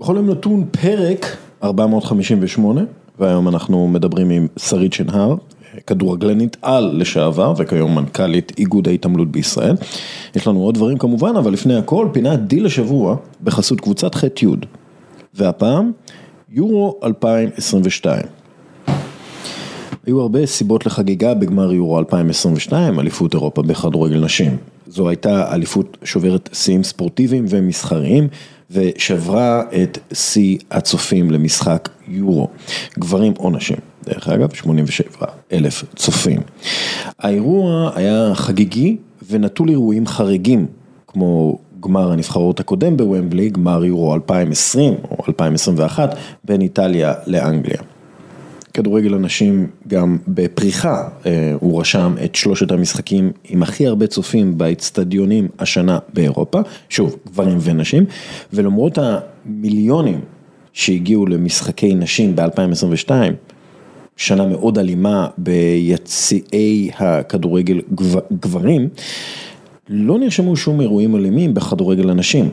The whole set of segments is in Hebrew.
בכל יום נתון פרק 458, והיום אנחנו מדברים עם שרית שנהר, כדורגלנית על לשעבר וכיום מנכ"לית איגוד ההתעמלות בישראל. יש לנו עוד דברים כמובן, אבל לפני הכל פינת דיל השבוע בחסות קבוצת ח'-י', והפעם יורו 2022. היו הרבה סיבות לחגיגה בגמר יורו 2022, אליפות אירופה בכדורגל נשים. זו הייתה אליפות שוברת שיאים ספורטיביים ומסחריים ושברה את שיא הצופים למשחק יורו, גברים או נשים, דרך אגב 87 אלף צופים. האירוע היה חגיגי ונטול אירועים חריגים כמו גמר הנבחרות הקודם בוומבלי, גמר יורו 2020 או 2021 בין איטליה לאנגליה. כדורגל הנשים גם בפריחה, הוא רשם את שלושת המשחקים עם הכי הרבה צופים באצטדיונים השנה באירופה, שוב, גברים ונשים, ולמרות המיליונים שהגיעו למשחקי נשים ב-2022, שנה מאוד אלימה ביציעי הכדורגל גברים, לא נרשמו שום אירועים אלימים בכדורגל הנשים.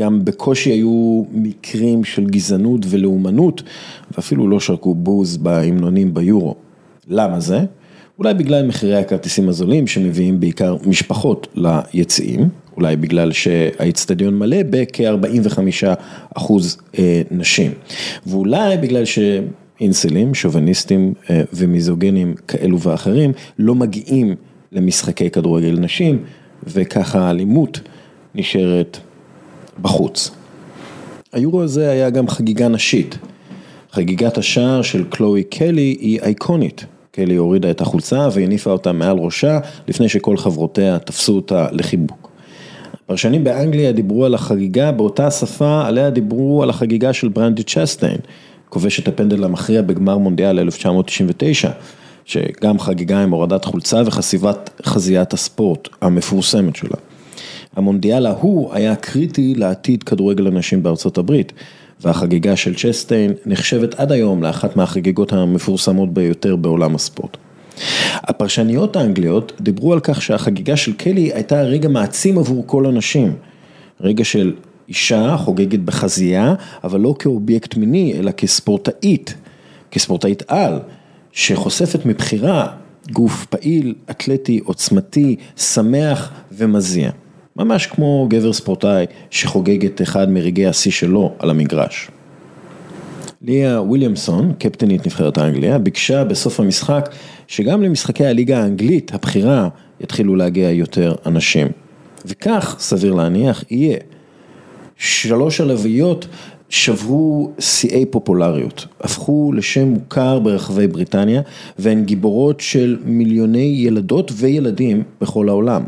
גם בקושי היו מקרים של גזענות ולאומנות, ואפילו לא שרקו בוז בהמנונים ביורו. למה זה? אולי בגלל מחירי הכרטיסים הזולים שמביאים בעיקר משפחות ליציעים, אולי בגלל שהאיצטדיון מלא בכ-45 אחוז נשים, ואולי בגלל שאינסלים, שוביניסטים ומיזוגנים כאלו ואחרים לא מגיעים למשחקי כדורגל נשים, וככה האלימות נשארת בחוץ. היורו הזה היה גם חגיגה נשית, חגיגת השער של קלואי קלי היא אייקונית, קלי הורידה את החולצה והניפה אותה מעל ראשה לפני שכל חברותיה תפסו אותה לחיבוק. פרשנים באנגליה דיברו על החגיגה באותה השפה עליה דיברו על החגיגה של ברנדי צ'סטיין, כובשת הפנדל המכריע בגמר מונדיאל 1999, שגם חגיגה עם הורדת חולצה וחשיפת חזיית הספורט המפורסמת שלה. המונדיאל ההוא היה קריטי לעתיד כדורגל הנשים בארצות הברית, והחגיגה של צ'סטיין נחשבת עד היום לאחת מהחגיגות המפורסמות ביותר בעולם הספורט. הפרשניות האנגליות דיברו על כך שהחגיגה של קלי הייתה רגע מעצים עבור כל הנשים, רגע של אישה חוגגת בחזייה, אבל לא כאובייקט מיני, אלא כספורטאית, כספורטאית על, שחושפת מבחירה גוף פעיל, אתלטי, עוצמתי, שמח ומזיע. ממש כמו גבר ספורטאי שחוגג את אחד מרגעי השיא שלו על המגרש. ליה וויליאמסון, קפטנית נבחרת האנגליה, ביקשה בסוף המשחק שגם למשחקי הליגה האנגלית הבכירה יתחילו להגיע יותר אנשים. וכך, סביר להניח, יהיה. שלוש הלוויות שברו שיאי פופולריות, הפכו לשם מוכר ברחבי בריטניה והן גיבורות של מיליוני ילדות וילדים בכל העולם.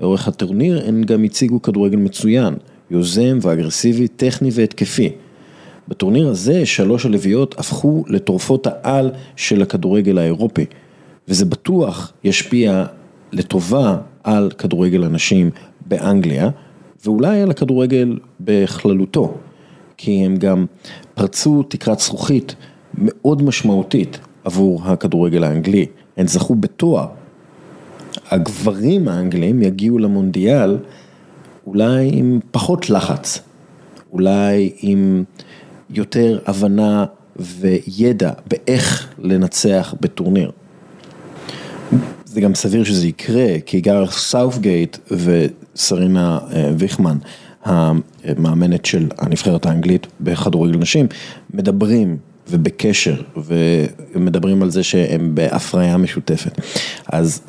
לאורך הטורניר הן גם הציגו כדורגל מצוין, יוזם ואגרסיבי, טכני והתקפי. בטורניר הזה שלוש הלוויות הפכו לתורפות העל של הכדורגל האירופי, וזה בטוח ישפיע לטובה על כדורגל הנשים באנגליה, ואולי על הכדורגל בכללותו, כי הם גם פרצו תקרת זכוכית מאוד משמעותית עבור הכדורגל האנגלי, הן זכו בתואר. הגברים האנגלים יגיעו למונדיאל אולי עם פחות לחץ, אולי עם יותר הבנה וידע באיך לנצח בטורניר. זה גם סביר שזה יקרה, כי גר סאופגייט וסרינה ויכמן, המאמנת של הנבחרת האנגלית בכדורגל נשים, מדברים ובקשר ומדברים על זה שהם בהפריה משותפת. אז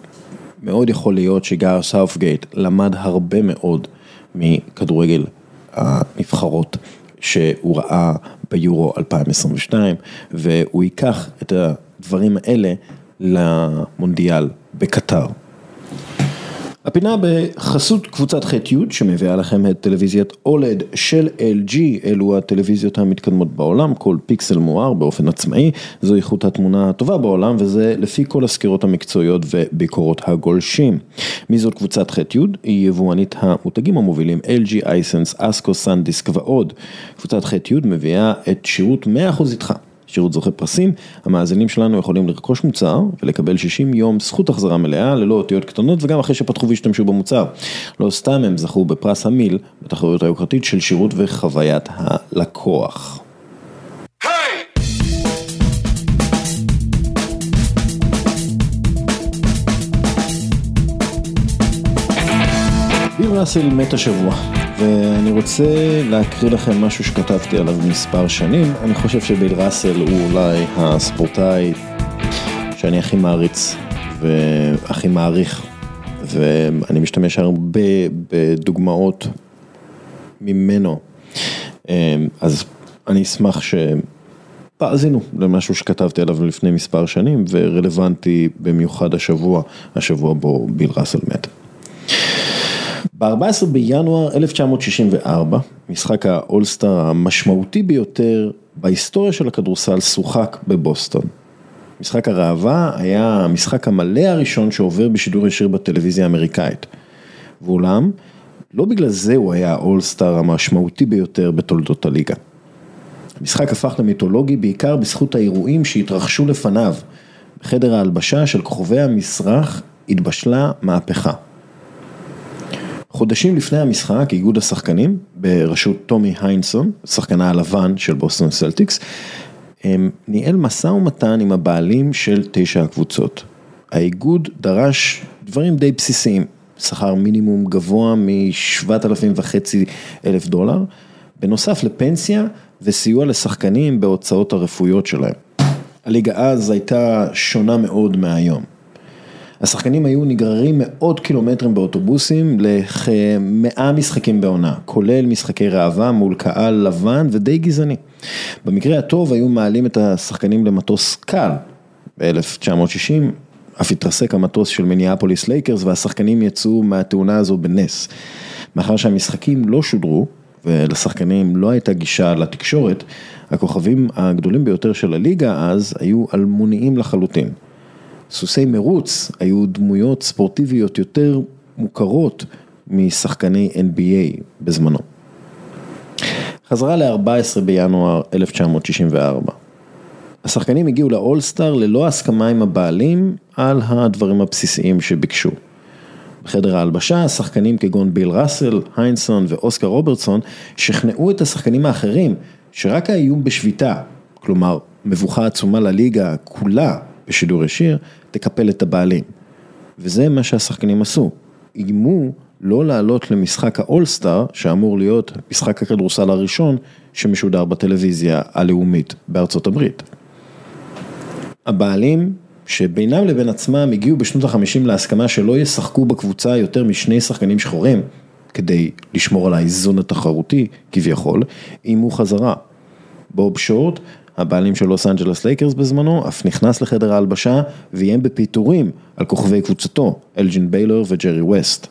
מאוד יכול להיות שגר סאופגייט למד הרבה מאוד מכדורגל הנבחרות שהוא ראה ביורו 2022 והוא ייקח את הדברים האלה למונדיאל בקטר. הפינה בחסות קבוצת ח'-י' שמביאה לכם את טלוויזיית אולד של LG, אלו הטלוויזיות המתקדמות בעולם, כל פיקסל מואר באופן עצמאי, זו איכות התמונה הטובה בעולם וזה לפי כל הסקירות המקצועיות וביקורות הגולשים. מי זאת קבוצת ח'-י'? היא יבואנית המותגים המובילים LG, אייסנס, אסקו, סנדיסק ועוד. קבוצת ח'-י' מביאה את שירות 100% איתך. שירות זוכה פרסים, המאזינים שלנו יכולים לרכוש מוצר ולקבל 60 יום זכות החזרה מלאה ללא אותיות קטנות וגם אחרי שפתחו והשתמשו במוצר. לא סתם הם זכו בפרס המיל בתחרות היוקרתית של שירות וחוויית הלקוח. ביל ראסל מת השבוע, ואני רוצה להקריא לכם משהו שכתבתי עליו מספר שנים. אני חושב שביל ראסל הוא אולי הספורטאי שאני הכי מעריץ והכי מעריך, ואני משתמש הרבה בדוגמאות ממנו. אז אני אשמח שתאזינו למשהו שכתבתי עליו לפני מספר שנים ורלוונטי במיוחד השבוע, השבוע בו ביל ראסל מת. ב-14 בינואר 1964, משחק האולסטאר המשמעותי ביותר בהיסטוריה של הכדורסל שוחק בבוסטון. משחק הראווה היה המשחק המלא הראשון שעובר בשידור ישיר בטלוויזיה האמריקאית. ואולם, לא בגלל זה הוא היה האולסטאר המשמעותי ביותר בתולדות הליגה. המשחק הפך למיתולוגי בעיקר בזכות האירועים שהתרחשו לפניו. בחדר ההלבשה של כוכבי המסרח התבשלה מהפכה. חודשים לפני המשחק, איגוד השחקנים, בראשות טומי היינסון, שחקנה הלבן של בוסטון סלטיקס, ניהל משא ומתן עם הבעלים של תשע הקבוצות. האיגוד דרש דברים די בסיסיים, שכר מינימום גבוה מ-7,000 וחצי אלף דולר, בנוסף לפנסיה וסיוע לשחקנים בהוצאות הרפואיות שלהם. הליגה אז הייתה שונה מאוד מהיום. השחקנים היו נגררים מאות קילומטרים באוטובוסים לכמאה משחקים בעונה, כולל משחקי ראווה מול קהל לבן ודי גזעני. במקרה הטוב היו מעלים את השחקנים למטוס קל ב-1960, אף התרסק המטוס של מיניאפוליס לייקרס והשחקנים יצאו מהתאונה הזו בנס. מאחר שהמשחקים לא שודרו ולשחקנים לא הייתה גישה לתקשורת, הכוכבים הגדולים ביותר של הליגה אז היו אלמוניים לחלוטין. סוסי מרוץ היו דמויות ספורטיביות יותר מוכרות משחקני NBA בזמנו. חזרה ל-14 בינואר 1964. השחקנים הגיעו לאולסטאר ללא הסכמה עם הבעלים על הדברים הבסיסיים שביקשו. בחדר ההלבשה, שחקנים כגון ביל ראסל, היינסון ואוסקר רוברטסון שכנעו את השחקנים האחרים שרק האיום בשביתה, כלומר מבוכה עצומה לליגה כולה בשידור ישיר, תקפל את הבעלים. וזה מה שהשחקנים עשו, איימו לא לעלות למשחק האולסטאר, שאמור להיות משחק הכדורסל הראשון שמשודר בטלוויזיה הלאומית בארצות הברית. הבעלים, שבינם לבין עצמם הגיעו בשנות החמישים להסכמה שלא ישחקו בקבוצה יותר משני שחקנים שחורים, כדי לשמור על האיזון התחרותי כביכול, איימו חזרה. בוב שורט הבעלים של לוס אנג'לס לייקרס בזמנו, אף נכנס לחדר ההלבשה ואיים בפיטורים על כוכבי קבוצתו, אלג'ין ביילור וג'רי ווסט.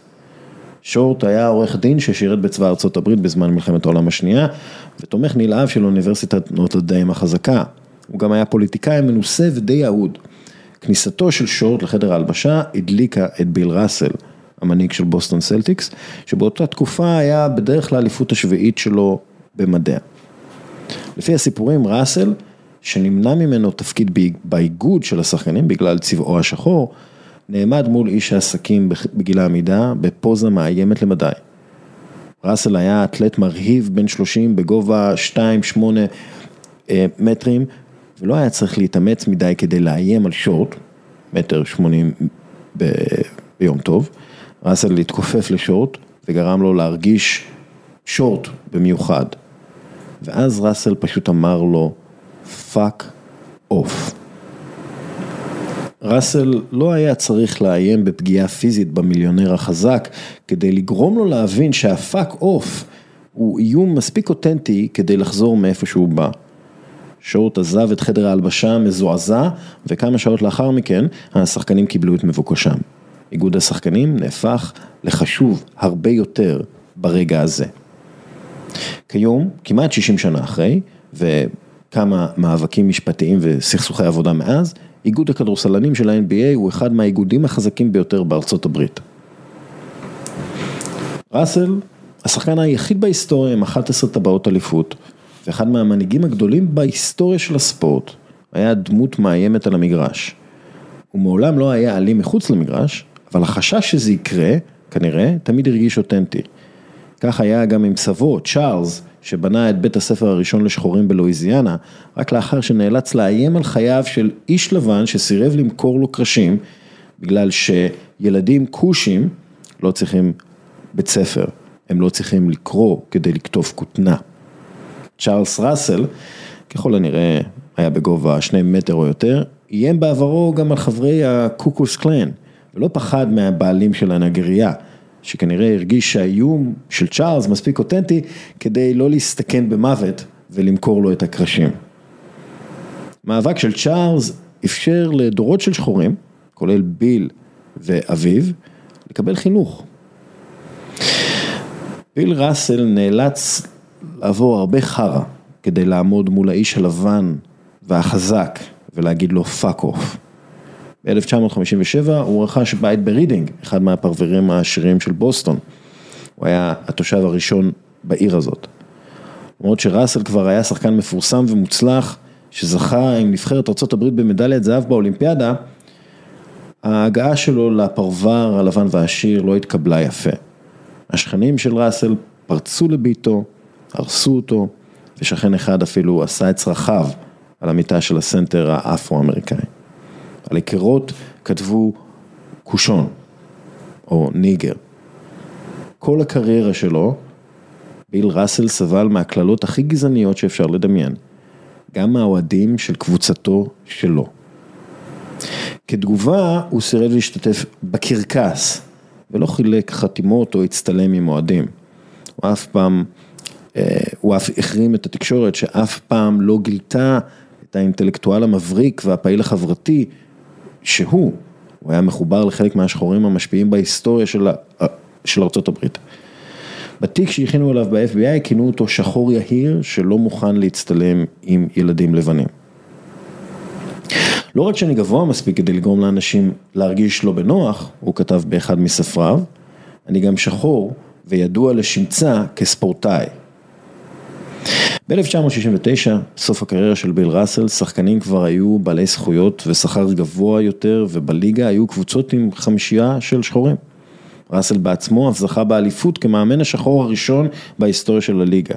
שורט היה עורך דין ששירת בצבא ארצות הברית בזמן מלחמת העולם השנייה, ותומך נלהב של אוניברסיטת נוטרדאם החזקה. הוא גם היה פוליטיקאי מנוסה ודי אהוד. כניסתו של שורט לחדר ההלבשה הדליקה את ביל ראסל, המנהיג של בוסטון סלטיקס, שבאותה תקופה היה בדרך אל האליפות השביעית שלו במדיה. לפי הסיפורים, ראסל, שנמנע ממנו תפקיד באיגוד של השחקנים בגלל צבעו השחור, נעמד מול איש העסקים בגיל העמידה בפוזה מאיימת למדי. ראסל היה אתלט מרהיב בן 30 בגובה 2-8 אה, מטרים ולא היה צריך להתאמץ מדי כדי לאיים על שורט, מטר 80 ב... ביום טוב, ראסל להתכופף לשורט וגרם לו להרגיש short במיוחד. ואז ראסל פשוט אמר לו, fuck off. ראסל לא היה צריך לאיים בפגיעה פיזית במיליונר החזק כדי לגרום לו להבין שה fuck off הוא איום מספיק אותנטי כדי לחזור מאיפה שהוא בא. שורט עזב את חדר ההלבשה מזועזע וכמה שעות לאחר מכן השחקנים קיבלו את מבוקשם. איגוד השחקנים נהפך לחשוב הרבה יותר ברגע הזה. כיום, כמעט 60 שנה אחרי, וכמה מאבקים משפטיים וסכסוכי עבודה מאז, איגוד הכדורסלנים של ה-NBA הוא אחד מהאיגודים החזקים ביותר בארצות הברית. ראסל, השחקן היחיד בהיסטוריה עם 11 טבעות אליפות, ואחד מהמנהיגים הגדולים בהיסטוריה של הספורט, היה דמות מאיימת על המגרש. הוא מעולם לא היה אלים מחוץ למגרש, אבל החשש שזה יקרה, כנראה, תמיד הרגיש אותנטי. כך היה גם עם סבו, צ'ארלס, שבנה את בית הספר הראשון לשחורים בלואיזיאנה, רק לאחר שנאלץ לאיים על חייו של איש לבן שסירב למכור לו קרשים, בגלל שילדים כושים לא צריכים בית ספר, הם לא צריכים לקרוא כדי לכתוב כותנה. צ'ארלס ראסל, ככל הנראה היה בגובה שני מטר או יותר, איים בעברו גם על חברי הקוקוס קלן, ולא פחד מהבעלים של הנגרייה. שכנראה הרגיש שהאיום של צ'ארלס מספיק אותנטי כדי לא להסתכן במוות ולמכור לו את הקרשים. מאבק של צ'ארלס אפשר לדורות של שחורים, כולל ביל ואביו, לקבל חינוך. ביל ראסל נאלץ לעבור הרבה חרא כדי לעמוד מול האיש הלבן והחזק ולהגיד לו fuck off. ב-1957 הוא רכש בית ברידינג, אחד מהפרברים העשירים של בוסטון. הוא היה התושב הראשון בעיר הזאת. למרות שראסל כבר היה שחקן מפורסם ומוצלח, שזכה עם נבחרת ארה"ב במדליית זהב באולימפיאדה, ההגעה שלו לפרבר הלבן והעשיר לא התקבלה יפה. השכנים של ראסל פרצו לביתו, הרסו אותו, ושכן אחד אפילו עשה את צרכיו על המיטה של הסנטר האפרו-אמריקאי. על הקירות כתבו קושון או ניגר. כל הקריירה שלו, ביל ראסל סבל מהקללות הכי גזעניות שאפשר לדמיין, גם מהאוהדים של קבוצתו שלו. כתגובה הוא סירב להשתתף בקרקס ולא חילק חתימות או הצטלם עם אוהדים. הוא אף פעם, אה, הוא אף החרים את התקשורת שאף פעם לא גילתה את האינטלקטואל המבריק והפעיל החברתי שהוא, הוא היה מחובר לחלק מהשחורים המשפיעים בהיסטוריה של, של ארה"ב. בתיק שהכינו עליו ב-FBI כינו אותו שחור יהיר שלא מוכן להצטלם עם ילדים לבנים. לא רק שאני גבוה מספיק כדי לגרום לאנשים להרגיש לא בנוח, הוא כתב באחד מספריו, אני גם שחור וידוע לשמצה כספורטאי. ב-1969, סוף הקריירה של ביל ראסל, שחקנים כבר היו בעלי זכויות ושכר גבוה יותר, ובליגה היו קבוצות עם חמישייה של שחורים. ראסל בעצמו אף זכה באליפות כמאמן השחור הראשון בהיסטוריה של הליגה.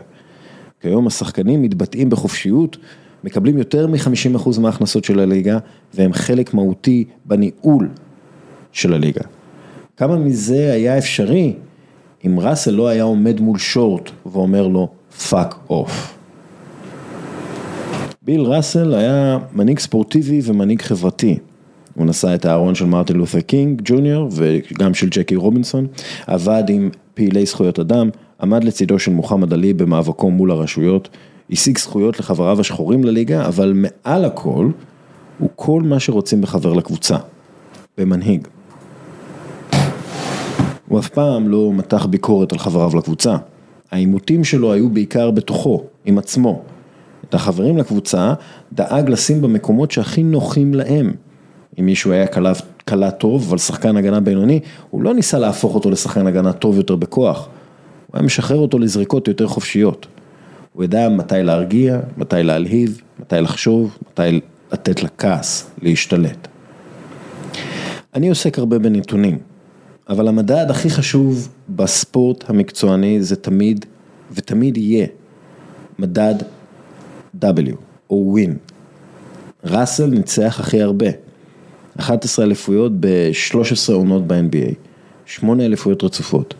כיום השחקנים מתבטאים בחופשיות, מקבלים יותר מ-50% מההכנסות של הליגה, והם חלק מהותי בניהול של הליגה. כמה מזה היה אפשרי אם ראסל לא היה עומד מול שורט ואומר לו fuck off. ביל ראסל היה מנהיג ספורטיבי ומנהיג חברתי. הוא נשא את הארון של מרטין לותר קינג ג'וניור וגם של ג'קי רובינסון, עבד עם פעילי זכויות אדם, עמד לצידו של מוחמד עלי במאבקו מול הרשויות, השיג זכויות לחבריו השחורים לליגה, אבל מעל הכל, הוא כל מה שרוצים בחבר לקבוצה, במנהיג. הוא אף פעם לא מתח ביקורת על חבריו לקבוצה, העימותים שלו היו בעיקר בתוכו, עם עצמו. את החברים לקבוצה דאג לשים במקומות שהכי נוחים להם. אם מישהו היה קלע טוב, אבל שחקן הגנה בינוני, הוא לא ניסה להפוך אותו לשחקן הגנה טוב יותר בכוח. הוא היה משחרר אותו לזריקות יותר חופשיות. הוא ידע מתי להרגיע, מתי להלהיב, מתי לחשוב, מתי לתת לכעס להשתלט. אני עוסק הרבה בנתונים, אבל המדד הכי חשוב בספורט המקצועני זה תמיד, ותמיד יהיה, מדד W או ווין. ראסל ניצח הכי הרבה, 11 אליפויות ב-13 עונות ב-NBA, 8 אליפויות רצופות.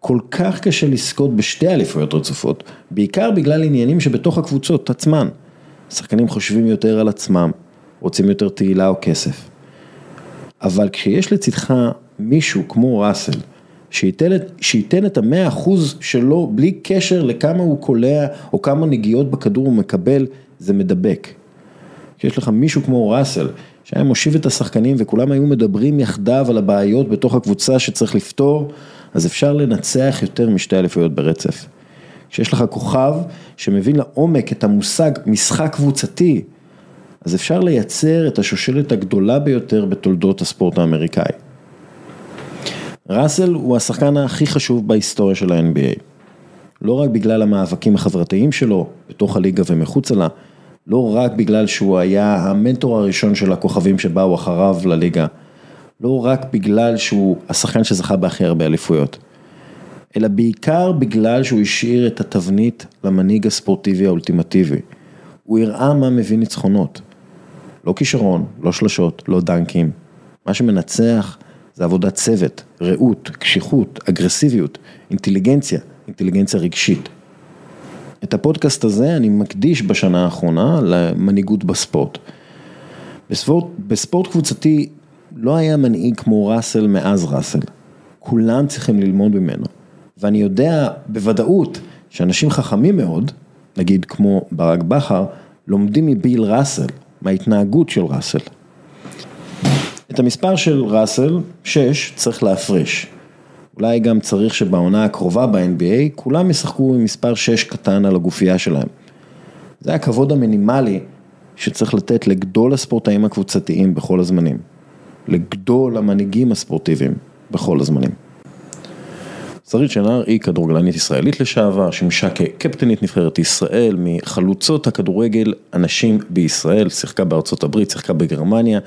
כל כך קשה לזכות בשתי אליפויות רצופות, בעיקר בגלל עניינים שבתוך הקבוצות עצמן. שחקנים חושבים יותר על עצמם, רוצים יותר תהילה או כסף. אבל כשיש לצדך מישהו כמו ראסל, שייתן, שייתן את המאה אחוז שלו בלי קשר לכמה הוא קולע או כמה נגיעות בכדור הוא מקבל, זה מדבק. כשיש לך מישהו כמו ראסל, שהיה מושיב את השחקנים וכולם היו מדברים יחדיו על הבעיות בתוך הקבוצה שצריך לפתור, אז אפשר לנצח יותר משתי אליפויות ברצף. כשיש לך כוכב שמבין לעומק את המושג משחק קבוצתי, אז אפשר לייצר את השושלת הגדולה ביותר בתולדות הספורט האמריקאי. ראסל הוא השחקן הכי חשוב בהיסטוריה של ה-NBA. לא רק בגלל המאבקים החברתיים שלו, בתוך הליגה ומחוצה לה, לא רק בגלל שהוא היה המנטור הראשון של הכוכבים שבאו אחריו לליגה, לא רק בגלל שהוא השחקן שזכה בהכי הרבה אליפויות, אלא בעיקר בגלל שהוא השאיר את התבנית למנהיג הספורטיבי האולטימטיבי. הוא הראה מה מביא ניצחונות. לא כישרון, לא שלשות, לא דנקים. מה שמנצח זה עבודת צוות, רעות, קשיחות, אגרסיביות, אינטליגנציה, אינטליגנציה רגשית. את הפודקאסט הזה אני מקדיש בשנה האחרונה למנהיגות בספורט. בספורט, בספורט קבוצתי לא היה מנהיג כמו ראסל מאז ראסל. כולם צריכים ללמוד ממנו. ואני יודע בוודאות שאנשים חכמים מאוד, נגיד כמו ברק בכר, לומדים מביל ראסל, מההתנהגות של ראסל. את המספר של ראסל, 6, צריך להפריש. אולי גם צריך שבעונה הקרובה ב-NBA, כולם ישחקו עם מספר 6 קטן על הגופייה שלהם. זה הכבוד המינימלי שצריך לתת לגדול הספורטאים הקבוצתיים בכל הזמנים. לגדול המנהיגים הספורטיביים בכל הזמנים. שרית שנהר היא כדורגלנית ישראלית לשעבר, שימשה כקפטנית נבחרת ישראל, מחלוצות הכדורגל הנשים בישראל, שיחקה בארצות הברית, שיחקה בגרמניה,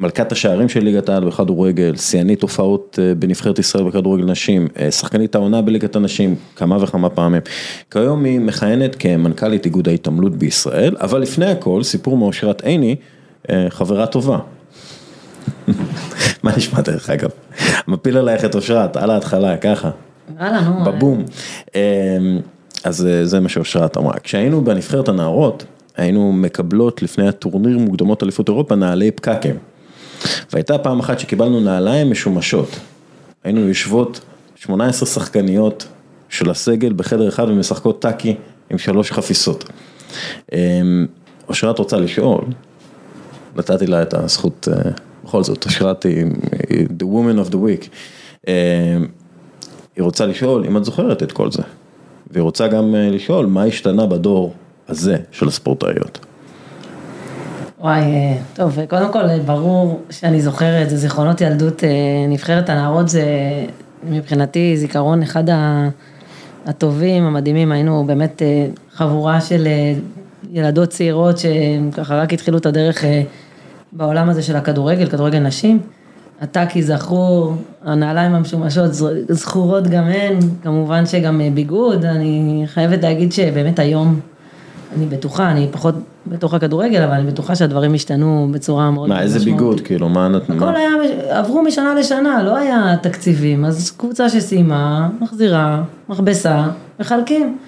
מלכת השערים של ליגת העל בכדורגל, שיאנית הופעות אה, בנבחרת ישראל בכדורגל נשים, אה, שחקנית העונה בליגת הנשים כמה וכמה פעמים. כיום היא מכהנת כמנכ"לית איגוד ההתעמלות בישראל, אבל לפני הכל סיפור מאושרת עיני, אה, חברה טובה. מה נשמע דרך אגב? מפיל עלייך את אושרת, על ההתחלה, ככה. יאללה, נו. בבום. אמ, אז זה מה שאושרת אמרה. כשהיינו בנבחרת הנערות, היינו מקבלות לפני הטורניר מוקדמות אליפות אירופה נעלי פקקים. והייתה פעם אחת שקיבלנו נעליים משומשות. היינו יושבות 18 שחקניות של הסגל בחדר אחד ומשחקות טאקי עם שלוש חפיסות. אמ, אושרת רוצה לשאול, נתתי לה את הזכות, אה, בכל זאת, אושרת היא the woman of the week. אמ, היא רוצה לשאול אם את זוכרת את כל זה. והיא רוצה גם אה, לשאול מה השתנה בדור הזה של הספורטאיות. וואי, אה, טוב, קודם כל ברור שאני זוכרת, זה זיכרונות ילדות, אה, נבחרת הנערות זה מבחינתי זיכרון אחד הטובים, המדהימים, היינו באמת אה, חבורה של ילדות צעירות שככה רק התחילו את הדרך בעולם הזה של הכדורגל, כדורגל נשים. הטאקי זכור, הנעליים המשומשות זכורות גם הן, כמובן שגם ביגוד, אני חייבת להגיד שבאמת היום אני בטוחה, אני פחות בתוך הכדורגל, אבל אני בטוחה שהדברים השתנו בצורה מאוד משמעותית. מה, איזה ביגוד, כאילו, מה נתנו? הכל היה, עברו משנה לשנה, לא היה תקציבים, אז קבוצה שסיימה, מחזירה, מכבסה, מחלקים.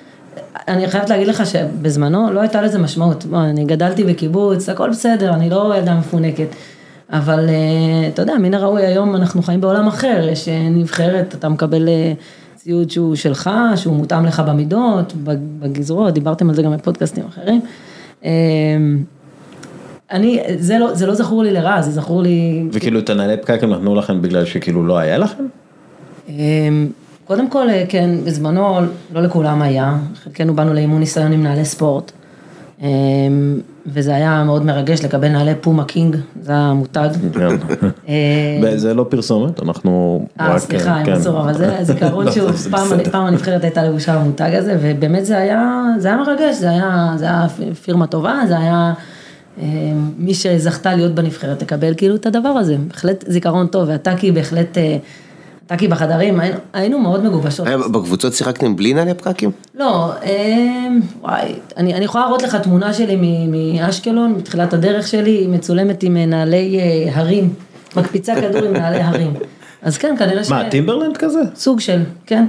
אני חייבת להגיד לך שבזמנו לא הייתה לזה משמעות, אני גדלתי בקיבוץ, הכל בסדר, אני לא ילדה מפונקת. אבל אה, אתה יודע, מן הראוי היום אנחנו חיים בעולם אחר, יש אה, נבחרת, אתה מקבל אה, ציוד שהוא שלך, שהוא מותאם לך במידות, בגזרות, דיברתם על זה גם בפודקאסטים אחרים. אמ, אני, זה לא, זה לא זכור לי לרע, זה זכור לי... וכאילו את הנהלי פקק הם נתנו לכם בגלל שכאילו לא היה לכם? אמ, קודם כל, כן, בזמנו לא לכולם היה, חלקנו באנו לאימון ניסיון עם נהלי ספורט. אמ, וזה היה מאוד מרגש לקבל נעלי פומה קינג, זה המותג. כן. אה, זה לא פרסומת, אנחנו אה, סליחה, עם אסור, אבל זה זיכרון שהוא, פעם הנבחרת הייתה לבושה במותג הזה, ובאמת זה היה, מרגש, זה היה פירמה טובה, זה היה אה, מי שזכתה להיות בנבחרת תקבל כאילו את הדבר הזה, בהחלט זיכרון טוב, והטאקי בהחלט אה, טאקי בחדרים, היינו, היינו מאוד מגובשות. אה, בקבוצות שיחקתם בלי נעלי פקקים? לא, אה, וואי, אני, אני יכולה להראות לך תמונה שלי מאשקלון, מתחילת הדרך שלי, היא מצולמת עם נעלי אה, הרים, מקפיצה כדור עם נעלי הרים. אז כן, כנראה ש... מה, טימברלנד כזה? סוג של, כן.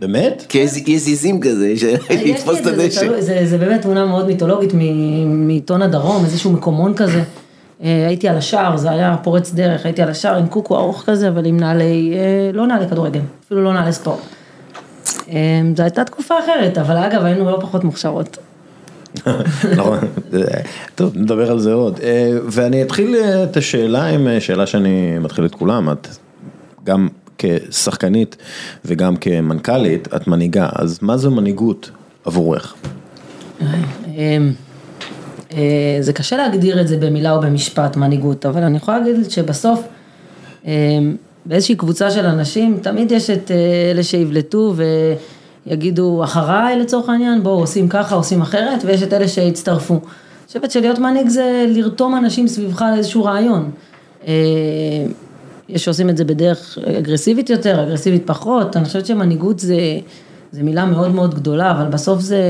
באמת? כיזיזים כזה, לתפוס את הדשא. זה באמת תמונה מאוד מיתולוגית מעיתון הדרום, איזשהו מקומון כזה. אה, הייתי על השער, זה היה פורץ דרך, הייתי על השער עם קוקו ארוך כזה, אבל עם נעלי, אה, לא נעלי כדורגל, אפילו לא נעלי ספורט. אה, זו הייתה תקופה אחרת, אבל אגב היינו לא פחות מוכשרות. נכון, טוב נדבר על זה עוד, ואני אתחיל את השאלה עם שאלה שאני מתחיל את כולם, את גם כשחקנית וגם כמנכ"לית, את מנהיגה, אז מה זו מנהיגות עבורך? אה, זה קשה להגדיר את זה במילה או במשפט, מנהיגות, אבל אני יכולה להגיד שבסוף, אה, באיזושהי קבוצה של אנשים, תמיד יש את אה, אלה שיבלטו יגידו אחריי לצורך העניין, בואו עושים ככה, עושים אחרת, ויש את אלה שהצטרפו. אני חושבת שלהיות מנהיג זה לרתום אנשים סביבך לאיזשהו רעיון. יש שעושים את זה בדרך אגרסיבית יותר, אגרסיבית פחות, אני חושבת שמנהיגות זה, זה מילה מאוד מאוד גדולה, אבל בסוף זה,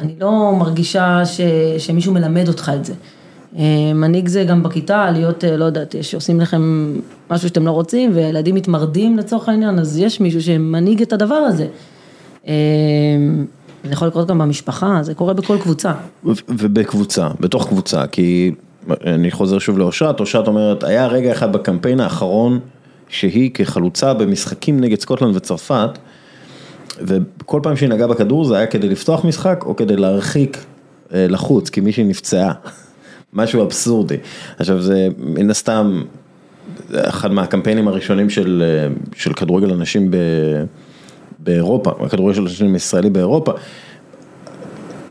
אני לא מרגישה ש, שמישהו מלמד אותך את זה. אה, מנהיג זה גם בכיתה, להיות, אה, לא יודעת, שעושים לכם משהו שאתם לא רוצים, וילדים מתמרדים לצורך העניין, אז יש מישהו שמנהיג את הדבר הזה. אה, זה יכול לקרות גם במשפחה, זה קורה בכל קבוצה. ובקבוצה, בתוך קבוצה, כי אני חוזר שוב לאושרת, אושרת אומרת, היה רגע אחד בקמפיין האחרון, שהיא כחלוצה במשחקים נגד סקוטלנד וצרפת, וכל פעם שהיא נגעה בכדור זה היה כדי לפתוח משחק או כדי להרחיק אה, לחוץ, כי מישהי נפצעה, משהו אבסורדי. עכשיו זה מן הסתם, אחד מהקמפיינים הראשונים של, אה, של כדורגל אנשים ב, באירופה, הכדורגל של אנשים ישראלי באירופה.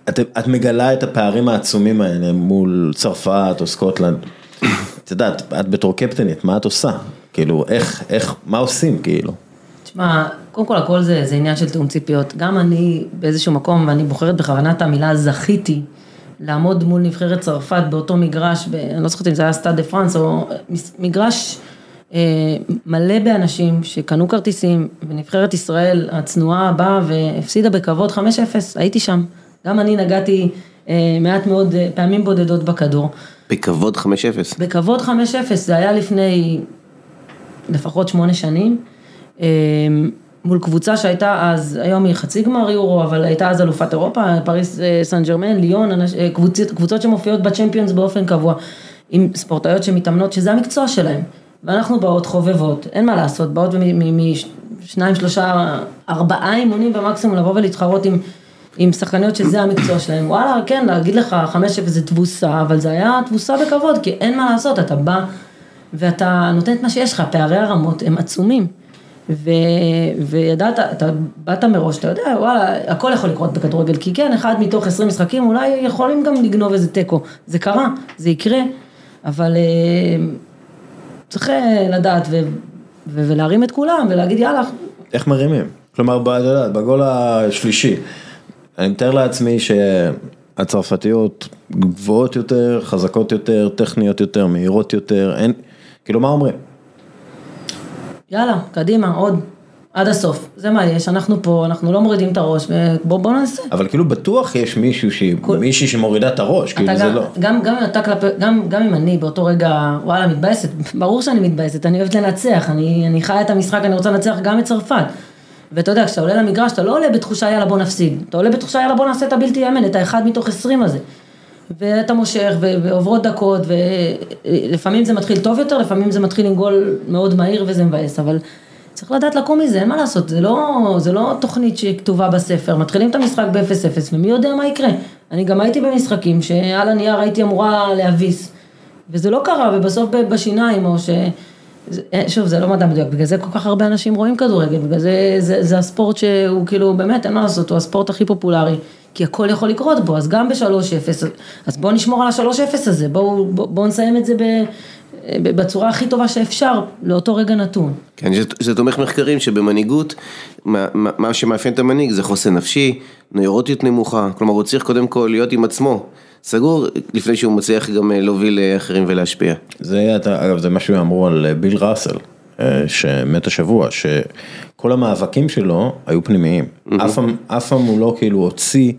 את, את מגלה את הפערים העצומים האלה מול צרפת או סקוטלנד. את יודעת, את בתור קפטנית, מה את עושה? כאילו, איך, איך, מה עושים כאילו? תשמע, קודם כל הכל זה, זה עניין של תיאום ציפיות. גם אני באיזשהו מקום, ואני בוחרת בכוונה את המילה זכיתי, לעמוד מול נבחרת צרפת באותו מגרש, ב, אני לא זוכרת אם זה היה סטאד דה פרנס, או מגרש אה, מלא באנשים שקנו כרטיסים, ונבחרת ישראל הצנועה באה והפסידה בכבוד 5-0, הייתי שם. גם אני נגעתי אה, מעט מאוד אה, פעמים בודדות בכדור. בכבוד 5-0. בכבוד 5-0, זה היה לפני לפחות שמונה שנים. אה, מול קבוצה שהייתה אז, היום היא חצי גמר יורו, אבל הייתה אז אלופת אירופה, פריס סן ג'רמן, ליון, קבוצות, קבוצות שמופיעות בצ'מפיונס באופן קבוע, עם ספורטאיות שמתאמנות, שזה המקצוע שלהם. ואנחנו באות חובבות, אין מה לעשות, באות משניים, שלושה, ארבעה אימונים במקסימום לבוא ולהתחרות עם, עם שחקניות שזה המקצוע שלהם. וואלה, כן, להגיד לך, חמש אפס זה תבוסה, אבל זה היה תבוסה בכבוד, כי אין מה לעשות, אתה בא ואתה נותן את מה שיש לך, פערי הרמות הם עצומים. ו, וידעת, אתה באת מראש, אתה יודע, וואלה, הכל יכול לקרות בכדורגל, כי כן, אחד מתוך עשרים משחקים, אולי יכולים גם לגנוב איזה תיקו, זה קרה, זה יקרה, אבל צריך לדעת ו, ו, ולהרים את כולם ולהגיד יאללה. איך מרימים? כלומר, בגול השלישי, אני מתאר לעצמי שהצרפתיות גבוהות יותר, חזקות יותר, טכניות יותר, מהירות יותר, אין, כאילו מה אומרים? יאללה, קדימה, עוד, עד הסוף, זה מה יש, אנחנו פה, אנחנו לא מורידים את הראש, ובוא בוא נעשה. אבל כאילו בטוח יש מישהו, ש... כל... מישהי שמורידה את הראש, כאילו גם, זה לא. גם, גם, אתה כלפי, גם, גם אם אני באותו רגע, וואלה, מתבאסת, ברור שאני מתבאסת, אני אוהבת לנצח, אני, אני חיה את המשחק, אני רוצה לנצח גם את צרפת. ואתה יודע, כשאתה עולה למגרש, אתה לא עולה בתחושה יאללה בוא נפסיד, אתה עולה בתחושה יאללה בוא נעשה את הבלתי יאמן, את האחד מתוך עשרים הזה. ואתה מושך, ועוברות דקות, ולפעמים זה מתחיל טוב יותר, לפעמים זה מתחיל עם גול מאוד מהיר וזה מבאס, אבל צריך לדעת לקום מזה, אין מה לעשות, זה לא, זה לא תוכנית שכתובה בספר, מתחילים את המשחק ב-0-0 ומי יודע מה יקרה. אני גם הייתי במשחקים שעל הנייר הייתי אמורה להביס, וזה לא קרה, ובסוף בשיניים, או ש... שוב, זה לא מדע מדויק, בגלל זה כל כך הרבה אנשים רואים כדורגל, בגלל זה, זה, זה הספורט שהוא כאילו, באמת, אין מה לעשות, הוא הספורט הכי פופולרי, כי הכל יכול לקרות בו, אז גם ב-3-0, אז בואו נשמור על ה-3-0 הזה, בואו בוא, בוא נסיים את זה ב... בצורה הכי טובה שאפשר, לאותו רגע נתון. כן, זה תומך מחקרים שבמנהיגות, מה, מה שמאפיין את המנהיג זה חוסן נפשי, נוירוטיות נמוכה, כלומר הוא צריך קודם כל להיות עם עצמו. סגור, לפני שהוא מצליח גם להוביל אחרים ולהשפיע. זה, אגב, זה מה שאמרו על ביל ראסל, שמת השבוע, שכל המאבקים שלו היו פנימיים. אף פעם הוא לא כאילו הוציא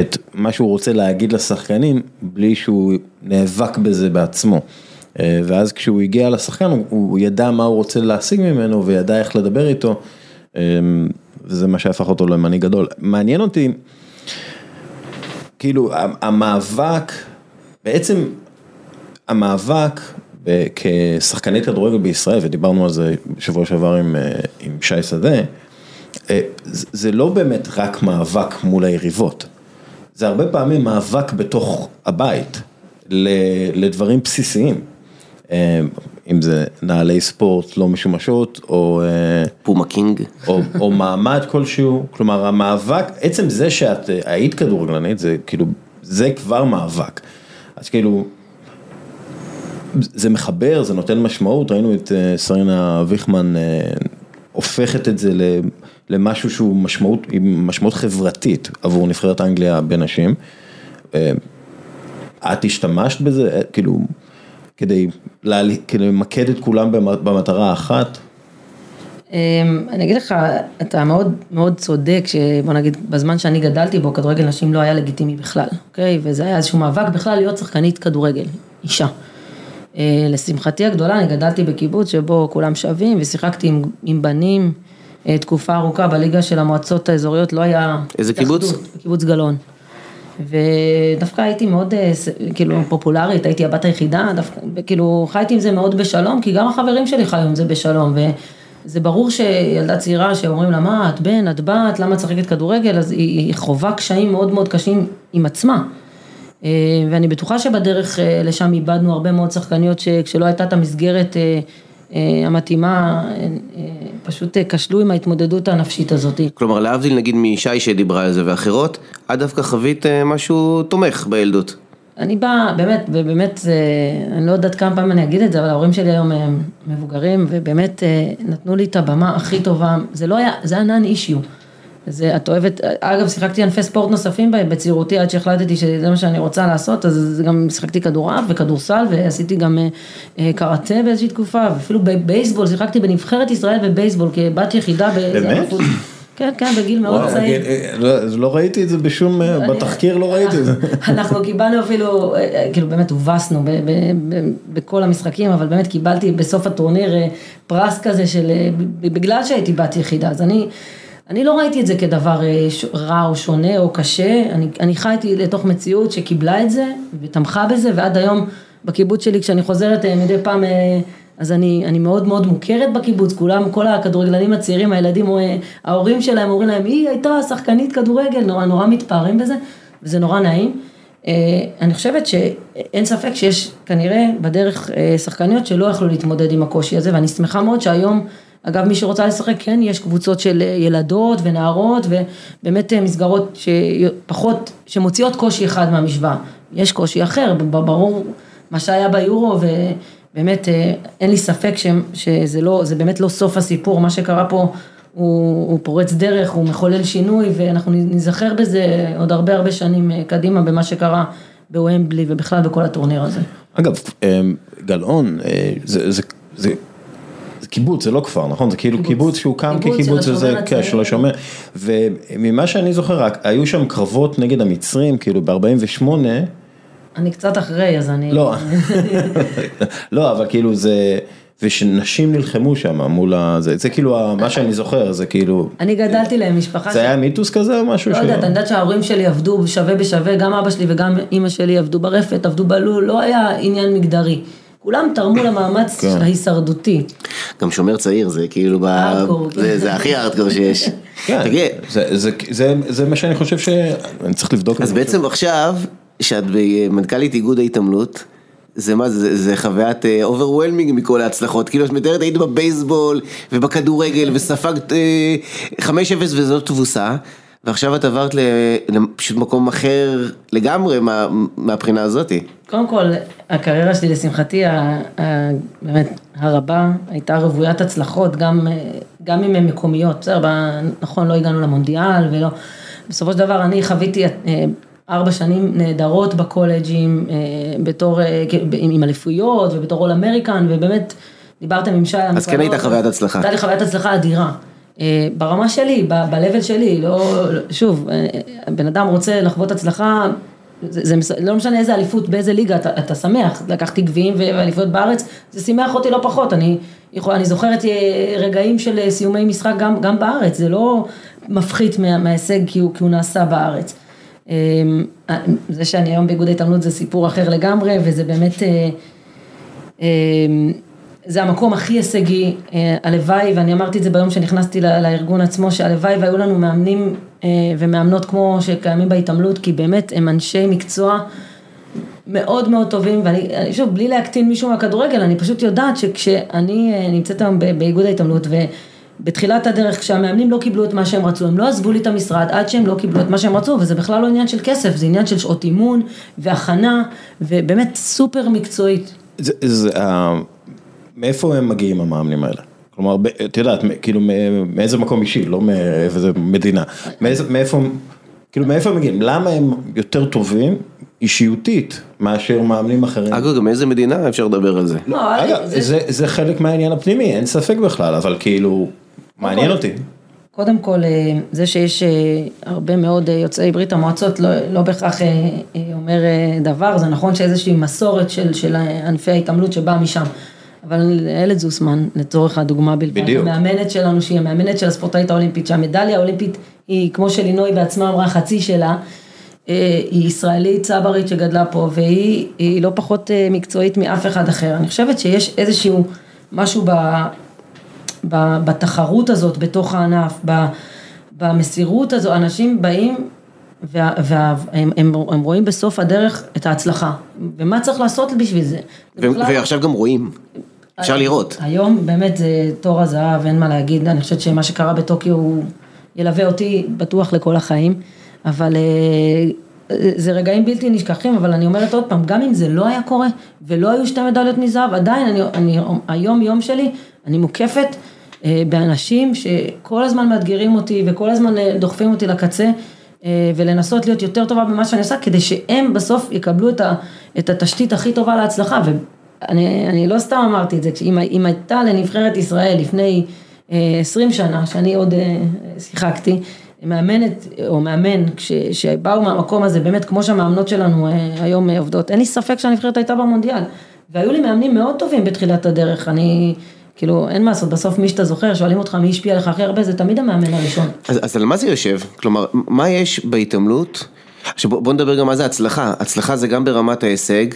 את מה שהוא רוצה להגיד לשחקנים, בלי שהוא נאבק בזה בעצמו. ואז כשהוא הגיע לשחקן, הוא ידע מה הוא רוצה להשיג ממנו וידע איך לדבר איתו, וזה מה שהפך אותו למנהיג גדול. מעניין אותי, כאילו המאבק, בעצם המאבק כשחקני כדורגל בישראל, ודיברנו על זה בשבוע שעבר עם, עם שי שדה, זה לא באמת רק מאבק מול היריבות, זה הרבה פעמים מאבק בתוך הבית, לדברים בסיסיים. אם זה נעלי ספורט לא משומשות, או פומה קינג, או, או מעמד כלשהו, כלומר המאבק, עצם זה שאת היית כדורגלנית, זה כאילו, זה כבר מאבק. אז כאילו, זה מחבר, זה נותן משמעות, ראינו את סרינה ויכמן הופכת את זה למשהו שהוא משמעות, עם משמעות חברתית עבור נבחרת אנגליה בנשים. אה, את השתמשת בזה, אה, כאילו, כדי כדי למקד את כולם במ- במטרה האחת? אמ, אני אגיד לך, אתה מאוד מאוד צודק, שבוא נגיד, בזמן שאני גדלתי בו, כדורגל נשים לא היה לגיטימי בכלל, אוקיי? וזה היה איזשהו מאבק בכלל להיות שחקנית כדורגל, אישה. אה, לשמחתי הגדולה, אני גדלתי בקיבוץ שבו כולם שווים, ושיחקתי עם, עם בנים אה, תקופה ארוכה בליגה של המועצות האזוריות, לא היה... איזה קיבוץ? התאחדות, קיבוץ גלאון. ודווקא הייתי מאוד, אה, כאילו, פופולרית, הייתי הבת היחידה, דווקא, כאילו, חייתי עם זה מאוד בשלום, כי גם החברים שלי חיו עם זה בשלום, וזה ברור שילדה צעירה שאומרים לה, מה, את בן, את בת, למה את משחקת כדורגל, אז היא, היא חווה קשיים מאוד מאוד קשים עם עצמה. אה, ואני בטוחה שבדרך אה, לשם איבדנו הרבה מאוד שחקניות שכשלא הייתה את המסגרת המתאימה, אה, אה, פשוט אה, כשלו עם ההתמודדות הנפשית הזאת. כלומר, להבדיל נגיד מישי שדיברה על זה ואחרות, את דווקא חווית אה, משהו תומך בילדות. אני באה, באמת, ובאמת, זה, אני לא יודעת כמה פעמים אני אגיד את זה, אבל ההורים שלי היום הם מבוגרים, ובאמת אה, נתנו לי את הבמה הכי טובה, זה לא היה, זה היה נאן אישיו. זה, את אוהבת, אגב, שיחקתי ענפי ספורט נוספים בצעירותי, עד שהחלטתי שזה מה שאני רוצה לעשות, אז גם שיחקתי כדורעף וכדורסל, ועשיתי גם אה, אה, קראטה באיזושהי תקופה, ואפילו בבייסבול, שיחקתי בנבחרת ישראל בבייסבול, כבת יחידה. באמת? כן, כן, בגיל מאוד צעיר. אה, לא- אז לא ראיתי את זה בשום, בתחקיר לא ראיתי את זה. אנחנו קיבלנו אפילו, כאילו באמת הובסנו ב- ב- ב- בכל המשחקים, אבל באמת קיבלתי בסוף הטורניר פרס כזה של, בגלל שהייתי בת יחידה, אז אני, אני לא ראיתי את זה כדבר אה, רע או שונה או קשה, אני, אני חייתי לתוך מציאות שקיבלה את זה ותמכה בזה, ועד היום בקיבוץ שלי כשאני חוזרת אה, מדי פעם, אה, אז אני, אני מאוד מאוד מוכרת בקיבוץ, כולם, כל הכדורגלנים הצעירים, הילדים, ההורים שלהם אומרים להם, היא הייתה שחקנית כדורגל, נורא נורא מתפארים בזה, וזה נורא נעים. אני חושבת שאין ספק שיש כנראה בדרך שחקניות שלא יכלו להתמודד עם הקושי הזה, ואני שמחה מאוד שהיום, אגב, מי שרוצה לשחק, כן, יש קבוצות של אה, ילדות ונערות, ובאמת אה, מסגרות שפחות, שמוציאות קושי אחד מהמשוואה. יש קושי אחר, ברור מה שהיה ביורו, ובאמת אה, אין לי ספק ש- שזה לא, זה באמת לא סוף הסיפור, מה שקרה פה הוא, הוא פורץ דרך, הוא מחולל שינוי, ואנחנו ניזכר בזה עוד הרבה הרבה שנים קדימה במה שקרה בוומבלי ובכלל בכל הטורניר הזה. אגב, גלאון, זה, זה, זה קיבוץ, זה לא כפר, נכון? זה כאילו קיבוץ. שהוא קם קיבוץ כקיבוץ וזה, כן. של השומר, וממה שאני זוכר, היו שם קרבות נגד המצרים, כאילו ב-48, אני קצת אחרי, אז אני... לא, לא, אבל כאילו זה, ושנשים נלחמו שם מול ה... זה, זה כאילו מה שאני זוכר, זה כאילו, אני גדלתי למשפחה זה היה מיתוס כזה או משהו? לא יודעת, אני יודעת שההורים שלי עבדו שווה בשווה, גם אבא שלי וגם אימא שלי עבדו ברפת, עבדו בלול, לא היה עניין מגדרי. כולם תרמו למאמץ כן. ההישרדותי. גם שומר צעיר זה כאילו, ב... הארדקור, כן. זה, זה הכי הארדקור שיש. כן, תגיד, זה, זה, זה, זה מה שאני חושב שאני צריך לבדוק. אז זה. בעצם עכשיו, שאת מנכ"לית איגוד ההתעמלות, זה מה זה, זה חוויית overwhelming מכל ההצלחות, כאילו את מתארת היית בבייסבול ובכדורגל וספגת אה, 5-0 וזאת תבוסה, ועכשיו את עברת לפשוט מקום אחר לגמרי מה, מהבחינה הזאתי. קודם כל, הקריירה שלי, לשמחתי, ה- ה- באמת הרבה, הייתה רוויית הצלחות, גם, גם אם הן מקומיות, בסדר, נכון, לא הגענו למונדיאל ולא, בסופו של דבר אני חוויתי אה, ארבע שנים נהדרות בקולג'ים, אה, בתור, אה, עם אליפויות ובתור אול אמריקן, ובאמת, דיברתם עם שי, על אז כן הייתה חוויית הצלחה. הייתה לי חוויית הצלחה אדירה. ברמה שלי, ב-level שלי, לא, לא- שוב, בן אדם רוצה לחוות הצלחה, זה, זה לא משנה איזה אליפות, באיזה ליגה, אתה, אתה שמח, לקחתי גביעים ואליפויות בארץ, זה שימח אותי לא פחות, אני, יכול, אני זוכרת אה, רגעים של אה, סיומי משחק גם, גם בארץ, זה לא מפחית מה, מההישג כי הוא, כי הוא נעשה בארץ. אה, זה שאני היום באיגוד ההתעמלות זה סיפור אחר לגמרי, וזה באמת... אה, זה המקום הכי הישגי, הלוואי, ואני אמרתי את זה ביום שנכנסתי לארגון עצמו, שהלוואי והיו לנו מאמנים ומאמנות כמו שקיימים בהתעמלות, כי באמת הם אנשי מקצוע מאוד מאוד טובים, ואני אני- שוב, בלי להקטין מישהו מהכדורגל, אני פשוט יודעת שכשאני אה, נמצאת היום באיגוד ההתעמלות, ובתחילת הדרך, כשהמאמנים לא קיבלו את מה שהם רצו, הם לא עזבו לי את המשרד עד שהם לא קיבלו את מה שהם רצו, וזה בכלל לא עניין של כסף, זה עניין של שעות אימון והכנה, ובאמת סופר מקצועית. זה, זה, אה, מאיפה הם מגיעים המאמנים האלה? כלומר, את יודעת, כאילו מאיזה מקום אישי, לא מאיזה מדינה. מאיזה, מאיפה, כאילו מאיפה הם מגיעים? למה הם יותר טובים אישיותית מאשר מאמנים אחרים? אגב, גם איזה מדינה אפשר לדבר על זה. לא, אגב, זה- זה, זה חלק מהעניין הפנימי, אין ספק בכלל, אבל כאילו, מעניין אותי. קודם כל, אה, זה שיש אה, הרבה מאוד אה, יוצאי ברית המועצות לא, לא בהכרח אומר דבר, זה נכון שאיזושהי מסורת של, של ענפי ההתעמלות שבאה משם. אבל איילת זוסמן, לצורך הדוגמה בלבד, בדיוק. המאמנת שלנו, שהיא המאמנת של הספורטאית האולימפית, שהמדליה האולימפית היא, כמו שלינוי בעצמה אמרה, חצי שלה, אה, היא ישראלית צברית שגדלה פה, והיא היא לא פחות אה, מקצועית מאף אחד אחר. אני חושבת שיש איזשהו משהו ב... ב- בתחרות הזאת בתוך הענף, ב- במסירות הזו, אנשים באים והם וה, הם, הם, הם רואים בסוף הדרך את ההצלחה, ומה צריך לעשות בשביל זה. זה ו- בכלל- ועכשיו גם רואים, אפשר לראות. היום באמת זה תור הזהב, אין מה להגיד, אני חושבת שמה שקרה בטוקיו הוא ילווה אותי בטוח לכל החיים, אבל אה, זה רגעים בלתי נשכחים, אבל אני אומרת עוד פעם, גם אם זה לא היה קורה ולא היו שתי מדליות מזהב, עדיין אני, אני, היום יום שלי, אני מוקפת אה, באנשים שכל הזמן מאתגרים אותי וכל הזמן אה, דוחפים אותי לקצה. אה, ולנסות להיות יותר טובה במה שאני עושה, כדי שהם בסוף יקבלו את, ה, את התשתית הכי טובה להצלחה. ואני אני לא סתם אמרתי את זה, אם, הייתה לנבחרת ישראל לפני אה, 20 שנה, שאני עוד אה, שיחקתי, מאמנת או מאמן, כש, שבאו מהמקום הזה, באמת כמו שהמאמנות שלנו אה, היום אה, עובדות, אין לי ספק שהנבחרת הייתה במונדיאל. והיו לי מאמנים מאוד טובים בתחילת הדרך, אני, כאילו, אין מה לעשות, בסוף מי שאתה זוכר, שואלים אותך מי השפיע עליך הכי הרבה, זה תמיד המאמן הראשון. אז, אז על מה זה יושב? כלומר, מה יש בהתעמלות? עכשיו בוא נדבר גם מה זה הצלחה. הצלחה זה גם ברמת ההישג.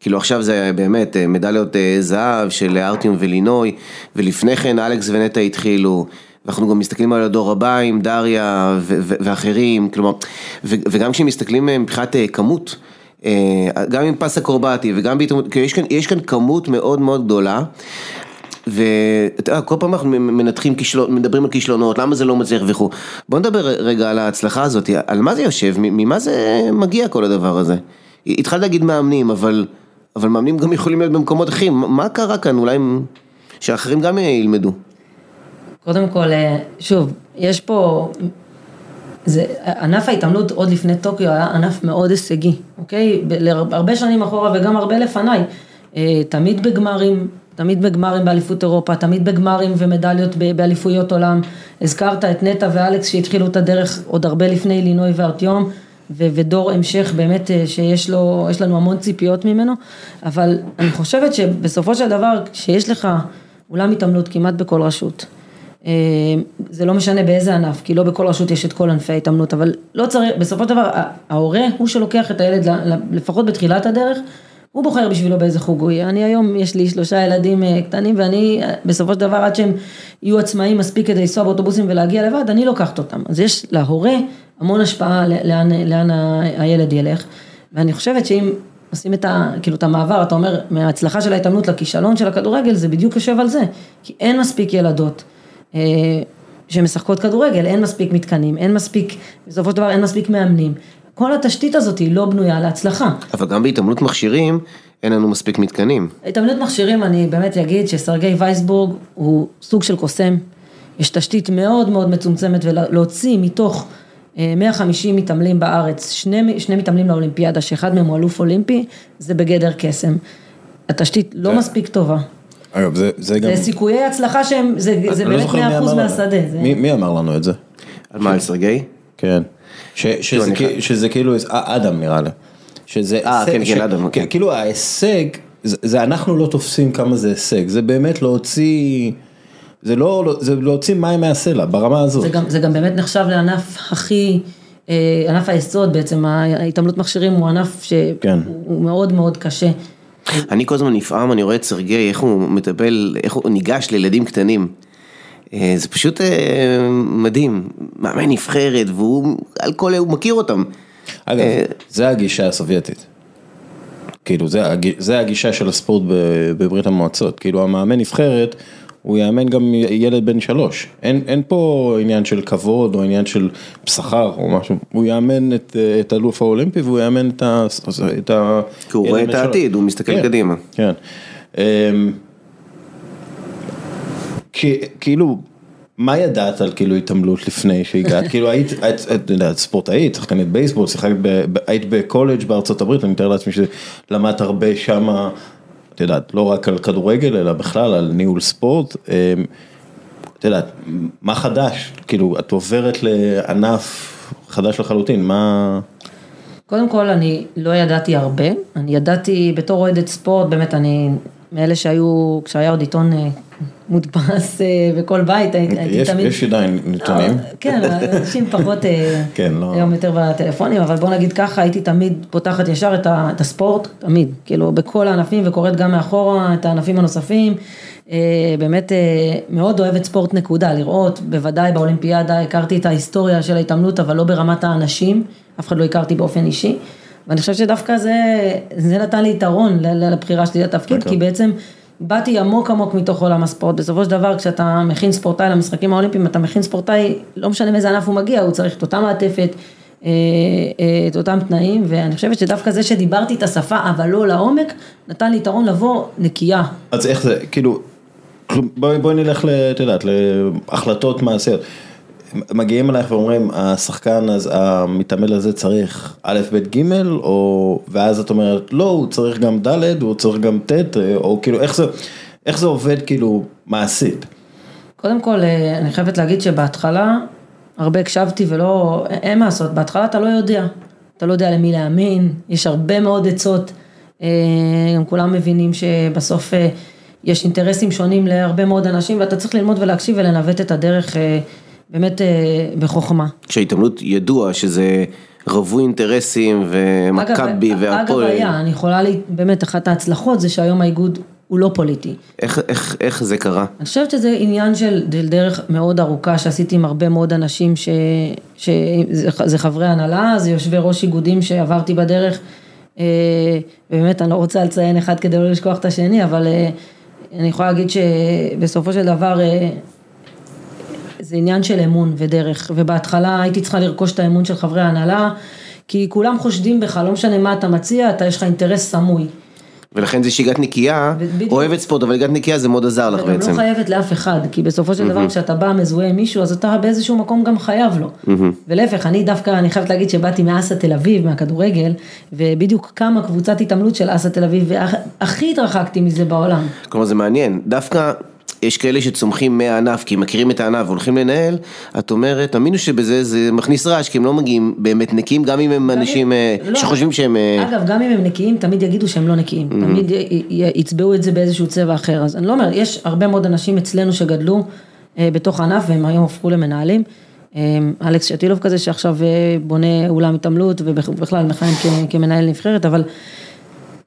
כאילו עכשיו זה באמת אה, מדליות אה, זהב של ארטיום ולינוי, ולפני כן אלכס ונטע התחילו. ואנחנו גם מסתכלים על הדור הבא עם דריה ו- ו- ואחרים, כלומר, ו- וגם כשמסתכלים אה, מבחינת כמות, גם עם פס אקרובטי וגם כאילו יש יש כאן כמות מאוד מאוד גדולה. ואתה יודע, כל פעם אנחנו מנתחים כישלונות, מדברים על כישלונות, למה זה לא מצליח וכו'. בוא נדבר רגע על ההצלחה הזאת, על מה זה יושב, ממה זה מגיע כל הדבר הזה. התחלת להגיד מאמנים, אבל, אבל מאמנים גם יכולים להיות במקומות אחרים, מה קרה כאן, אולי שאחרים גם ילמדו. קודם כל, אה, שוב, יש פה, זה, ענף ההתעמלות עוד לפני טוקיו היה ענף מאוד הישגי, אוקיי? הרבה שנים אחורה וגם הרבה לפניי, אה, תמיד בגמרים, תמיד בגמרים באליפות אירופה, תמיד בגמרים ומדליות באליפויות עולם. הזכרת את נטע ואלכס שהתחילו את הדרך עוד הרבה לפני לינוי וארטיום. ו- ודור המשך באמת אה, שיש לו, יש לנו המון ציפיות ממנו, אבל אני חושבת שבסופו של דבר, כשיש לך אולם התעמלות כמעט בכל רשות, אה, זה לא משנה באיזה ענף, כי לא בכל רשות יש את כל ענפי ההתעמלות, אבל לא צריך, בסופו של דבר, ההורה הוא שלוקח את הילד, לפחות בתחילת הדרך, הוא בוחר בשבילו באיזה חוג הוא יהיה. אני היום, יש לי שלושה ילדים אה, קטנים, ואני בסופו של דבר, עד שהם יהיו עצמאים מספיק כדי לנסוע באוטובוסים ולהגיע לבד, אני לוקחת אותם. אז יש להורה המון השפעה לאן, לאן הילד ילך, ואני חושבת שאם עושים את, ה, כאילו, את המעבר, אתה אומר, מההצלחה של ההתעמלות לכישלון של הכדורגל, זה בדיוק יושב על זה, כי אין מספיק ילדות. אה, שמשחקות כדורגל, אין מספיק מתקנים, אין מספיק, בסופו של דבר אין מספיק מאמנים. כל התשתית הזאת היא לא בנויה להצלחה. אבל גם בהתעמלות מכשירים, אין לנו מספיק מתקנים. התעמלות מכשירים, אני באמת אגיד שסרגי וייסבורג הוא סוג של קוסם. יש תשתית מאוד מאוד מצומצמת ולהוציא מתוך 150 מתעמלים בארץ, שני, שני מתעמלים לאולימפיאדה, שאחד מהם הוא אלוף אולימפי, זה בגדר קסם. התשתית לא זה- מספיק טובה. אגב, זה, זה גם... זה סיכויי הצלחה שהם, זה, זה לא באמת זוכר מי 100% אמר. מהשדה. זה... מי, מי אמר לנו את זה? על מה, על סרגי? כן. ש, שזה, כי- חייב. שזה כאילו, אה, אדם נראה לי. שזה אה, כן, כן, ש- אדם, כן. כאילו ההישג, זה, זה אנחנו לא תופסים כמה זה הישג, זה באמת להוציא, זה לא, זה להוציא מים מהסלע, ברמה הזאת. זה גם, זה גם באמת נחשב לענף הכי, אה, ענף היסוד בעצם, ההתעמלות מכשירים הוא ענף שהוא כן. מאוד מאוד קשה. אני כל הזמן נפעם, אני רואה את סרגי, איך הוא מטפל, איך הוא ניגש לילדים קטנים. אה, זה פשוט אה, מדהים, מאמן נבחרת, והוא על כל, הוא מכיר אותם. אגב, זה הגישה הסובייטית. כאילו, זה, זה הגישה של הספורט בברית המועצות. כאילו, המאמן נבחרת, הוא יאמן גם ילד בן שלוש. אין, אין פה עניין של כבוד או עניין של שכר או משהו. הוא יאמן את, את אלוף האולימפי והוא יאמן את ה... את ה כי הוא רואה את שלוש. העתיד, הוא מסתכל כן, קדימה. כן. אמ, כי- כאילו, מה ידעת על כאילו התעמלות לפני שהגעת? כאילו היית, את את יודעת, ספורטאית, שחקנית בייסבול, שיחקת, היית בקולג' בארצות הברית, אני מתאר לעצמי שלמדת הרבה שמה, את יודעת, לא רק על כדורגל, אלא בכלל על ניהול ספורט. אמ, את יודעת, מה חדש? כאילו, את עוברת לענף חדש לחלוטין, מה... קודם כל, אני לא ידעתי הרבה, אני ידעתי בתור אוהדת ספורט, באמת אני מאלה שהיו, כשהיה עוד עיתון אה, מודפס אה, בכל בית, הייתי יש, תמיד... יש עדיין נתונים. כן, אנשים פחות, אה, כן, לא. היום יותר בטלפונים, אבל בוא נגיד ככה, הייתי תמיד פותחת ישר את הספורט, תמיד, כאילו בכל הענפים וקוראת גם מאחורה את הענפים הנוספים. אה, באמת אה, מאוד אוהבת ספורט נקודה, לראות, בוודאי באולימפיאדה הכרתי את ההיסטוריה של ההתעמלות, אבל לא ברמת האנשים, אף אחד לא הכרתי באופן אישי. ואני חושבת שדווקא זה, זה נתן לי יתרון לבחירה שלי לתפקיד. כי בעצם באתי עמוק עמוק מתוך עולם הספורט, בסופו של דבר כשאתה מכין ספורטאי למשחקים האולימפיים, אתה מכין ספורטאי, לא משנה מאיזה ענף הוא מגיע, הוא צריך את אותה מעטפת, אה, אה, את אותם תנאים, ואני חושבת שדווקא זה שדיברתי את השפה, אבל לא לעומק, נתן לי יתרון לבוא נקייה. אז איך זה, כאילו, בואי בואי נלך, את יודעת, להחלטות מעשיות. מגיעים אלייך ואומרים, השחקן, אז המתעמל הזה צריך א', ב', ג', או, ואז את אומרת, לא, הוא צריך גם ד', הוא צריך גם ט', או כאילו, איך זה, איך זה עובד כאילו מעשית? קודם כל, אה, אני חייבת להגיד שבהתחלה, הרבה הקשבתי ולא, אין מה לעשות, בהתחלה אתה לא יודע, אתה לא יודע למי להאמין, יש הרבה מאוד עצות, אה, גם כולם מבינים שבסוף אה, יש אינטרסים שונים להרבה מאוד אנשים, ואתה צריך ללמוד ולהקשיב ולנווט את הדרך באמת אה, בחוכמה. כשההתעמלות ידוע שזה רווי אינטרסים ומכבי והפועל. אגב היה, אני יכולה, לה, באמת אחת ההצלחות זה שהיום האיגוד הוא לא פוליטי. איך, איך, איך זה קרה? אני חושבת שזה עניין של של דרך מאוד ארוכה שעשיתי עם הרבה מאוד אנשים ש, שזה זה חברי הנהלה, זה יושבי ראש איגודים שעברתי בדרך, אה, ובאמת אני לא רוצה לציין אחד כדי לא לשכוח את השני, אבל אה, אני יכולה להגיד שבסופו של דבר זה עניין של אמון ודרך, ובהתחלה הייתי צריכה לרכוש את האמון של חברי ההנהלה, כי כולם חושדים בך, לא משנה מה אתה מציע, אתה יש לך אינטרס סמוי. ולכן זה שהגעת נקייה. אוהבת ספורט, אבל הגעת נקייה זה מאוד עזר לך וגם בעצם. לא חייבת לאף אחד, כי בסופו של דבר כשאתה בא מזוהה עם מישהו, אז אתה באיזשהו מקום גם חייב לו. ולהפך, אני דווקא, אני חייבת להגיד שבאתי מאסה תל אביב, מהכדורגל, ובדיוק קמה קבוצת התעמלות של אסה תל אביב, והכי התרחקתי מזה בעולם. כלומר זה מעניין, דווקא יש כאלה שצומחים מהענף כי הם מכירים את הענף והולכים לנהל, את אומרת, תאמינו שבזה זה מכניס רעש כי הם לא מגיעים באמת נקיים גם אם הם אנשים אה, לא, שחושבים שהם... אה, אגב, גם אם הם נקיים, תמיד יגידו שהם לא נקיים. תמיד י- י- יצבעו את זה באיזשהו צבע אחר. אז אני לא אומר, יש הרבה מאוד אנשים אצלנו שגדלו אה, בתוך הענף, והם היום הפכו למנהלים. אה, אלכס שטילוב כזה, שעכשיו בונה אולם התעמלות, ובכלל מכהן כמנהל נבחרת, אבל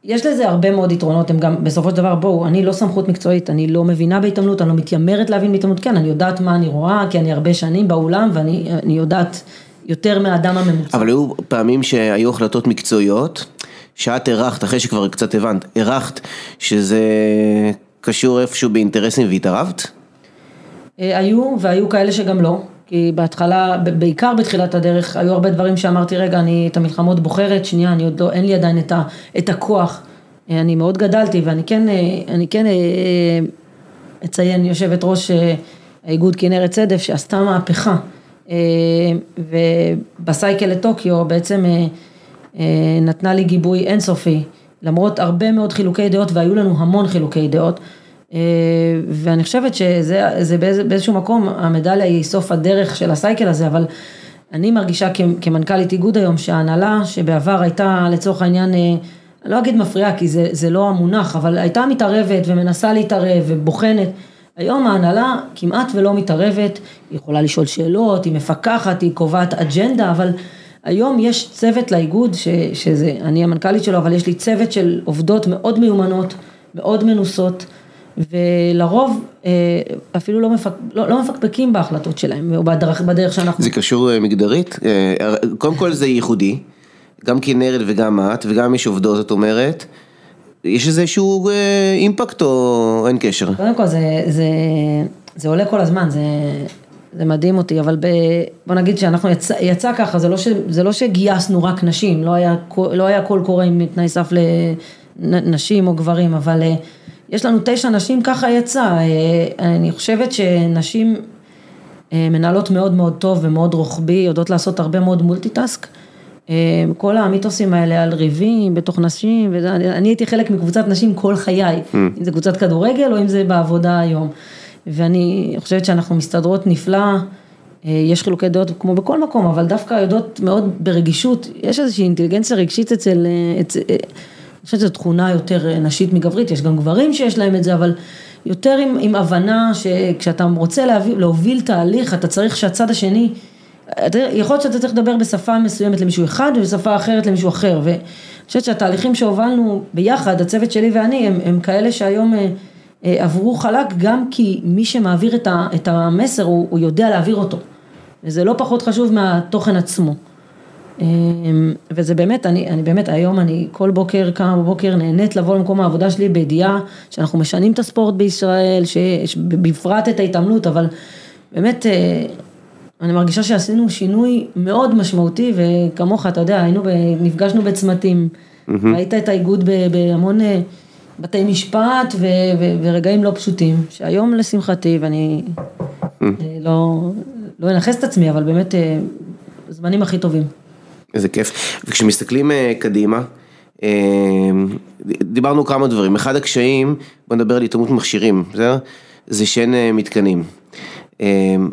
יש לזה הרבה מאוד יתרונות, הם גם, בסופו של דבר, בואו, אני לא סמכות מקצועית, אני לא מבינה בהתעמלות, אני לא מתיימרת להבין בהתעמלות, כן, אני יודעת מה אני רואה, כי אני הרבה שנים באולם, ואני אני יודעת יותר מהאדם הממוצע. אבל היו פעמים שהיו החלטות מקצועיות, שאת הרחת, אחרי שכבר קצת הבנת, הרחת שזה קשור איפשהו באינטרסים והתערבת? אה, היו, והיו כאלה שגם לא, כי בהתחלה, בעיקר בתחילת הדרך, היו הרבה דברים שאמרתי, רגע, אני את המלחמות בוחרת, שנייה, אני עוד לא, אין לי עדיין את, ה, את הכוח. אה, אני מאוד גדלתי, ואני כן, אה, אני כן אה, אציין יושבת ראש האיגוד כנרת צדף, שעשתה מהפכה. ובסייקל לטוקיו בעצם נתנה לי גיבוי אינסופי, למרות הרבה מאוד חילוקי דעות, והיו לנו המון חילוקי דעות. אה, ואני חושבת שזה זה באיזה, באיזשהו מקום, המדליה היא סוף הדרך של הסייקל הזה, אבל אני מרגישה כמנכ"לית איגוד היום, שההנהלה שבעבר הייתה לצורך העניין, אה, לא אגיד מפריעה כי זה, זה לא המונח, אבל הייתה מתערבת ומנסה להתערב ובוחנת. היום ההנהלה כמעט ולא מתערבת, היא יכולה לשאול שאלות, היא מפקחת, היא קובעת אג'נדה, אבל היום יש צוות לאיגוד, ש, שזה, אני המנכ"לית שלו, אבל יש לי צוות של עובדות מאוד מיומנות, מאוד מנוסות, ולרוב אה, אפילו לא, מפק, לא, לא מפקפקים בהחלטות שלהם, או בדרך, בדרך שאנחנו... זה קשור אה, מגדרית? אה, קודם כל זה ייחודי, גם כנרת וגם את, וגם יש עובדות, את אומרת. יש איזה איזשהו אה, impact או אין קשר? קודם כל זה, זה, זה עולה כל הזמן, זה, זה מדהים אותי, אבל ב, בוא נגיד שאנחנו יצא, יצא ככה, זה לא, ש, זה לא שגייסנו רק נשים, לא היה, לא היה קול קורא עם תנאי סף לנשים או גברים, אבל יש לנו תשע נשים, ככה יצא. אה, אני חושבת שנשים אה, מנהלות מאוד מאוד טוב ומאוד רוחבי, יודעות לעשות הרבה מאוד multitask. אה, כל המיתוסים האלה על ריבים בתוך נשים, וזה, אני, הייתי חלק מקבוצת נשים כל חיי, mm. אם זה קבוצת כדורגל או אם זה בעבודה היום. ואני חושבת שאנחנו מסתדרות נפלא, יש חילוקי דעות כמו בכל מקום, אבל דווקא יודעות מאוד ברגישות, יש איזושהי אינטליגנציה רגשית אצל, אצל חושבת שזו תכונה יותר נשית מגברית, יש גם גברים שיש להם את זה, אבל יותר עם, עם הבנה שכשאתה רוצה להוביל, להוביל תהליך, אתה צריך שהצד השני, יכול להיות שאתה צריך לדבר בשפה מסוימת למישהו אחד ובשפה אחרת למישהו אחר, ואני חושבת שהתהליכים שהובלנו ביחד, הצוות שלי ואני, הם, הם כאלה שהיום אה, אה, עברו חלק גם כי מי שמעביר את, ה, את המסר הוא, הוא יודע להעביר אותו, וזה לא פחות חשוב מהתוכן עצמו. אמ, וזה באמת, אני, אני באמת, היום אני כל בוקר קמה בבוקר נהנית לבוא למקום העבודה שלי בידיעה שאנחנו משנים את הספורט בישראל, שבפרט את ההתעמלות, אבל באמת, אה, אני מרגישה שעשינו שינוי מאוד משמעותי, וכמוך, אתה יודע, היינו, נפגשנו בצמתים, mm-hmm. ראית את האיגוד בהמון אה, בתי משפט ו, ו, ורגעים לא פשוטים, שהיום לשמחתי, ואני mm-hmm. לא, לא אנכס את עצמי, אבל באמת, זמנים הכי טובים. איזה כיף. וכשמסתכלים אה, קדימה, אה, דיברנו כמה דברים. אחד הקשיים, בוא נדבר על התעמלות מכשירים, בסדר? זה שאין אה, מתקנים.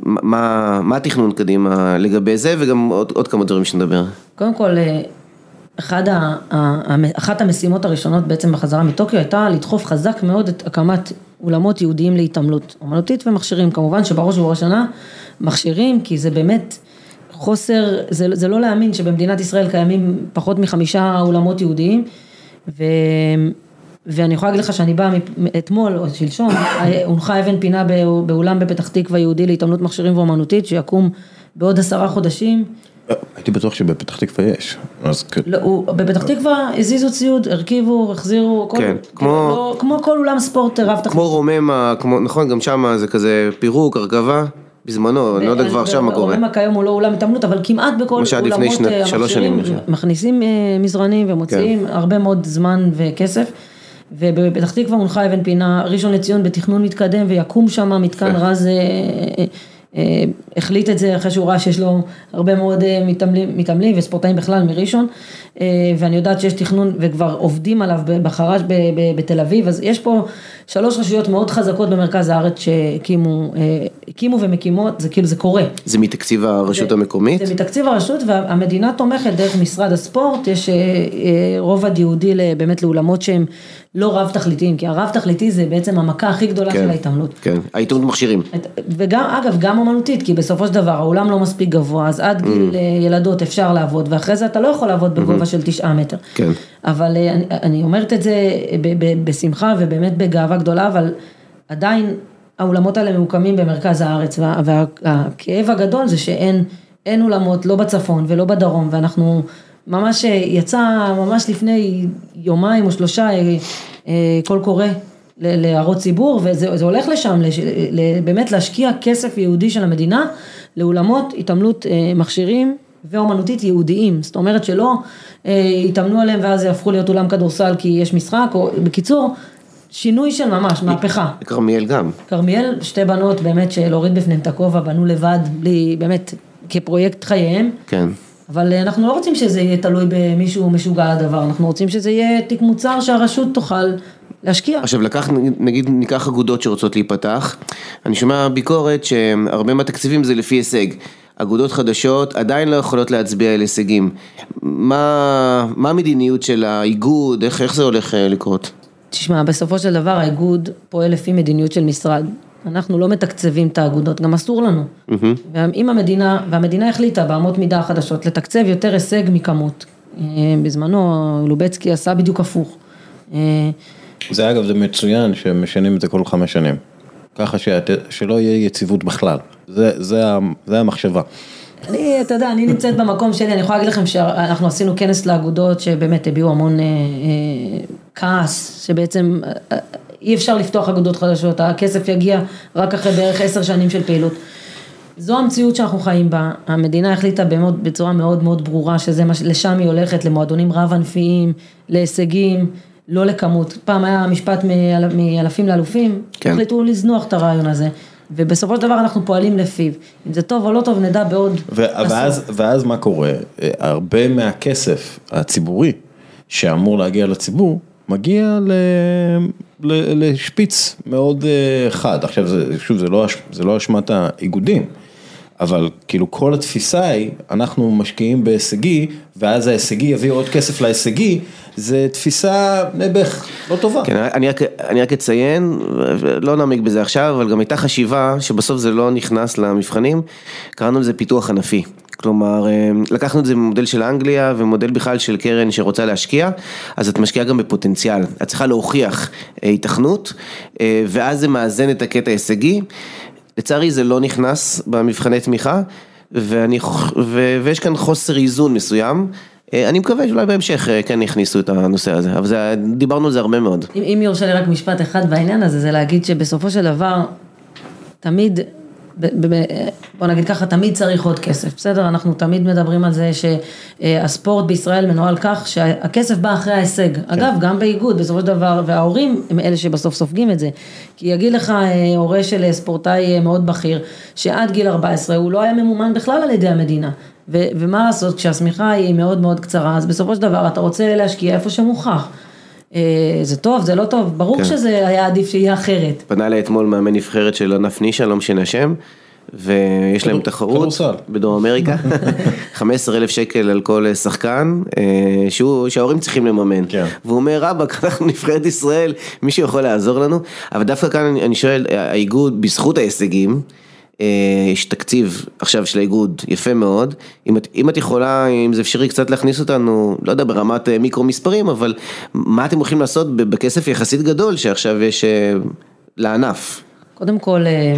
מה, מה התכנון קדימה לגבי זה וגם עוד, עוד כמה דברים שנדבר. קודם כל, אחד ה, אחת המשימות הראשונות בעצם בחזרה מטוקיו הייתה לדחוף חזק מאוד את הקמת אולמות יהודיים להתעמלות, אומנותית ומכשירים, כמובן שבראש ובראשונה מכשירים, כי זה באמת חוסר, זה, זה לא להאמין שבמדינת ישראל קיימים פחות מחמישה אולמות יהודיים, ו, ואני יכולה להגיד לך שאני באה אתמול או שלשום, הונחה אבן פינה באולם בפתח תקווה יהודי להתעמלות מכשירים ואומנותית, שיקום בעוד עשרה חודשים. הייתי בטוח שבפתח תקווה יש, אז כן. לא, הוא, בפתח תקווה הזיזו ציוד, הרכיבו, החזירו, כל, כן, כמו, לא, כמו כל אולם ספורט רב תחתית. כמו רוממה, כמו, נכון, גם שם זה כזה פירוק, הרכבה. בזמנו, אני לא יודע כבר עכשיו מה קורה. רוממה כיום הוא לא אולם התעמלות, אבל כמעט בכל אולמות אה, המכשירים מכניסים אה, מזרנים ומוציאים כן. הרבה מאוד זמן וכסף. ובפתח תקווה הונחה אבן פינה, ראשון לציון בתכנון מתקדם ויקום שם מתקן כן. רז אה, אה, החליט את זה אחרי שהוא ראה שיש לו הרבה מאוד אה, מתעמלים, מתעמלים וספורטאים בכלל מראשון, אה, ואני יודעת שיש תכנון וכבר עובדים עליו בחרש בתל אביב, אז יש פה שלוש רשויות מאוד חזקות במרכז הארץ שהקימו, הקימו ומקימות, זה כאילו זה קורה. זה מתקציב הרשות זה, המקומית? זה מתקציב הרשות והמדינה תומכת דרך משרד הספורט, יש רובד ייעודי באמת לאולמות שהם לא רב תכליתיים, כי הרב תכליתי זה בעצם המכה הכי גדולה כן, של ההתעמלות. כן, ההתעמלות מכשירים. וגם, אגב, גם אומנותית, כי בסופו של דבר העולם לא מספיק גבוה, אז עד גיל mm. ילדות אפשר לעבוד, ואחרי זה אתה לא יכול לעבוד בגובה mm-hmm. של תשעה מטר. כן. אבל אה, אני, אני אומרת את זה בשמחה ובאמת בגאווה גדולה, אבל עדיין האולמות האלה ממוקמים במרכז הארץ, וה, והכאב הגדול זה שאין אולמות, לא בצפון ולא בדרום, ואנחנו... ממש אה, יצא ממש לפני יומיים או שלושה קול קורא להערות ציבור, וזה הולך לשם, באמת להשקיע כסף יהודי של המדינה לאולמות התעמלות אה, מכשירים ואומנותית יהודיים, זאת אומרת שלא יתאמנו אה, עליהם ואז יהפכו להיות אולם כדורסל כי יש משחק, או בקיצור, שינוי של ממש, מהפכה. כרמיאל גם. כרמיאל, שתי בנות באמת שלהוריד בפניהם את הכובע, בנו לבד, בלי, באמת, כפרויקט חייהם. כן. אבל אה, אנחנו לא רוצים שזה יהיה תלוי במישהו משוגע לדבר, אנחנו רוצים שזה יהיה תיק מוצר שהרשות תוכל להשקיע. עכשיו לקח, נגיד ניקח אגודות שרוצות להיפתח, אני שומע ביקורת שהרבה מהתקציבים זה לפי הישג. אגודות חדשות עדיין לא יכולות להצביע על הישגים. מה, מה המדיניות של האיגוד, איך, איך זה הולך אה, לקרות? תשמע, בסופו של דבר האיגוד פועל לפי מדיניות של משרד. אנחנו לא מתקצבים את האגודות, גם אסור לנו. Mm-hmm. ואם המדינה, והמדינה החליטה באמות מידה החדשות לתקצב יותר הישג מכמות. אה, בזמנו לובצקי עשה בדיוק הפוך. אה, זה אגב, זה מצוין שמשנים את זה כל חמש שנים. ככה שאת, שלא יהיה יציבות בכלל. זה, זה, זה המחשבה. אני, אתה יודע, אני נמצאת במקום שלי, אני יכולה להגיד לכם שאנחנו עשינו כנס לאגודות שבאמת הביעו המון אה, אה, כעס, שבעצם אה, אי אפשר לפתוח אגודות חדשות, הכסף יגיע רק אחרי בערך עשר שנים של פעילות. זו המציאות שאנחנו חיים בה, המדינה החליטה במאוד, בצורה מאוד מאוד ברורה שזה מה, לשם היא הולכת, למועדונים רב ענפיים, להישגים, לא לכמות. פעם היה משפט מאל- מאלפים לאלופים, כן. החליטו לזנוח את הרעיון הזה. ובסופו של דבר אנחנו פועלים לפיו. אם זה טוב או לא טוב, נדע בעוד ו- ואז, ואז מה קורה? אה, הרבה מהכסף הציבורי שאמור להגיע לציבור, מגיע ל, לשפיץ מאוד אה, חד. עכשיו, זה, שוב, זה לא, זה לא אשמת האיגודים, אבל כאילו כל התפיסה היא, אנחנו משקיעים בהישגי, ואז ההישגי יביא עוד כסף להישגי, זה תפיסה נעבך, לא טובה. כן, אני רק, אני רק אציין, לא נעמיק בזה עכשיו, אבל גם הייתה חשיבה שבסוף זה לא נכנס למבחנים, קראנו לזה פיתוח ענפי. כלומר, אה, לקחנו את זה ממודל של אנגליה ומודל בכלל של קרן שרוצה להשקיע, אז את משקיעה גם בפוטנציאל, את צריכה להוכיח אה, היתכנות, אה, ואז זה מאזן את הקטע ההישגי. לצערי זה לא נכנס במבחני תמיכה, ואני, ו, ויש כאן חוסר איזון מסוים. אה, אני מקווה שאולי בהמשך כן יכניסו את הנושא הזה, אבל זה, דיברנו על זה הרבה מאוד. אם, אם יורשה לי רק משפט אחד בעניין הזה, זה להגיד שבסופו של דבר, תמיד, בוא נגיד ככה, תמיד צריך עוד כסף, בסדר? אנחנו תמיד מדברים על זה שהספורט בישראל מנוהל כך שהכסף בא אחרי ההישג. אגב, גם באיגוד, בסופו של דבר, וההורים הם אלה שבסוף סופגים את זה. כי יגיד לך אה, הורה של ספורטאי אה, מאוד בכיר, שעד גיל 14 הוא לא היה ממומן בכלל על ידי המדינה. ו- ומה לעשות, כשהשמיכה היא מאוד מאוד קצרה, אז בסופו של דבר אתה רוצה להשקיע איפה שמוכח. אה, זה טוב, זה לא טוב, ברור כן. שזה היה עדיף שיהיה אחרת. פנה אליי אתמול מאמן נבחרת של ענף נישה, לא משנה השם, ויש להם תחרות. בדרום אמריקה, 15 אלף שקל על כל אה, שחקן, אה, שהוא, שההורים צריכים לממן. כן. והוא אומר, רבאק, אנחנו נבחרת ישראל, מישהו יכול לעזור לנו? אבל דווקא כאן אני, אני שואל, האיגוד, בזכות ההישגים, יש תקציב עכשיו של האיגוד יפה מאוד, אם את, אם את יכולה, אם זה אפשרי קצת להכניס אותנו, לא יודע, ברמת אה, מיקרו מספרים, אבל מה אתם הולכים לעשות בכסף יחסית גדול שעכשיו יש אה, לענף? קודם כל, אה,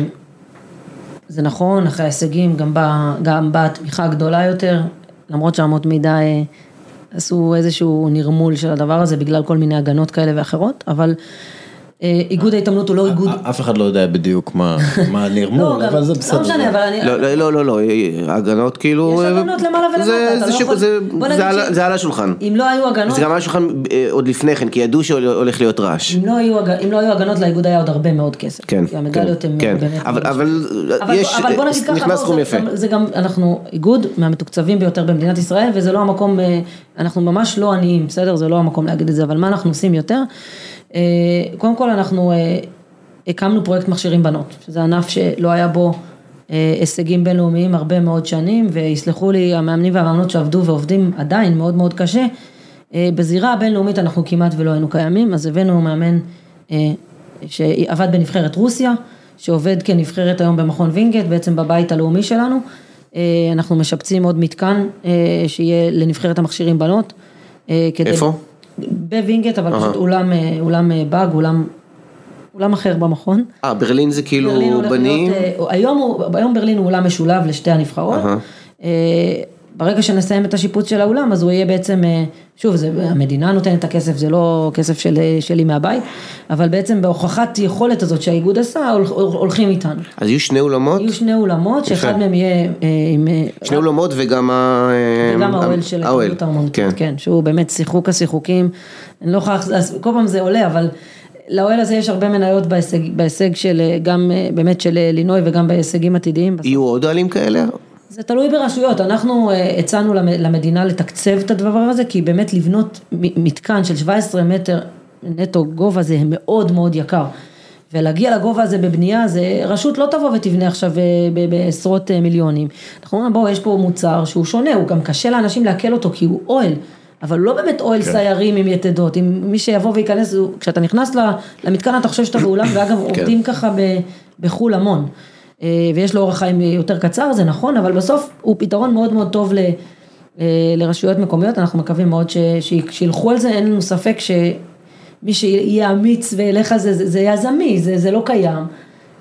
זה נכון, אחרי ההישגים גם באה גם באה תמיכה גדולה יותר, למרות שאמות מידה אה, עשו איזשהו נרמול של הדבר הזה בגלל כל מיני הגנות כאלה ואחרות, אבל אה, איגוד ההתעמלות הוא לא איגוד... אף אחד לא יודע בדיוק מה מה הנרמול, לא, גם- אבל זה בסדר. לא משנה, אבל אני... לא, לא, לא, לא, לא, הגנות כאילו... יש אה, הגנות למעלה ולמטה, זה- לא על- ש- זה על השולחן. אם לא היו הגנות... זה גם על השולחן אה, עוד לפני כן, כי ידעו שהולך להיות רעש. אם לא, היו, הג- אם לא היו הגנות לאיגוד היה עוד הרבה מאוד כסף. כן, המדליות כן, הן כן. באמת... אבל- מאוד אבל אבל, יש, אבל בוא נגיד ככה, נכנס בוא, סכום זה, יפה. גם- זה גם, אנחנו איגוד מהמתוקצבים ביותר במדינת ישראל, וזה לא המקום, אה, אנחנו ממש לא עניים, בסדר? זה לא המקום להגיד את זה, אבל מה אנחנו עושים יותר? אה, קודם כל אנחנו אה, הקמנו פרויקט מכשירים בנות, שזה ענף שלא היה בו אה, הישגים בינלאומיים הרבה מאוד שנים, ויסלחו לי המאמנים והמאמנות שעבדו ועובדים עדיין מאוד מאוד קשה. בזירה הבינלאומית אנחנו כמעט ולא היינו קיימים, אז הבאנו מאמן שעבד בנבחרת רוסיה, שעובד כנבחרת היום במכון וינגייט, בעצם בבית הלאומי שלנו. אנחנו משפצים עוד מתקן שיהיה לנבחרת המכשירים בנות. איפה? בווינגייט, אבל פשוט אולם, אה, אולם אה, באג, אולם, אולם אחר במכון. אה, ברלין זה כאילו ברלין בנים? להיות, אה, היום, הוא- היום ברלין הוא אולם משולב לשתי הנבחרות. אהה. ברגע שנסיים את השיפוץ של האולם, אז הוא יהיה בעצם, אה, שוב, זה, המדינה נותנת את הכסף, זה לא כסף של, אה, שלי מהבית, אבל בעצם בהוכחת יכולת הזאת שהאיגוד עשה, הול- הולכים איתנו. אז יהיו שני אולמות? יהיו שני אולמות, שאחד. מהם יהיה אה, עם... שני אולמות וגם ה... וגם האוהל של ההתאחדות האומנותית, כן. כן, שהוא באמת שיחוק השיחוקים, אני לא יכולה, כל פעם זה עולה, אבל לאוהל הזה יש הרבה מניות בהישג, בהישג של, גם באמת של לינוי וגם בהישגים עתידיים. יהיו עוד אוהלים כאלה? זה תלוי ברשויות, אנחנו אה, הצענו למ- למדינה לתקצב את הדבר הזה, כי באמת לבנות מתקן של 17 מטר נטו גובה זה מאוד מאוד יקר. ולהגיע לגובה הזה בבנייה, זה רשות לא תבוא ותבנה עכשיו אה, בעשרות אה, מיליונים. אנחנו אומרים, בואו, יש פה מוצר שהוא שונה, הוא גם קשה לאנשים לעכל אותו, כי הוא אוהל. אבל לא באמת אוהל כן. סיירים עם יתדות, אם מי שיבוא וייכנס, כשאתה נכנס למתקן אתה חושב שאתה באולם, ואגב עובדים ככה בחו"ל המון. אה, ויש לו אורח חיים יותר קצר, זה נכון, אבל בסוף הוא פתרון מאוד מאוד טוב ל, אה, לרשויות מקומיות, אנחנו מקווים מאוד ש, שילכו על זה, אין לנו ספק שמי שיהיה אמיץ וילך על זה, זה, זה יזמי, זה, זה לא קיים.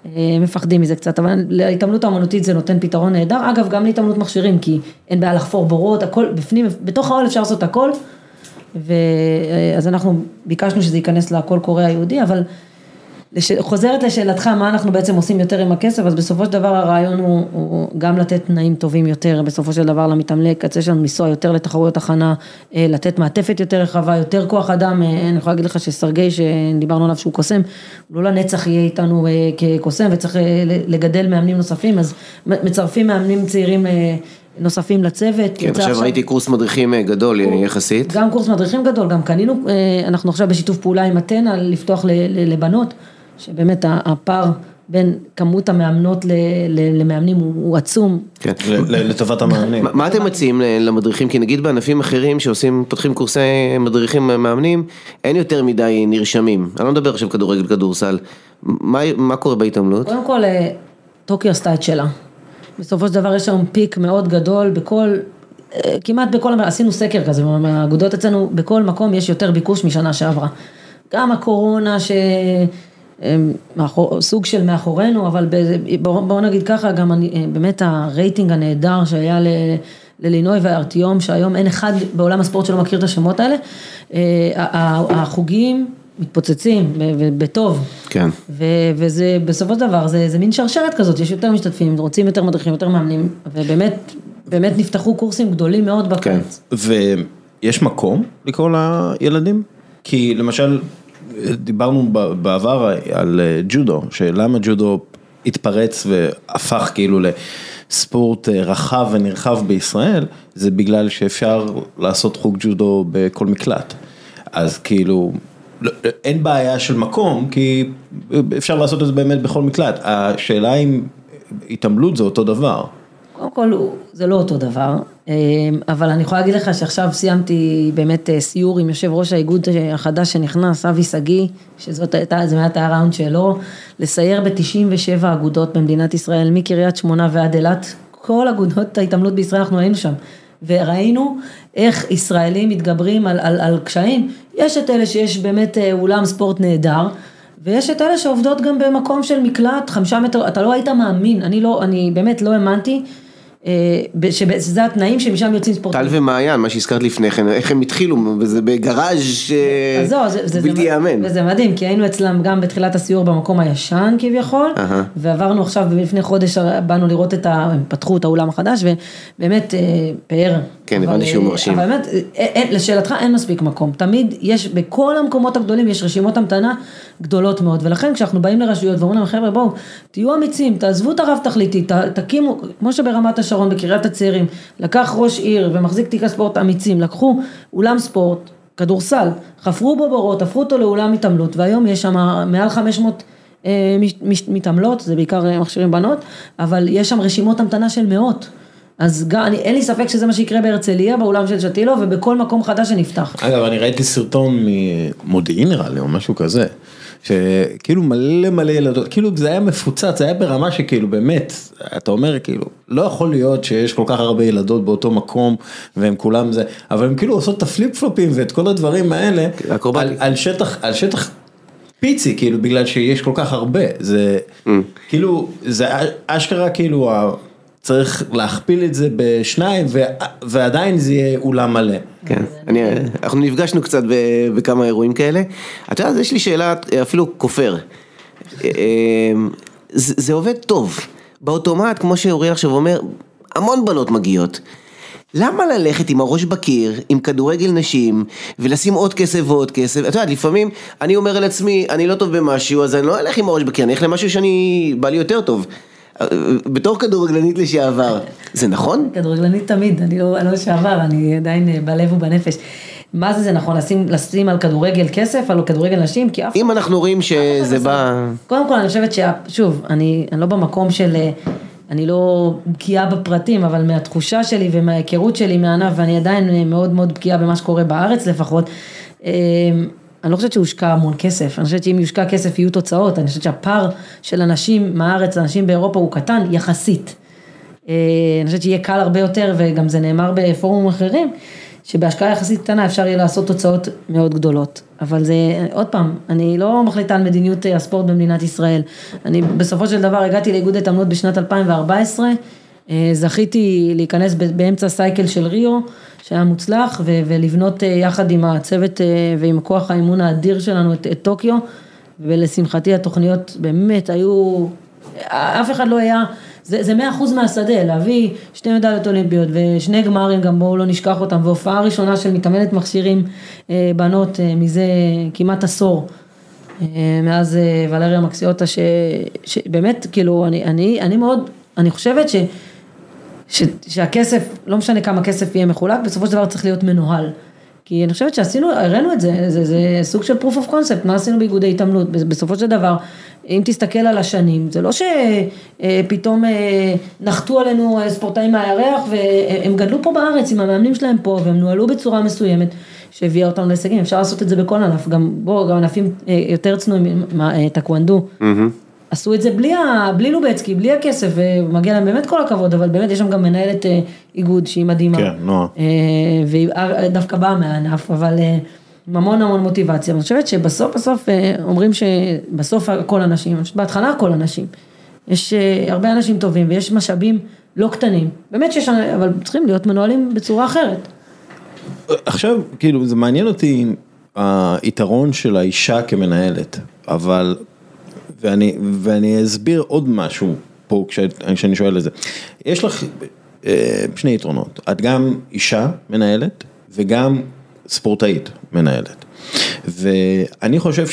אה, מפחדים מזה קצת, אבל להתעמלות האמנותית זה נותן פתרון נהדר, אגב גם להתעמלות מכשירים, כי אין בעיה לחפור בורות, הכל בפנים, בתוך האוהל אפשר לעשות הכל, ואז אנחנו ביקשנו שזה ייכנס לקול קורא היהודי, אבל לש... חוזרת לשאלתך מה אנחנו בעצם עושים יותר עם הכסף, אז בסופו של דבר הרעיון הוא, הוא גם לתת תנאים טובים יותר, בסופו של דבר למתעמלי קצה שלנו לנסוע יותר לתחרויות הכנה, אה, לתת מעטפת יותר רחבה, יותר כוח אדם, אה, אני יכולה להגיד לך שסרגי שדיברנו עליו שהוא קוסם, הוא לא לנצח יהיה איתנו כקוסם וצריך לגדל מאמנים נוספים, אז מצרפים מאמנים צעירים נוספים לצוות. כן, עכשיו עכשיו ראיתי קורס מדריכים גדול יחסית. גם קורס מדריכים גדול, גם קנינו, אנחנו עכשיו בשיתוף פעולה עם אתנה לפתוח לבנות. שבאמת הפער בין כמות המאמנות למאמנים הוא עצום. כן, לטובת המאמנים. מה אתם מציעים למדריכים? כי נגיד בענפים אחרים שעושים, פותחים קורסי מדריכים מאמנים, אין יותר מדי נרשמים. אני לא מדבר עכשיו כדורגל, כדורסל. מה קורה בהתעמלות? קודם כל, אה, טוקיו עשתה את שלה. בסופו של דבר יש היום פיק מאוד גדול בכל, אה, כמעט בכל, עשינו סקר כזה, האגודות אצלנו, בכל מקום יש יותר ביקוש משנה שעברה. גם הקורונה ש... סוג של מאחורינו, אבל בואו נגיד ככה, גם אני, אה, באמת הרייטינג הנהדר שהיה ללינוי וארטיום, שהיום אין אחד בעולם הספורט שלא מכיר את השמות האלה, אה, החוגים מתפוצצים, בטוב. כן. וזה בסופו של דבר, זה, זה מין שרשרת כזאת, יש יותר משתתפים, רוצים יותר מדריכים, יותר מאמנים, ובאמת, באמת נפתחו קורסים גדולים מאוד בקיץ. כן. ויש מקום לקרוא לילדים? כי למשל, דיברנו בעבר על אה, ג'ודו, שלמה ג'ודו התפרץ והפך כאילו לספורט אה, רחב ונרחב בישראל, זה בגלל שאפשר לעשות חוג ג'ודו בכל מקלט. אז כאילו, לא, אין בעיה של מקום, כי אפשר לעשות את זה באמת בכל מקלט. השאלה אם התעמלות זה אותו דבר. קודם כל, זה לא אותו דבר, אמ, אבל אני יכולה להגיד לך שעכשיו סיימתי באמת אה, סיור עם יושב ראש האיגוד החדש שנכנס, אבי שגיא, שזאת הייתה, זה היה ראונד שלו, לסייר ב-97 אגודות במדינת ישראל, מקריית שמונה ועד אילת, כל אגודות ההתעמלות בישראל אנחנו היינו שם. וראינו איך ישראלים מתגברים על, על, על קשיים, יש את אלה שיש באמת אה, אולם ספורט נהדר, ויש את אלה שעובדות גם במקום של מקלט, חמישה מטר, אתה לא היית מאמין, אני לא, אני באמת לא האמנתי אה, שזה התנאים שמשם יוצאים ספורטאים. טל ומעיין, מה שהזכרת לפני כן, איך הם התחילו, וזה בגראז' בלתי ייאמן. וזה מדהים, כי היינו אצלם גם בתחילת הסיור במקום הישן כביכול, ועברנו עכשיו לפני חודש, באנו לראות את ה... הם פתחו את האולם החדש, ובאמת אה, פאר. כן, הבנתי שהוא מרשים. אבל באמת, אה, לשאלתך אין מספיק מקום, תמיד יש, בכל המקומות הגדולים יש רשימות המתנה גדולות מאוד, ולכן כשאנחנו באים לרשויות ואומרים להם, חבר'ה בואו, תהיו אמיצים, תעזבו את הרב תכליתי, תקימו, כמו שברמת השרון. השרון בקריית הצעירים, לקח ראש עיר ומחזיק תיק הספורט אמיצים, לקחו אולם ספורט, כדורסל, חפרו בו בורות, הפכו אותו לאולם התעמלות, והיום יש שם מעל 500 אה, מתעמלות, זה בעיקר אה, מכשירים בנות, אבל יש שם רשימות המתנה של מאות. אז גם, אני, אין לי ספק שזה מה שיקרה בהרצליה, באולם של שתילו, ובכל מקום חדש שנפתח. אגב, אני ראיתי סרטון ממודיעין נראה לי, או משהו כזה. שכאילו מלא מלא ילדות, כאילו זה היה מפוצץ, זה היה ברמה שכאילו באמת, אתה אומר כאילו, לא יכול להיות שיש כל כך הרבה ילדות באותו מקום והם כולם זה, אבל הם כאילו עושות את הפליפ פלופים ואת כל הדברים האלה, על, על שטח, על שטח פיצי, כאילו בגלל שיש כל כך הרבה, זה mm. כאילו, זה אשכרה כאילו צריך להכפיל את זה בשניים ועדיין זה יהיה אולם מלא. כן, אני, אנחנו נפגשנו קצת בכמה אירועים כאלה. אתה יודע, יש לי שאלה אפילו כופר. אמ, זה, זה עובד טוב. באוטומט, כמו שאורי עכשיו אומר, המון בנות מגיעות. למה ללכת עם הראש בקיר, עם כדורגל נשים, ולשים עוד כסף ועוד כסף? אתה יודע, לפעמים אני אומר על עצמי, אני לא טוב במשהו, אז אני לא אלך עם הראש בקיר, אני אלך למשהו שאני, בא לי יותר טוב. בתור כדורגלנית לשעבר, זה נכון? כדורגלנית תמיד, אני לא, לא לשעבר, אני עדיין אה, בלב ובנפש. מה זה זה נכון, לשים, לשים על כדורגל כסף, על כדורגל נשים? כי אף... אם אנחנו רואים שזה בא... קודם כל אני חושבת ששוב, אני, אני לא במקום של... אה, אני לא בקיאה בפרטים, אבל מהתחושה שלי ומההיכרות שלי מהענף, ואני עדיין אה, מאוד מאוד בקיאה במה שקורה בארץ לפחות, אני לא חושבת שהושקע המון כסף, אני חושבת שאם יושקע כסף יהיו תוצאות, אני חושבת שהפער של אנשים מהארץ לאנשים באירופה הוא קטן יחסית. אה, אני חושבת שיהיה קל הרבה יותר, וגם זה נאמר בפורומים אחרים, שבהשקעה יחסית קטנה אפשר יהיה לעשות תוצאות מאוד גדולות. אבל זה, עוד פעם, אני לא מחליטה על מדיניות אה, הספורט במדינת ישראל. אני בסופו של דבר הגעתי לאיגוד ההתעמלות בשנת 2014, אה, זכיתי להיכנס באמצע סייקל של ריו. שהיה מוצלח, ו- ולבנות אה, יחד עם הצוות אה, ועם כוח האימון האדיר שלנו את, את טוקיו, ולשמחתי התוכניות באמת היו, אף אחד לא היה, זה, זה 100% מהשדה, להביא שתי מדליות אולימפיות ושני גמרים, גם בואו לא נשכח אותם, והופעה ראשונה של מתאמנת מכשירים אה, בנות אה, מזה כמעט עשור. אה, מאז אה, ולריה מקסיוטה, שבאמת, כאילו, אני, אני, אני מאוד, אני חושבת ש, ש, שהכסף, לא משנה כמה כסף יהיה מחולק, בסופו של דבר צריך להיות מנוהל. כי אני חושבת שעשינו, הראינו את זה, זה, זה סוג של proof of concept, מה עשינו באיגודי התעמלות, בסופו של דבר, אם תסתכל על השנים, זה לא שפתאום אה, נחתו עלינו ספורטאים מהירח והם גדלו פה בארץ עם המאמנים שלהם פה והם נוהלו בצורה מסוימת. שהביאה אותנו להישגים, אפשר לעשות את זה בכל ענף, גם בוא, גם ענפים אה, יותר צנועים, אה, טקוונדו, עשו את זה בלי, בלי לובצקי, בלי הכסף, ומגיע להם באמת כל הכבוד, אבל באמת יש שם גם מנהלת אה, איגוד שהיא מדהימה, כן, נועה, והיא דווקא באה מהענף, אבל עם המון המון מוטיבציה, אני חושבת שבסוף בסוף אומרים שבסוף הכל אנשים, בהתחלה הכל אנשים, יש הרבה אנשים טובים ויש משאבים לא קטנים, באמת שיש, אבל צריכים להיות מנוהלים בצורה אחרת. עכשיו, כאילו, זה מעניין אותי היתרון של האישה כמנהלת, אבל, ואני, ואני אסביר עוד משהו פה כשאני שואל את זה. יש לך אה, שני יתרונות, את גם אישה מנהלת וגם ספורטאית מנהלת. ואני חושב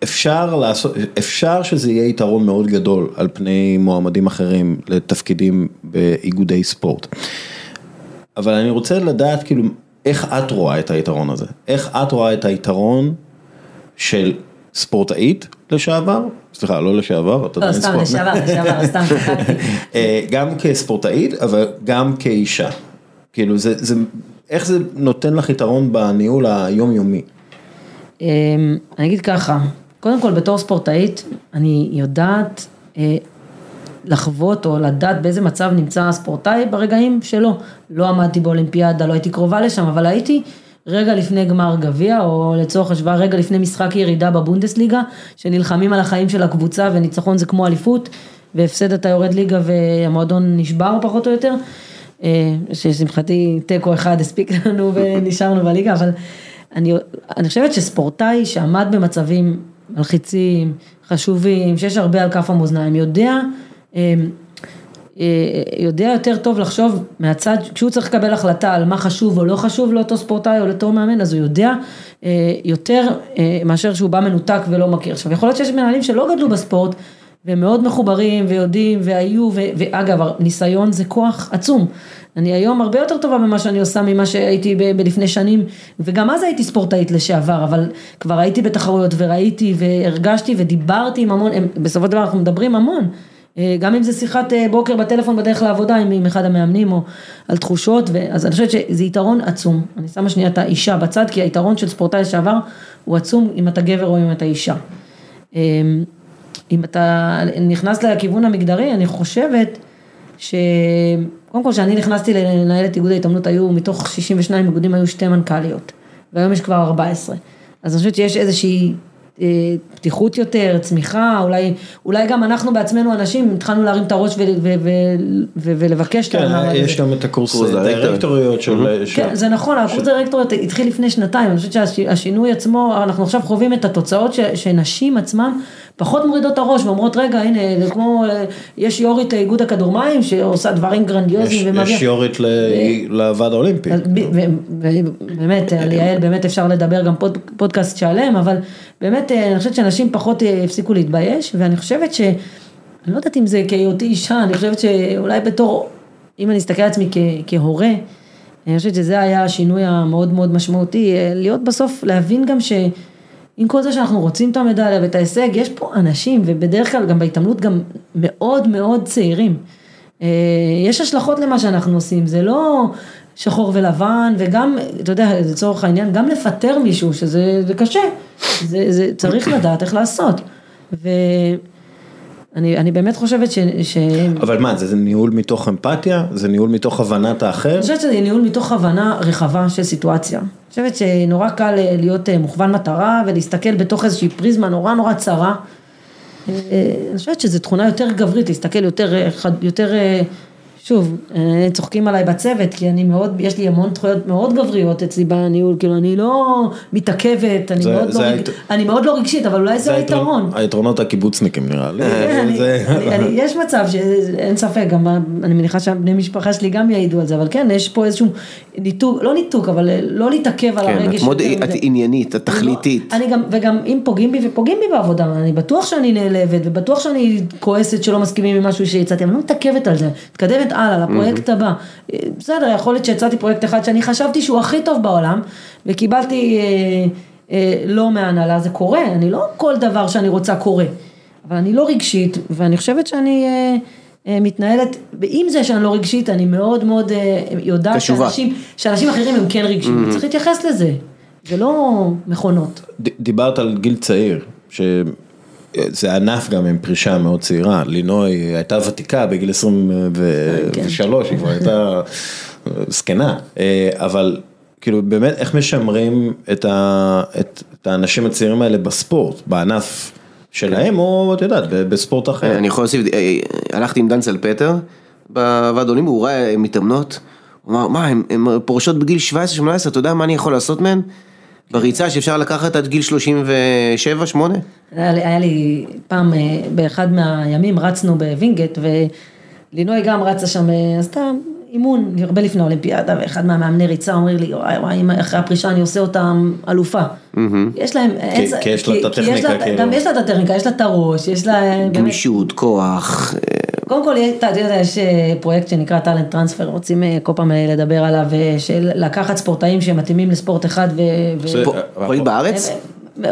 שאפשר לעשות, אפשר שזה יהיה יתרון מאוד גדול על פני מועמדים אחרים לתפקידים באיגודי ספורט. אבל אני רוצה לדעת כאילו, איך את רואה את היתרון הזה? איך את רואה את היתרון של ספורטאית לשעבר? סליחה, לא לשעבר, אתה יודע, לא, סתם לשעבר, לשעבר, סתם צחקתי. אה, גם כספורטאית, אבל גם כאישה. כאילו, זה, זה, איך זה נותן לך יתרון בניהול היומיומי? אמ, אני אגיד ככה, קודם כל בתור ספורטאית, אני יודעת אה, לחוות או לדעת באיזה מצב נמצא הספורטאי ברגעים שלו. לא עמדתי באולימפיאדה, לא הייתי קרובה לשם, אבל הייתי רגע לפני גמר גביע, או לצורך השוואה רגע לפני משחק ירידה בבונדסליגה, שנלחמים על החיים של הקבוצה וניצחון זה כמו אליפות, והפסד אתה יורד ליגה והמועדון נשבר פחות או יותר. אה, ששמחתי תיקו אחד הספיק לנו ונשארנו בליגה, אבל אני, אני חושבת שספורטאי שעמד במצבים מלחיצים, חשובים, שיש הרבה על כף המאזניים, יודע אה, יודע יותר טוב לחשוב מהצד, כשהוא צריך לקבל החלטה על מה חשוב או לא חשוב לאותו ספורטאי או לאותו מאמן, אז הוא יודע אה, יותר אה, מאשר שהוא בא מנותק ולא מכיר. עכשיו, יכול להיות שיש מנהלים שלא גדלו בספורט, והם מאוד מחוברים ויודעים והיו, ו, ואגב, ניסיון זה כוח עצום. אני היום הרבה יותר טובה במה שאני עושה ממה שהייתי ב- בלפני שנים, וגם אז הייתי ספורטאית לשעבר, אבל כבר הייתי בתחרויות וראיתי והרגשתי ודיברתי עם המון, הם, בסופו של דבר אנחנו מדברים המון. אה, גם אם זה שיחת אה, בוקר בטלפון בדרך לעבודה עם, עם אחד המאמנים או על תחושות, אז אני חושבת שזה יתרון עצום. אני שמה שנייה את האישה בצד, כי היתרון של ספורטאי לשעבר הוא עצום אם אתה גבר או אם אתה אישה. אה, אם אתה נכנס לכיוון המגדרי, אני חושבת שקודם כל כשאני נכנסתי לנהל את איגוד ההתעמלות היו מתוך 62 איגודים היו שתי מנכ"ליות, והיום יש כבר 14. אז אני חושבת שיש איזושהי פתיחות יותר, צמיחה, אולי, אולי גם אנחנו בעצמנו אנשים התחלנו להרים את הראש ו, ו, ו, ו, ולבקש כן, יש גם את הקורס דירקטוריות של... כן, זה נכון, הקורס דירקטוריות התחיל לפני שנתיים, אני חושבת שהשינוי עצמו, אנחנו עכשיו חווים את התוצאות שנשים עצמן פחות מורידות את הראש ואומרות רגע הנה זה כמו יש יורית לאיגוד הכדורמים שעושה דברים גרנדיוזיים. יש, יש יורית לוועד האולימפי. באמת על יעל באמת אפשר לדבר גם פוד, פודקאסט שעליהם אבל באמת אני חושבת שאנשים פחות הפסיקו להתבייש ואני חושבת ש... אני לא יודעת אם זה כהיותי אישה אני חושבת שאולי בתור אם אני אסתכל על עצמי כ, כהורה אני חושבת שזה היה השינוי המאוד מאוד משמעותי להיות בסוף להבין גם ש... עם כל זה שאנחנו רוצים את המדליה ואת ההישג, יש פה אנשים, ובדרך כלל גם בהתעמלות גם מאוד מאוד צעירים. אה, יש השלכות למה שאנחנו עושים, זה לא שחור ולבן, וגם, אתה יודע, לצורך העניין, גם לפטר מישהו, שזה זה קשה, זה, זה צריך לדעת איך לעשות. ו... אני, אני באמת חושבת ש... ש... אבל מה, זה, זה ניהול מתוך אמפתיה? זה ניהול מתוך הבנת האחר? אני חושבת שזה ניהול מתוך הבנה רחבה של סיטואציה. חושבת שנורא קל אה, להיות אה, מוכוון מטרה ולהסתכל בתוך איזושהי פריזמה נורא נורא צרה. אה, אני חושבת שזו תכונה יותר גברית, להסתכל יותר, יותר שוב, אה, צוחקים עליי בצוות, כי אני מאוד, יש לי המון תחויות מאוד גבריות אצלי בניהול, כאילו אני לא מתעכבת, אני, זה- מאוד, זה לא, היית- רג... אני מאוד לא רגשית, אבל אולי זה היתרון- היתרון. היתרונות הקיבוצניקים נראה לי. אני- זה- אני- אני- יש מצב שאין ספק, גם אני מניחה שהבני משפחה שלי גם יעידו על זה, אבל כן, יש פה איזשהו ניתוק, לא ניתוק, אבל לא להתעכב על כן, הרגש. את מאוד את. עניינית, את תכליתית. אני גם, וגם אם פוגעים בי ופוגעים בי בעבודה, אני בטוח שאני נעלבת, ובטוח שאני כועסת שלא מסכימים עם משהו שהצעתי, אבל אני לא מתעכבת על זה, מתקדמת הלאה, לפרויקט הבא. אה, בסדר, יכול להיות שהצעתי פרויקט אחד שאני חשבתי שהוא הכי טוב בעולם, וקיבלתי אה, אה, לא מההנהלה, זה קורה, אני לא כל דבר שאני רוצה קורה, אבל אני לא רגשית, ואני חושבת שאני... אה, אה, מתנהלת, ועם זה שאני לא רגשית, אני מאוד מאוד אה, יודעת. שאנשים, שאנשים אחרים הם כן רגשיים, וצריך להתייחס לזה, זה לא מכונות. ד- דיברת על גיל צעיר, שזה ענף גם עם פרישה מאוד צעירה, לינוי הייתה ותיקה בגיל 23, היא כבר הייתה זקנה, אה, אבל כאילו באמת איך משמרים את, ה, את, את האנשים הצעירים האלה בספורט, בענף שלהם או את יודעת, בספורט אחר. אני יכול להוסיף, אה, הלכתי עם דן סלפטר בוועד אולימפי, הוא ראה מתאמנות, הוא אמר, מה, הן פורשות בגיל 17-18, אתה יודע מה אני יכול לעשות מהן? בריצה שאפשר לקחת עד גיל 37-8? היה לי, היה לי פעם אה, באחד מהימים רצנו בווינגייט ולינוי גם רצה שם, אה, עשתה אימון הרבה לפני האולימפיאדה ואחד מהמאמני ריצה אומר לי וואי וואי אחרי הפרישה אני עושה אותה אלופה. יש להם, כי יש לה את הטכניקה, כאילו. גם יש לה את הטכניקה, יש לה את הראש, יש לה, גמישות, כוח, אה, קודם כל, אתה יודע, יש אה, פרויקט שנקרא טאלנט טרנספר, רוצים אה, כל פעם אה, לדבר עליו, של לקחת ספורטאים שמתאימים לספורט אחד ו... פרויקט בארץ?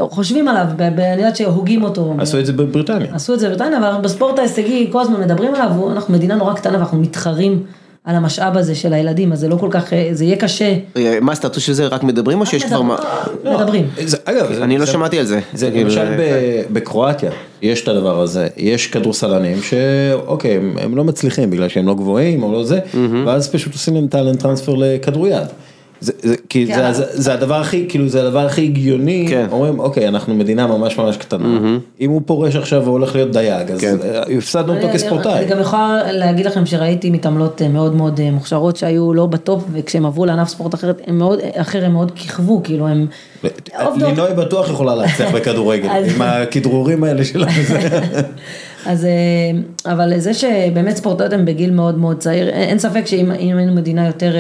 חושבים עליו, אני יודעת שהוגים אותו. עשו את זה בבריטניה. עשו את זה בבריטניה, אבל בספורט ההישגי כל הזמן מדברים עליו, אנחנו מדינה נורא קטנה ואנחנו מתחרים על המשאב הזה של הילדים, אז זה לא כל כך, אה, זה יהיה קשה. רגע, מה הסטטוס של זה? רק מדברים או שיש כבר מה? מדברים. זה- אגב, אני לא שמעתי על זה. זה כאילו, למשל בקרואטיה, יש את הדבר הזה, יש כדורסלנים שאוקיי, הם לא מצליחים בגלל שהם לא גבוהים או לא זה, ואז פשוט עושים להם talent transfer לכדוריד. זה, זה, כי כן. זה, זה, זה הדבר הכי, כאילו זה הדבר הכי הגיוני, כן. אומרים אוקיי אנחנו מדינה ממש ממש קטנה, אם הוא פורש עכשיו והולך להיות דייג, אז כן. אה, הפסדנו אותו כספורטאי. אני גם יכולה להגיד לכם שראיתי מתעמלות אה, מאוד מאוד אה, מוכשרות שהיו לא ב top, וכשהם עברו לענף ספורט אחרת, הם מאוד, אחר הם מאוד כיכבו, כאילו הם... עובדות. לינוי בטוח יכולה להצליח בכדורגל, אז- עם הכדרורים האלה שלה. וזה. אז, אבל זה שבאמת ספורטאיות הן בגיל מאוד מאוד צעיר, אין ספק שאם אם היינו מדינה יותר,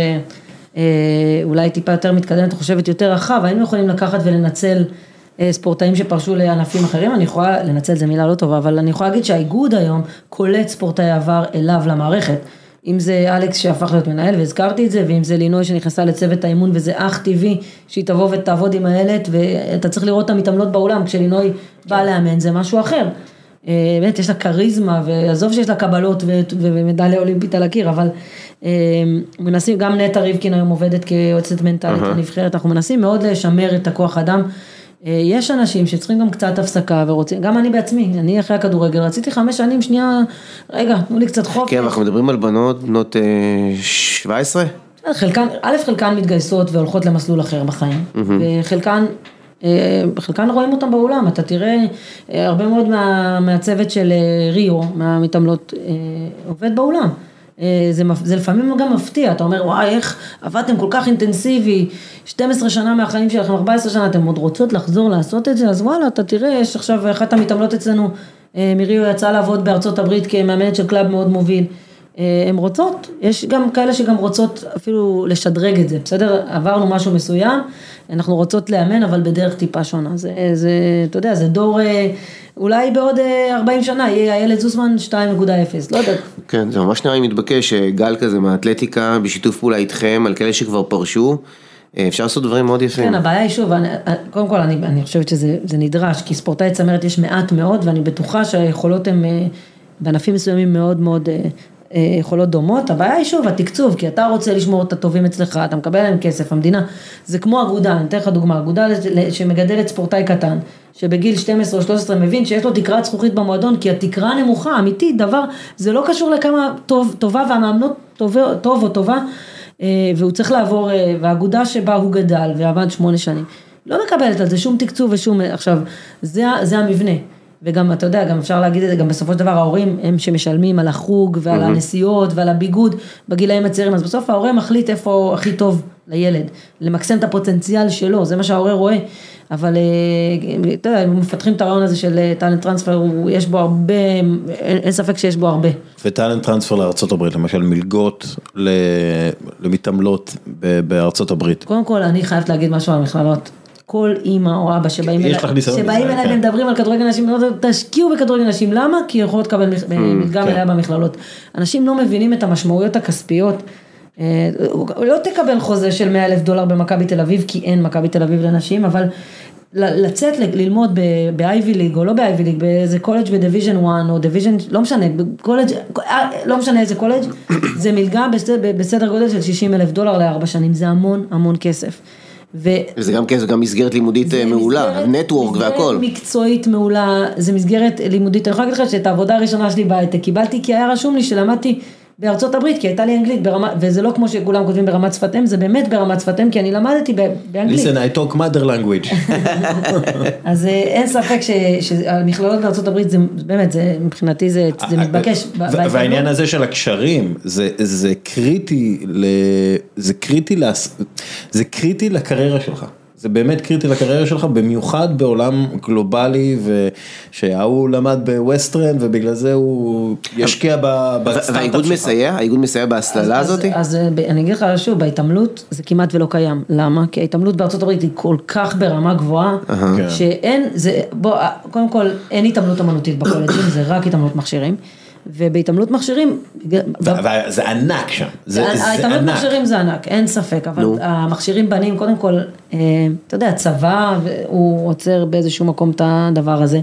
אולי טיפה יותר מתקדמת, חושבת יותר רחב, היינו יכולים לקחת ולנצל אה, ספורטאים שפרשו לענפים אחרים, אני יכולה, לנצל זה מילה לא טובה, אבל אני יכולה להגיד שהאיגוד היום קולט ספורטאי עבר אליו למערכת. אם זה אלכס שהפך להיות מנהל והזכרתי את זה, ואם זה לינוי שנכנסה לצוות האימון וזה אך טבעי שהיא תבוא ותעבוד עם הילד ואתה צריך לראות את המתעמלות באולם, כשלינוי באה לאמן זה משהו אחר. אה, באמת יש לה כריזמה, ועזוב שיש לה קבלות ומדליה אולימפית על הקיר, אבל אה, מנסים, גם נטע ריבקין היום עובדת כיועצת מנטלית בנבחרת, אנחנו מנסים מאוד לשמר את הכוח אדם. אה, יש אנשים שצריכים גם קצת הפסקה ורוצים, גם אני בעצמי, אני אחרי הכדורגל, רציתי חמש שנים, שנייה, רגע, תנו לי קצת חופש. כן, אנחנו מדברים על בנות בנות אה, 17? חלקן, א', חלקן מתגייסות והולכות למסלול אחר בחיים, וחלקן, אה, חלקן רואים אותם באולם, אתה תראה, אה, הרבה מאוד מה, מהצוות של אה, ריו, מהמתעמלות, אה, עובד באולם. אה, זה, זה לפעמים גם מפתיע, אתה אומר, וואי, איך עבדתם כל כך אינטנסיבי, 12 שנה מהחיים שלכם, 14 שנה, אתם עוד רוצות לחזור לעשות את זה, אז וואלה, אתה תראה, יש עכשיו אחת המתעמלות אצלנו, אה, מריו יצאה לעבוד בארצות הברית כמאמנת של club מאוד מוביל. אה, הן רוצות, יש גם כאלה שגם רוצות אפילו לשדרג את זה, בסדר? עברנו משהו מסוים, אנחנו רוצות לאמן, אבל בדרך טיפה שונה. זה, זה אתה יודע, זה דור, אה, אולי בעוד אה, 40 שנה יהיה איילת זוסמן 2.0, לא יודעת. כן, זה ממש נראה לי מתבקש, אה, גל כזה מהאתלטיקה, בשיתוף פעולה איתכם, על כאלה שכבר פרשו, אה, אפשר לעשות דברים מאוד יפים. כן, הבעיה היא שוב, אני, קודם כל אני, אני חושבת שזה זה נדרש, כי ספורטאי צמרת יש מעט מאוד, ואני בטוחה שהיכולות הן אה, בענפים מסוימים מאוד מאוד אה, אה, יכולות דומות, הבעיה היא שוב התקצוב, כי אתה רוצה לשמור את הטובים אצלך, אתה מקבל להם כסף, המדינה, זה כמו אגודה, אני אתן לך דוגמה, אגודה שמגדלת ספורטאי קטן, שבגיל 12 או 13 מבין שיש לו תקרת זכוכית במועדון, כי התקרה נמוכה, אמיתי, דבר, זה לא קשור לכמה טוב, טובה והמאמנות טוב, טוב או טובה, אה, והוא צריך לעבור, אה, והאגודה שבה הוא גדל ועבד שמונה שנים, לא מקבלת על זה שום תקצוב ושום, עכשיו, זה, זה המבנה. וגם, אתה יודע, גם אפשר להגיד את זה, גם בסופו של דבר ההורים הם שמשלמים על החוג ועל הנסיעות ועל הביגוד בגילאים הצעירים, אז בסוף ההורה מחליט איפה הכי טוב לילד, למקסם את הפוטנציאל שלו, זה מה שההורה רואה. אבל אה, אתה יודע, אם מפתחים את הרעיון הזה של טאלנט טרנספר, יש בו הרבה, אין, אין ספק שיש בו הרבה. וטאלנט טרנספר לארה"ב, למשל מלגות למתעמלות ב- בארצות הברית. קודם כל, אני חייבת להגיד משהו על המכללות. כל אימא או אבא שבאים אליי. ומדברים על כדורגל נשים, תשקיעו בכדורגל נשים, למה? כי יכולות לקבל מלגה כן. מלאה במכללות. אנשים לא מבינים את המשמעויות הכספיות. אה, לא תקבל חוזה של 100 אלף דולר במכבי תל אביב, כי אין מכבי תל אביב לנשים, אבל לצאת ללמוד ב Ivy League או לא ב Ivy League, באיזה קולג' ב division 1 או division, לא משנה, קולג', אה, לא משנה איזה קולג', זה מלגה בסדר גודל של 60 אלף דולר לארבע שנים, זה המון המון כסף. ו- וזה גם כסף, גם מסגרת לימודית אה, זה מעולה, מסגרת- נטוורק והכל. מסגרת מקצועית מעולה, זה מסגרת לימודית, אני יכולה להגיד לך שאת העבודה הראשונה שלי בהייטק קיבלתי כי היה רשום לי שלמדתי בארצות הברית, כי הייתה לי אנגלית ברמה, וזה לא כמו שכולם כותבים ברמת שפת אם, זה באמת ברמת שפת אם, כי אני למדתי באנגלית. listen, I talk mother language. אז אה, אין ספק שהמכללות בארצות הברית זה באמת, זה מבחינתי זה זה מתבקש. ב- ו- בהזדמנות. והעניין הזה של הקשרים, זה, זה קריטי, ל, זה קריטי, לס, זה קריטי לקריירה שלך. זה באמת קריטי לקריירה שלך, במיוחד בעולם גלובלי, ושההוא למד בווסטרן, ובגלל זה הוא ישקיע ב- בסטארט-אפ והאיגוד שלך. מסייע? האיגוד מסייע בהסללה הזאת? אז אה, אני אגיד לך שוב, בהתעמלות זה כמעט ולא קיים. למה? כי ההתעמלות בארצות הברית היא כל כך ברמה גבוהה, כן. שאין, זה, בוא, אה, קודם כל אין התעמלות אמנותית בקולג'ים, זה רק התעמלות מכשירים. ובהתעמלות מכשירים, וזה ענק שם, זה, זה ההתעמלות ענק. מכשירים זה ענק, אין ספק, אבל. המכשירים בנים, קודם כל, אה, אתה יודע, צבא, הוא עוצר באיזשהו מקום את הדבר הזה,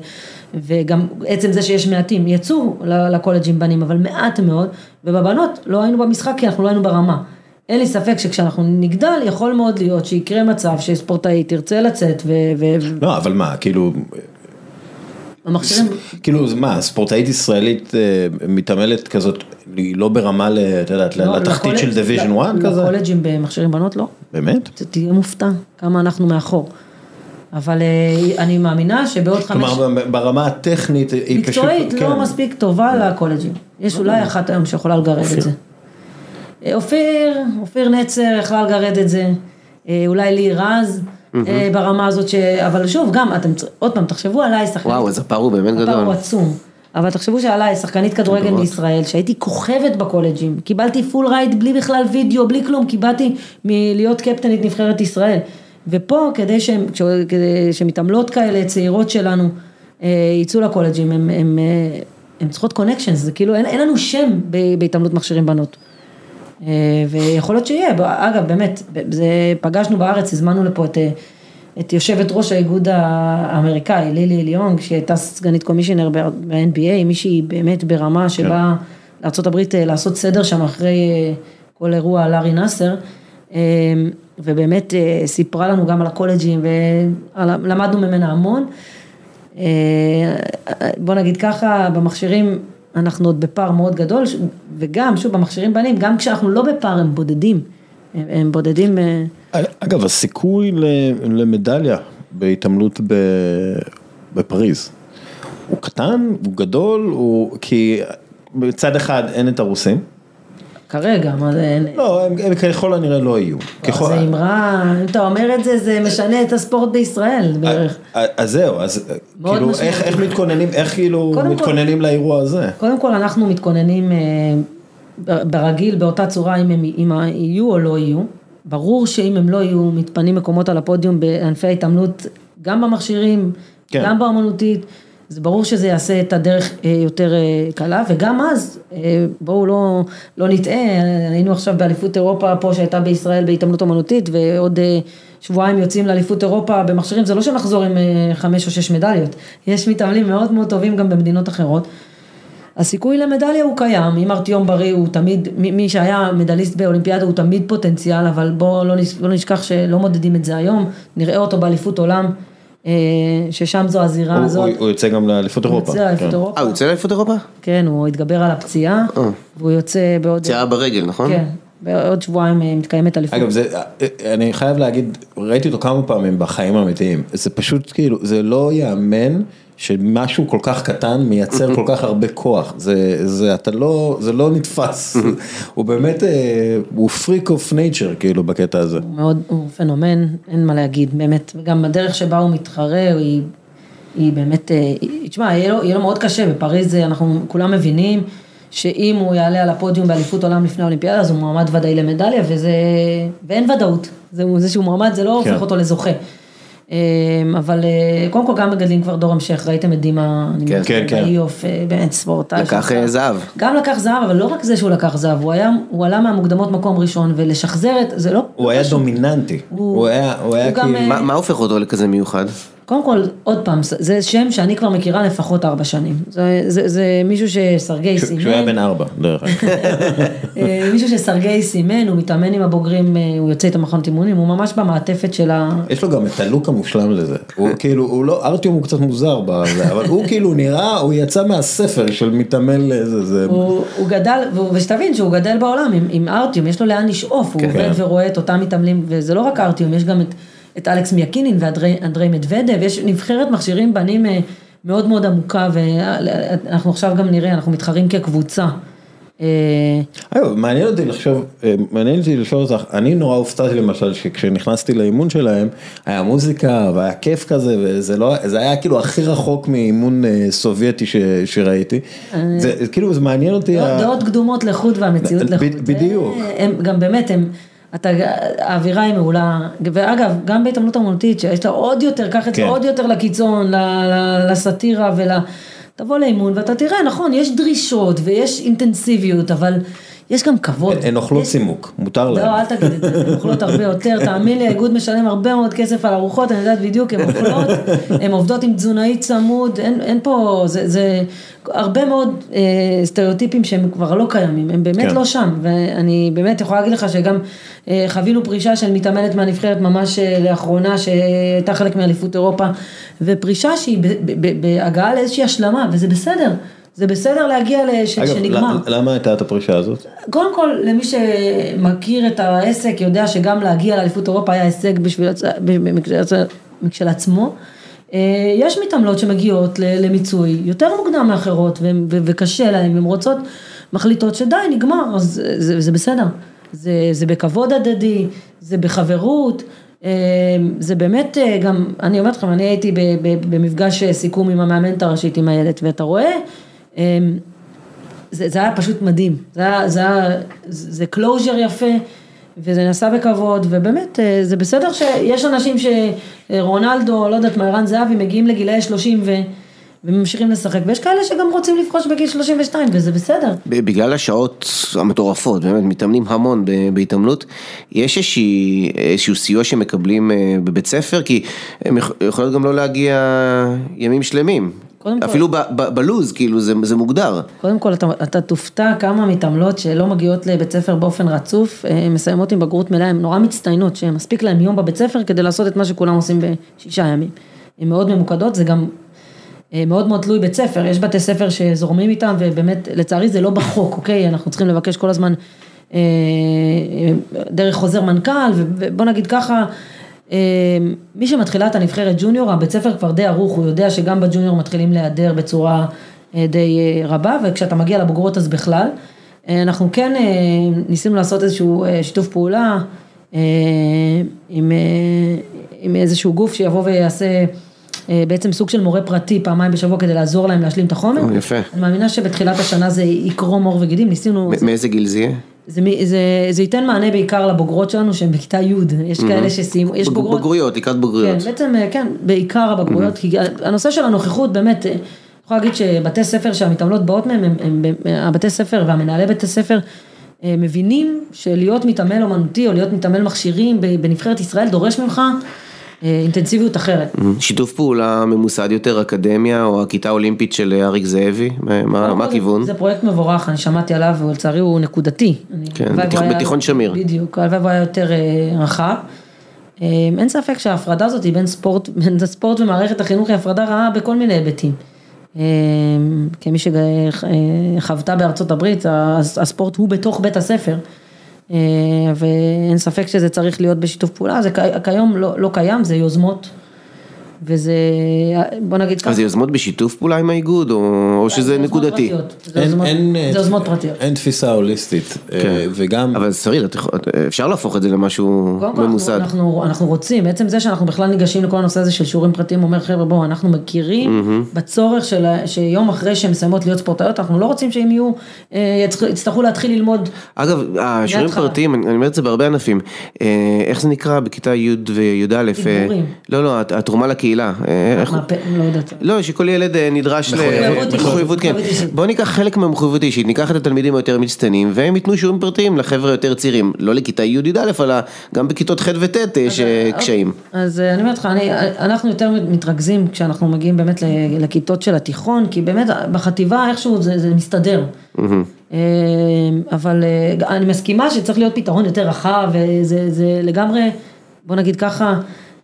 וגם עצם זה שיש מעטים, יצאו ל- לקולג'ים בנים, אבל מעט מאוד, ובבנות לא היינו במשחק כי אנחנו לא היינו ברמה. אין לי ספק שכשאנחנו נגדל, יכול מאוד להיות שיקרה מצב שספורטאי תרצה לצאת, ו- ו- לא, אבל מה, כאילו, והמכשירים... כאילו, זה מה, ספורטאית ישראלית אה, מתעמלת כזאת, היא לא ברמה, ל- את יודעת, לא, לתחתית של division ל- 1 כזה? לקולג'ים במכשירים בנות לא. באמת? תהיה מופתע כמה אנחנו מאחור. אבל אה, אני מאמינה שבעוד חמש... כלומר, ברמה הטכנית היא פשוט... מקצועית כן. לא מספיק טובה לקולג'ים. יש אולי אחת היום שיכולה לגרד את זה. אה, אופיר, אופיר נצר יכלה לגרד את זה. אולי לי רז ברמה הזאת, ש... אבל שוב, גם, אתם, עוד פעם, תחשבו עליי, שחקנית. וואו, אז הפער הוא באמת הפער גדול. הוא עצום. אבל תחשבו שעליי, שחקנית כדורגל. בישראל, שהייתי כוכבת בקולג'ים, קיבלתי full ride בלי בכלל וידאו, בלי כלום, כי באתי מלהיות קפטנית נבחרת ישראל. ופה, כדי שמתעמלות כאלה, צעירות שלנו, אה, יצאו לקולג'ים, הם- הם אה, הם צריכות connections, זה כאילו, אין אין לנו שם בהתעמלות מכשירים בנות. אה, ויכול להיות שיהיה, אגב, באמת, זה, פגשנו בארץ, הזמנו לפה את, אה, את יושבת ראש האיגוד האמריקאי, לילי ליונג, שהיא הייתה סגנית קומישיונר ב-NBA, מישהי באמת ברמה שבאה לארה"ב לעשות סדר שם אחרי אה, כל אירוע לארי נאסר, אה, ובאמת אה, סיפרה לנו גם על הקולג'ים, ולמדנו ממנה המון. אה, בוא נגיד ככה, במכשירים אנחנו עוד בפער מאוד גדול, וגם, שוב, במכשירים בנים, גם כשאנחנו לא בפער הם בודדים, הם, הם בודדים, אה, אגב, הסיכוי למדליה בהתעמלות בפריז, הוא קטן, הוא גדול, הוא... כי מצד אחד אין את הרוסים, כרגע, מה זה, אין- לא, הם, הם ככל הנראה לא יהיו. ככל... זה אמרה, אם אתה אומר את זה, זה משנה את הספורט בישראל בערך. אז זהו, אז כאילו. איך, איך מתכוננים, איך כאילו קודם כל- מתכוננים לאירוע הזה? קודם כל אנחנו מתכוננים אה, ברגיל באותה צורה אם הם אם יהיו או לא יהיו. ברור שאם הם לא יהיו, מתפנים מקומות על הפודיום בענפי ההתעמלות, גם במכשירים, כן. גם באמנותית. זה ברור שזה יעשה את הדרך אה, יותר אה, קלה, וגם אז, אה, בואו לא, לא נטעה, היינו עכשיו באליפות אירופה פה שהייתה בישראל בהתעמלות אמנותית, ועוד שבועיים יוצאים לאליפות אירופה במכשירים, זה לא שנחזור עם חמש או שש מדליות, יש מתעמלים מאוד מאוד טובים גם במדינות אחרות. הסיכוי למדליה הוא קיים, אם ארטיום בריא הוא תמיד, מי שהיה מדליסט באולימפיאדה הוא תמיד פוטנציאל, אבל בואו לא, לא נשכח שלא מודדים את זה היום, נראה אותו באליפות עולם, ששם זו הזירה הוא, הזאת. הוא, הוא יוצא גם לאליפות אירופה. יוצא לאליפות כן. אירופה. אה, הוא יוצא לאליפות אירופה? כן, הוא התגבר על הפציעה, אה. והוא יוצא בעוד... פציעה ברגל, נכון? כן, בעוד שבועיים אה, מתקיימת אליפות. אגב, זה, אני חייב להגיד, ראיתי אותו כמה פעמים בחיים האמיתיים, זה פשוט כאילו, זה לא ייאמן שמשהו כל כך קטן מייצר כל כך הרבה כוח, זה, זה, אתה לא, זה לא נתפס, הוא באמת, אה, הוא freak of nature כאילו בקטע הזה. הוא מאוד, הוא פנומן, אין מה להגיד, באמת, וגם הדרך שבה הוא מתחרה, היא, היא באמת, אה, היא- תשמע, יהיה לו, יהיה לו מאוד קשה, בפריז אה, אנחנו כולם מבינים שאם הוא יעלה על הפודיום באליפות עולם לפני האולימפיאדה, אז הוא מועמד ודאי למדליה, וזה, ואין ודאות, זה, זה שהוא מועמד, זה לא כן. הופך אותו לזוכה. אה, אבל אה, קודם כל גם מגדלים כבר דור המשך, ראיתם את דימה, אני כן, מניח, כן, כן. באיוף, אה, באמת ספורטאי. לקח אה, זהב. גם לקח זהב, אבל לא רק זה שהוא לקח זהב, הוא היה, הוא עלה מהמוקדמות מקום ראשון, ולשחזר את, זה לא... הוא היה דומיננטי, הוא היה, הוא היה הוא כאילו, מה מה הופך אותו לכזה מיוחד? קודם כל, עוד פעם, זה שם שאני כבר מכירה לפחות ארבע שנים. זה, זה, זה מישהו שסרגי סימן. כשהוא היה בן ארבע, דרך אגב. אה, מישהו שסרגי סימן, הוא מתאמן עם הבוגרים, אה, הוא יוצא איתם מכון אימונים, הוא ממש במעטפת של ה... יש לו גם את הלוק המושלם לזה, הוא כאילו, הוא לא, ארטיום הוא קצת מוזר בזה, אבל הוא כאילו נראה, הוא יצא מהספר של מתעמל לזה, זה, הוא, הוא גדל, ושתבין שהוא גדל בעולם עם, עם ארטיום, יש לו לאן לשאוף, הוא כן. עובד ורואה את אותם מתעמלים, וזה לא רק ארטיום, יש גם את, את אלכס מייקינין ואנדרי מדוודב, יש נבחרת מכשירים בנים אה, מאוד מאוד עמוקה, ואנחנו עכשיו גם נראה, אנחנו מתחרים כקבוצה. אה, מעניין אותי לחשוב, אה, מעניין אותי לשאול אותך, אני נורא הופתעתי למשל שכשנכנסתי לאימון שלהם, היה מוזיקה והיה כיף כזה, וזה לא, זה היה כאילו הכי רחוק מאימון סובייטי ש, שראיתי, זה כאילו זה מעניין אותי, דעות- קדומות לחוד והמציאות לחוד. בדיוק. הם גם באמת, הם, אתה, האווירה היא מעולה, ואגב, גם בהתעמלות אמנותית, שיש לה עוד יותר, קח את זה כן. עוד יותר לקיצון, לסאטירה ול... תבוא לאימון ואתה תראה, נכון, יש דרישות ויש אינטנסיביות, אבל יש גם כבוד. הן אוכלות צימוק, מותר להם. לא, אל תגיד את זה, הן אוכלות הרבה יותר, תאמין לי, האיגוד משלם הרבה מאוד כסף על ארוחות, אני יודעת בדיוק, הן אוכלות, הן עובדות עם תזונאי צמוד, אין, אין פה, זה, זה הרבה מאוד אה, סטריאוטיפים שהם כבר לא קיימים, הם באמת כן. לא שם, ואני באמת יכולה להגיד לך שגם אה, חווינו פרישה של מתעמלת מהנבחרת ממש אה, לאחרונה, שהייתה חלק מאליפות אירופה, ופרישה שהיא בהגעה לאיזושהי השלמה, וזה בסדר. זה בסדר להגיע לש... אגב, שנגמר. ל- למה הייתה את הפרישה הזאת? קודם כל, למי שמכיר את העסק, יודע שגם להגיע לאליפות אירופה היה הישג בשביל, עצ- כשלעצמו. אה, יש מתעמלות שמגיעות למיצוי יותר מוקדם מאחרות, וקשה להן, והן רוצות, מחליטות שדי, נגמר, אז זה, זה בסדר. זה, זה בכבוד הדדי, זה בחברות. אה, זה באמת אה, גם, אני אומרת לכם, אני הייתי במפגש סיכום עם המאמנת הראשית עם איילת, ואתה רואה, אה, זה, זה היה פשוט מדהים, זה היה, זה היה, זה closure יפה, וזה נעשה בכבוד, ובאמת, אה, זה בסדר שיש אנשים שרונלדו, לא יודעת מה, ערן זהבי, מגיעים לגילאי 30 ו... וממשיכים לשחק, ויש כאלה שגם רוצים לפרוש בגיל 32, וזה בסדר. בגלל השעות המטורפות, באמת מתאמנים המון בהתעמלות, יש איזושהי- איזשהו סיוע שמקבלים אה, בבית ספר, כי הם יכ- יכולים גם לא להגיע ימים שלמים, אפילו ב- ב- בלוז, כאילו זה זה מוגדר. קודם כל, אתה, אתה תופתע כמה מתעמלות שלא מגיעות לבית ספר באופן רצוף, אה, מסיימות עם בגרות מלאה, הן נורא מצטיינות, שמספיק להם יום בבית ספר כדי לעשות את מה שכולם עושים בשישה ימים. הן מאוד ממוקדות, זה גם אה, מאוד מאוד תלוי בית ספר, יש בתי ספר שזורמים איתם, ובאמת, לצערי זה לא בחוק, אוקיי? אנחנו צריכים לבקש כל הזמן אה, דרך חוזר מנכ"ל, ובוא נגיד ככה, מי שמתחילה את הנבחרת ג'וניור, הבית ספר כבר די ערוך, הוא יודע שגם בג'וניור מתחילים להיעדר בצורה אה, די אה, רבה, וכשאתה מגיע לבוגרות אז בכלל. אה, אנחנו כן ניסינו לעשות איזשהו שיתוף פעולה עם, עם איזשהו גוף שיבוא ויעשה בעצם סוג של מורה פרטי פעמיים בשבוע כדי לעזור להם להשלים את החומר. יפה. אני מאמינה שבתחילת השנה זה יקרום עור וגידים, ניסינו, מאיזה גיל זה יהיה? זה, זה, זה ייתן מענה בעיקר לבוגרות שלנו שהן בכיתה י', יש כאלה שסיימו, יש בג- בוגרות, בגרויות, לקראת כן, בגרויות. בעצם, אה, כן, בעיקר הבגרויות, כי הנושא של הנוכחות באמת, אה, אני יכולה להגיד שבתי ספר שהמתעמלות באות מהם, הם, הם, הם, הבתי ספר והמנהלי בתי ספר אה, מבינים שלהיות מתעמל אומנותי או להיות מתעמל מכשירים בנבחרת ישראל דורש ממך אינטנסיביות אחרת. שיתוף פעולה ממוסד יותר, אקדמיה או הכיתה האולימפית של אריק זאבי, מה- הכיוון? זה פרויקט מבורך, אני שמעתי עליו, ולצערי הוא נקודתי. כן, בתיכון- שמיר. בדיוק, הלוואי והוא היה יותר אה, רחב. אה, אין ספק שההפרדה הזאת היא בין ספורט, בין הספורט ומערכת החינוך היא הפרדה רעה בכל מיני היבטים. אה, כמי שחוותה בארצות הברית, הס- הספורט הוא בתוך בית הספר. אה, ואין ספק שזה צריך להיות בשיתוף פעולה, זה כיום לא, לא קיים, זה יוזמות. וזה, בוא נגיד ככה. אז זה יוזמות בשיתוף פעולה עם האיגוד, או או שזה זה יוזמות נקודתי? פרטיות. זה אין- יוזמות- אין, אה, זה יוזמות פרטיות. אין תפיסה הוליסטית, אה, כן. וגם, אבל את יכול- אפשר להפוך את זה למשהו קודם כל, אנחנו, ממוסד. אנחנו, אנחנו רוצים, עצם זה שאנחנו בכלל ניגשים לכל הנושא הזה של שיעורים פרטיים, אומר חבר'ה בואו, אנחנו מכירים בצורך של, שיום אחרי שהן מסיימות להיות ספורטאיות, אנחנו לא רוצים שהם יהיו, אה, יצטרכו- להתחיל ללמוד, אגב, השיעורים. פרטיים, אני אני אומר את זה בהרבה ענפים, איך זה נקרא בכיתה י' וי"א? לא, לא, הת- התרומה לקהילה. אה, מה, פ- לא יודעת, לא, שכל ילד אה, נדרש מחויבות אישית. מחויבות, כן. מחויבות אישית. בוא ניקח חלק מהמחויבות אישית, ניקח את התלמידים היותר מצטיינים, והם ייתנו שיעורים פרטיים לחבר'ה יותר צעירים, לא לכיתה י' י"א, אלא גם בכיתות ח' וט' יש אה, קשיים. אז אה, אני אומרת לך, אני, אנחנו יותר מתרכזים כשאנחנו מגיעים באמת לכיתות של התיכון, כי באמת בחטיבה איכשהו זה, מסתדר. אה, אבל אה, אני מסכימה שצריך להיות פתרון יותר רחב, וזה זה לגמרי, בוא נגיד ככה,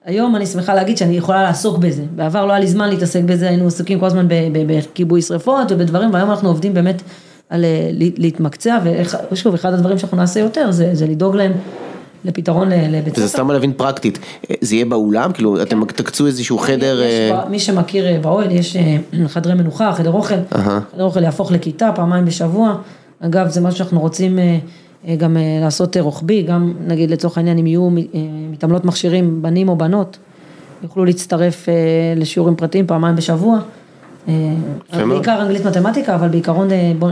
היום אני שמחה להגיד שאני יכולה לעסוק בזה. בעבר לא היה לי זמן להתעסק בזה, היינו עסוקים כל הזמן בכיבוי שרפות ובדברים, והיום אנחנו עובדים באמת על אה, לה- להתמקצע, ושוב, אחד הדברים שאנחנו נעשה יותר זה, זה לדאוג להם לפתרון לבית ספר. סתם להבין פרקטית, אה, זה יהיה באולם? כאילו, אתם תקצו איזשהו חדר... יש אה, מי שמכיר באוהל, יש חדרי מנוחה, חדר אוכל, חדר אוכל יהפוך לכיתה פעמיים בשבוע, אגב זה משהו שאנחנו רוצים גם אה, לעשות אה, רוחבי, גם נגיד לצורך העניין אם יהיו אה, מתעמלות מכשירים בנים או בנות, יוכלו להצטרף אה, לשיעורים פרטיים פעמיים בשבוע, אה. בעיקר אנגלית מתמטיקה, אבל בעיקרון אה, בוא-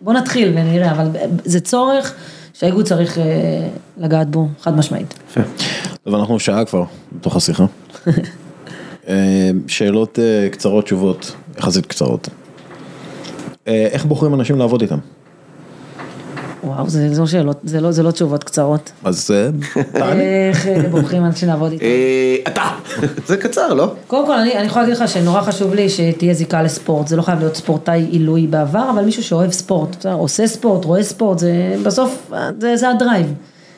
בוא נתחיל ונראה, אבל זה צורך שהאיגוד צריך אה, לגעת בו, חד משמעית. יפה. טוב, אנחנו שעה כבר בתוך השיחה. אה, שאלות אה, קצרות, תשובות, יחסית קצרות. אה, איך בוחרים אנשים לעבוד איתם? וואו, זה זה לא שאלות, זה לא- זה לא תשובות קצרות. אז אה, תענה. איך אה, בוחרים אנשים לעבוד איתם? אה, אתה! זה קצר, לא? קודם כל, אני, אני יכולה להגיד לך שנורא חשוב לי שתהיה זיקה לספורט, זה לא חייב להיות ספורטאי עילוי בעבר, אבל מישהו שאוהב ספורט? עושה ספורט, רואה ספורט, זה בסוף, זה, זה ה drive.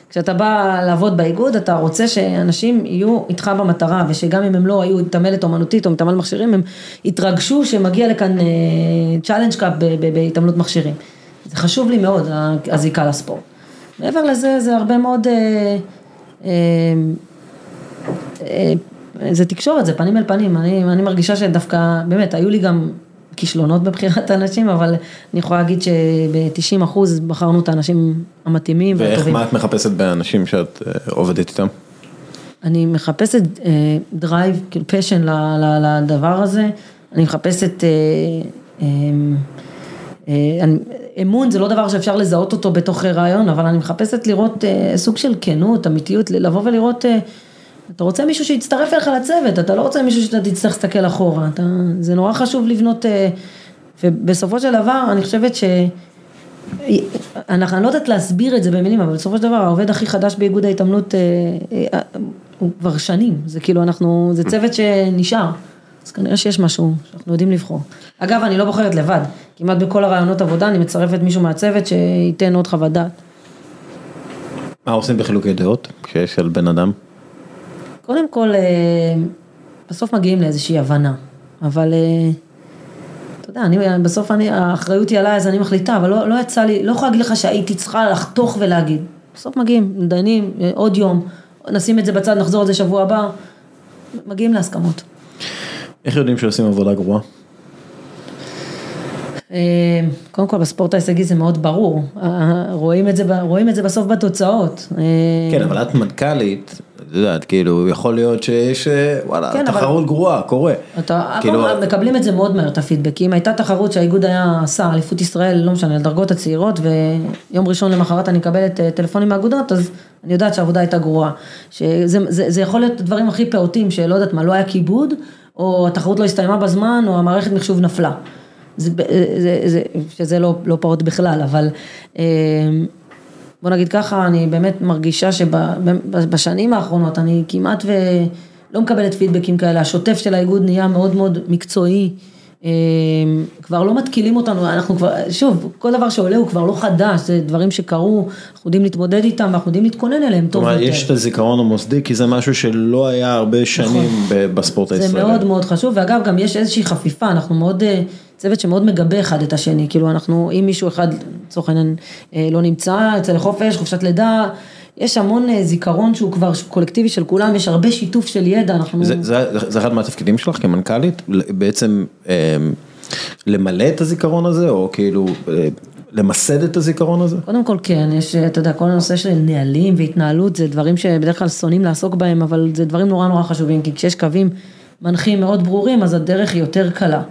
כשאתה בא לעבוד באיגוד, אתה רוצה שאנשים יהיו איתך במטרה, ושגם אם הם לא היו מתעמלת אומנותית או מתעמל מכשירים, הם יתרגשו שמגיע לכאן Challenge Cup בהתעמלות מכשירים. זה חשוב לי מאוד, הזיקה לספורט. מעבר לזה, זה הרבה מאוד... אה, אה, אה, זה תקשורת, זה פנים אל פנים, אני, אני מרגישה שדווקא, באמת, היו לי גם כישלונות בבחירת האנשים, אבל אני יכולה להגיד שב-90 אחוז בחרנו את האנשים המתאימים ואיך, והטובים. מה את מחפשת באנשים שאת אה, עובדת איתם? אני מחפשת drive, כאילו passion לדבר הזה, אני מחפשת, אה, אה, אה, אמון זה לא דבר שאפשר לזהות אותו בתוך ריאיון, אבל אני מחפשת לראות אה, סוג של כנות, אמיתיות, לבוא ולראות, אה, אתה רוצה מישהו שיצטרף אליך לצוות, אתה לא רוצה מישהו שאתה תצטרך להסתכל אחורה, אתה, זה נורא חשוב לבנות, אה, ובסופו של דבר אני חושבת ש... אני לא יודעת להסביר את זה במילים, אבל בסופו של דבר העובד הכי חדש באיגוד ההתעמלות אה, אה, הוא כבר שנים, זה כאילו אנחנו, זה צוות שנשאר, אז כנראה שיש משהו שאנחנו יודעים לבחור. אגב, אני לא בוחרת לבד, כמעט בכל הרעיונות עבודה אני מצרפת מישהו מהצוות שייתן עוד חוות דעת. מה עושים בחילוקי דעות כשיש על בן אדם? קודם כל, אה, בסוף מגיעים לאיזושהי הבנה, אבל אה, אתה יודע, אני, בסוף אני, האחריות היא עליי אז אני מחליטה, אבל לא, לא יצא לי, לא יכולה להגיד לך שהייתי צריכה לחתוך ולהגיד. בסוף מגיעים, דנים, אה, עוד יום, נשים את זה בצד, נחזור על זה שבוע הבא, מגיעים להסכמות. איך יודעים שעושים עבודה גרועה? אה, קודם כל בספורט ההישגי זה מאוד ברור, אה, רואים את זה, רואים את זה בסוף בתוצאות. אה, כן, אבל את מנכ"לית, את יודעת, כאילו, יכול להיות שיש, וואלה, כן, אבל- תחרות גרועה, קורה. אתה, כאילו- כאילו, מקבלים את זה מאוד מהר, את הפידבק, כי אם הייתה תחרות שהאיגוד היה עשה, אליפות ישראל, לא משנה, לדרגות הצעירות, ויום ראשון למחרת אני מקבלת טלפונים מהאגודות, אז אני יודעת שהעבודה הייתה גרועה. שזה זה, זה יכול להיות הדברים הכי פעוטים, שלא יודעת מה, לא היה כיבוד, או התחרות לא הסתיימה בזמן, או המערכת מחשוב נפלה. זה, זה, זה, שזה לא, לא פעוט בכלל, אבל אה, בוא נגיד ככה, אני באמת מרגישה שבשנים האחרונות אני כמעט ולא מקבלת פידבקים כאלה, השוטף של האיגוד נהיה מאוד מאוד מקצועי, אה, כבר לא מתקילים אותנו, אנחנו כבר, שוב, כל דבר שעולה הוא כבר לא חדש, זה דברים שקרו, אנחנו יודעים להתמודד איתם ואנחנו יודעים להתכונן אליהם טוב יותר. יש את הזיכרון המוסדי, כי זה משהו שלא היה הרבה שנים ב- בספורט נכון. זה הישראלי. מאוד מאוד חשוב, ואגב גם יש איזושהי חפיפה, אנחנו מאוד, אה, צוות שמאוד מגבה אחד את השני, כאילו אנחנו, אם מישהו אחד לצורך העניין אה, לא נמצא, יוצא לחופש, חופשת לידה, יש המון אה, זיכרון שהוא כבר קולקטיבי של כולם, יש הרבה שיתוף של ידע, אנחנו... זה, זה, זה אחד מהתפקידים שלך כמנכ"לית, בעצם אה, למלא את הזיכרון הזה, או כאילו אה, למסד את הזיכרון הזה? קודם כל כן, יש, אתה יודע, כל הנושא של נהלים והתנהלות זה דברים שבדרך כלל שונאים לעסוק בהם, אבל זה דברים נורא נורא חשובים, כי כשיש קווים מנחים מאוד ברורים, אז הדרך היא יותר קלה.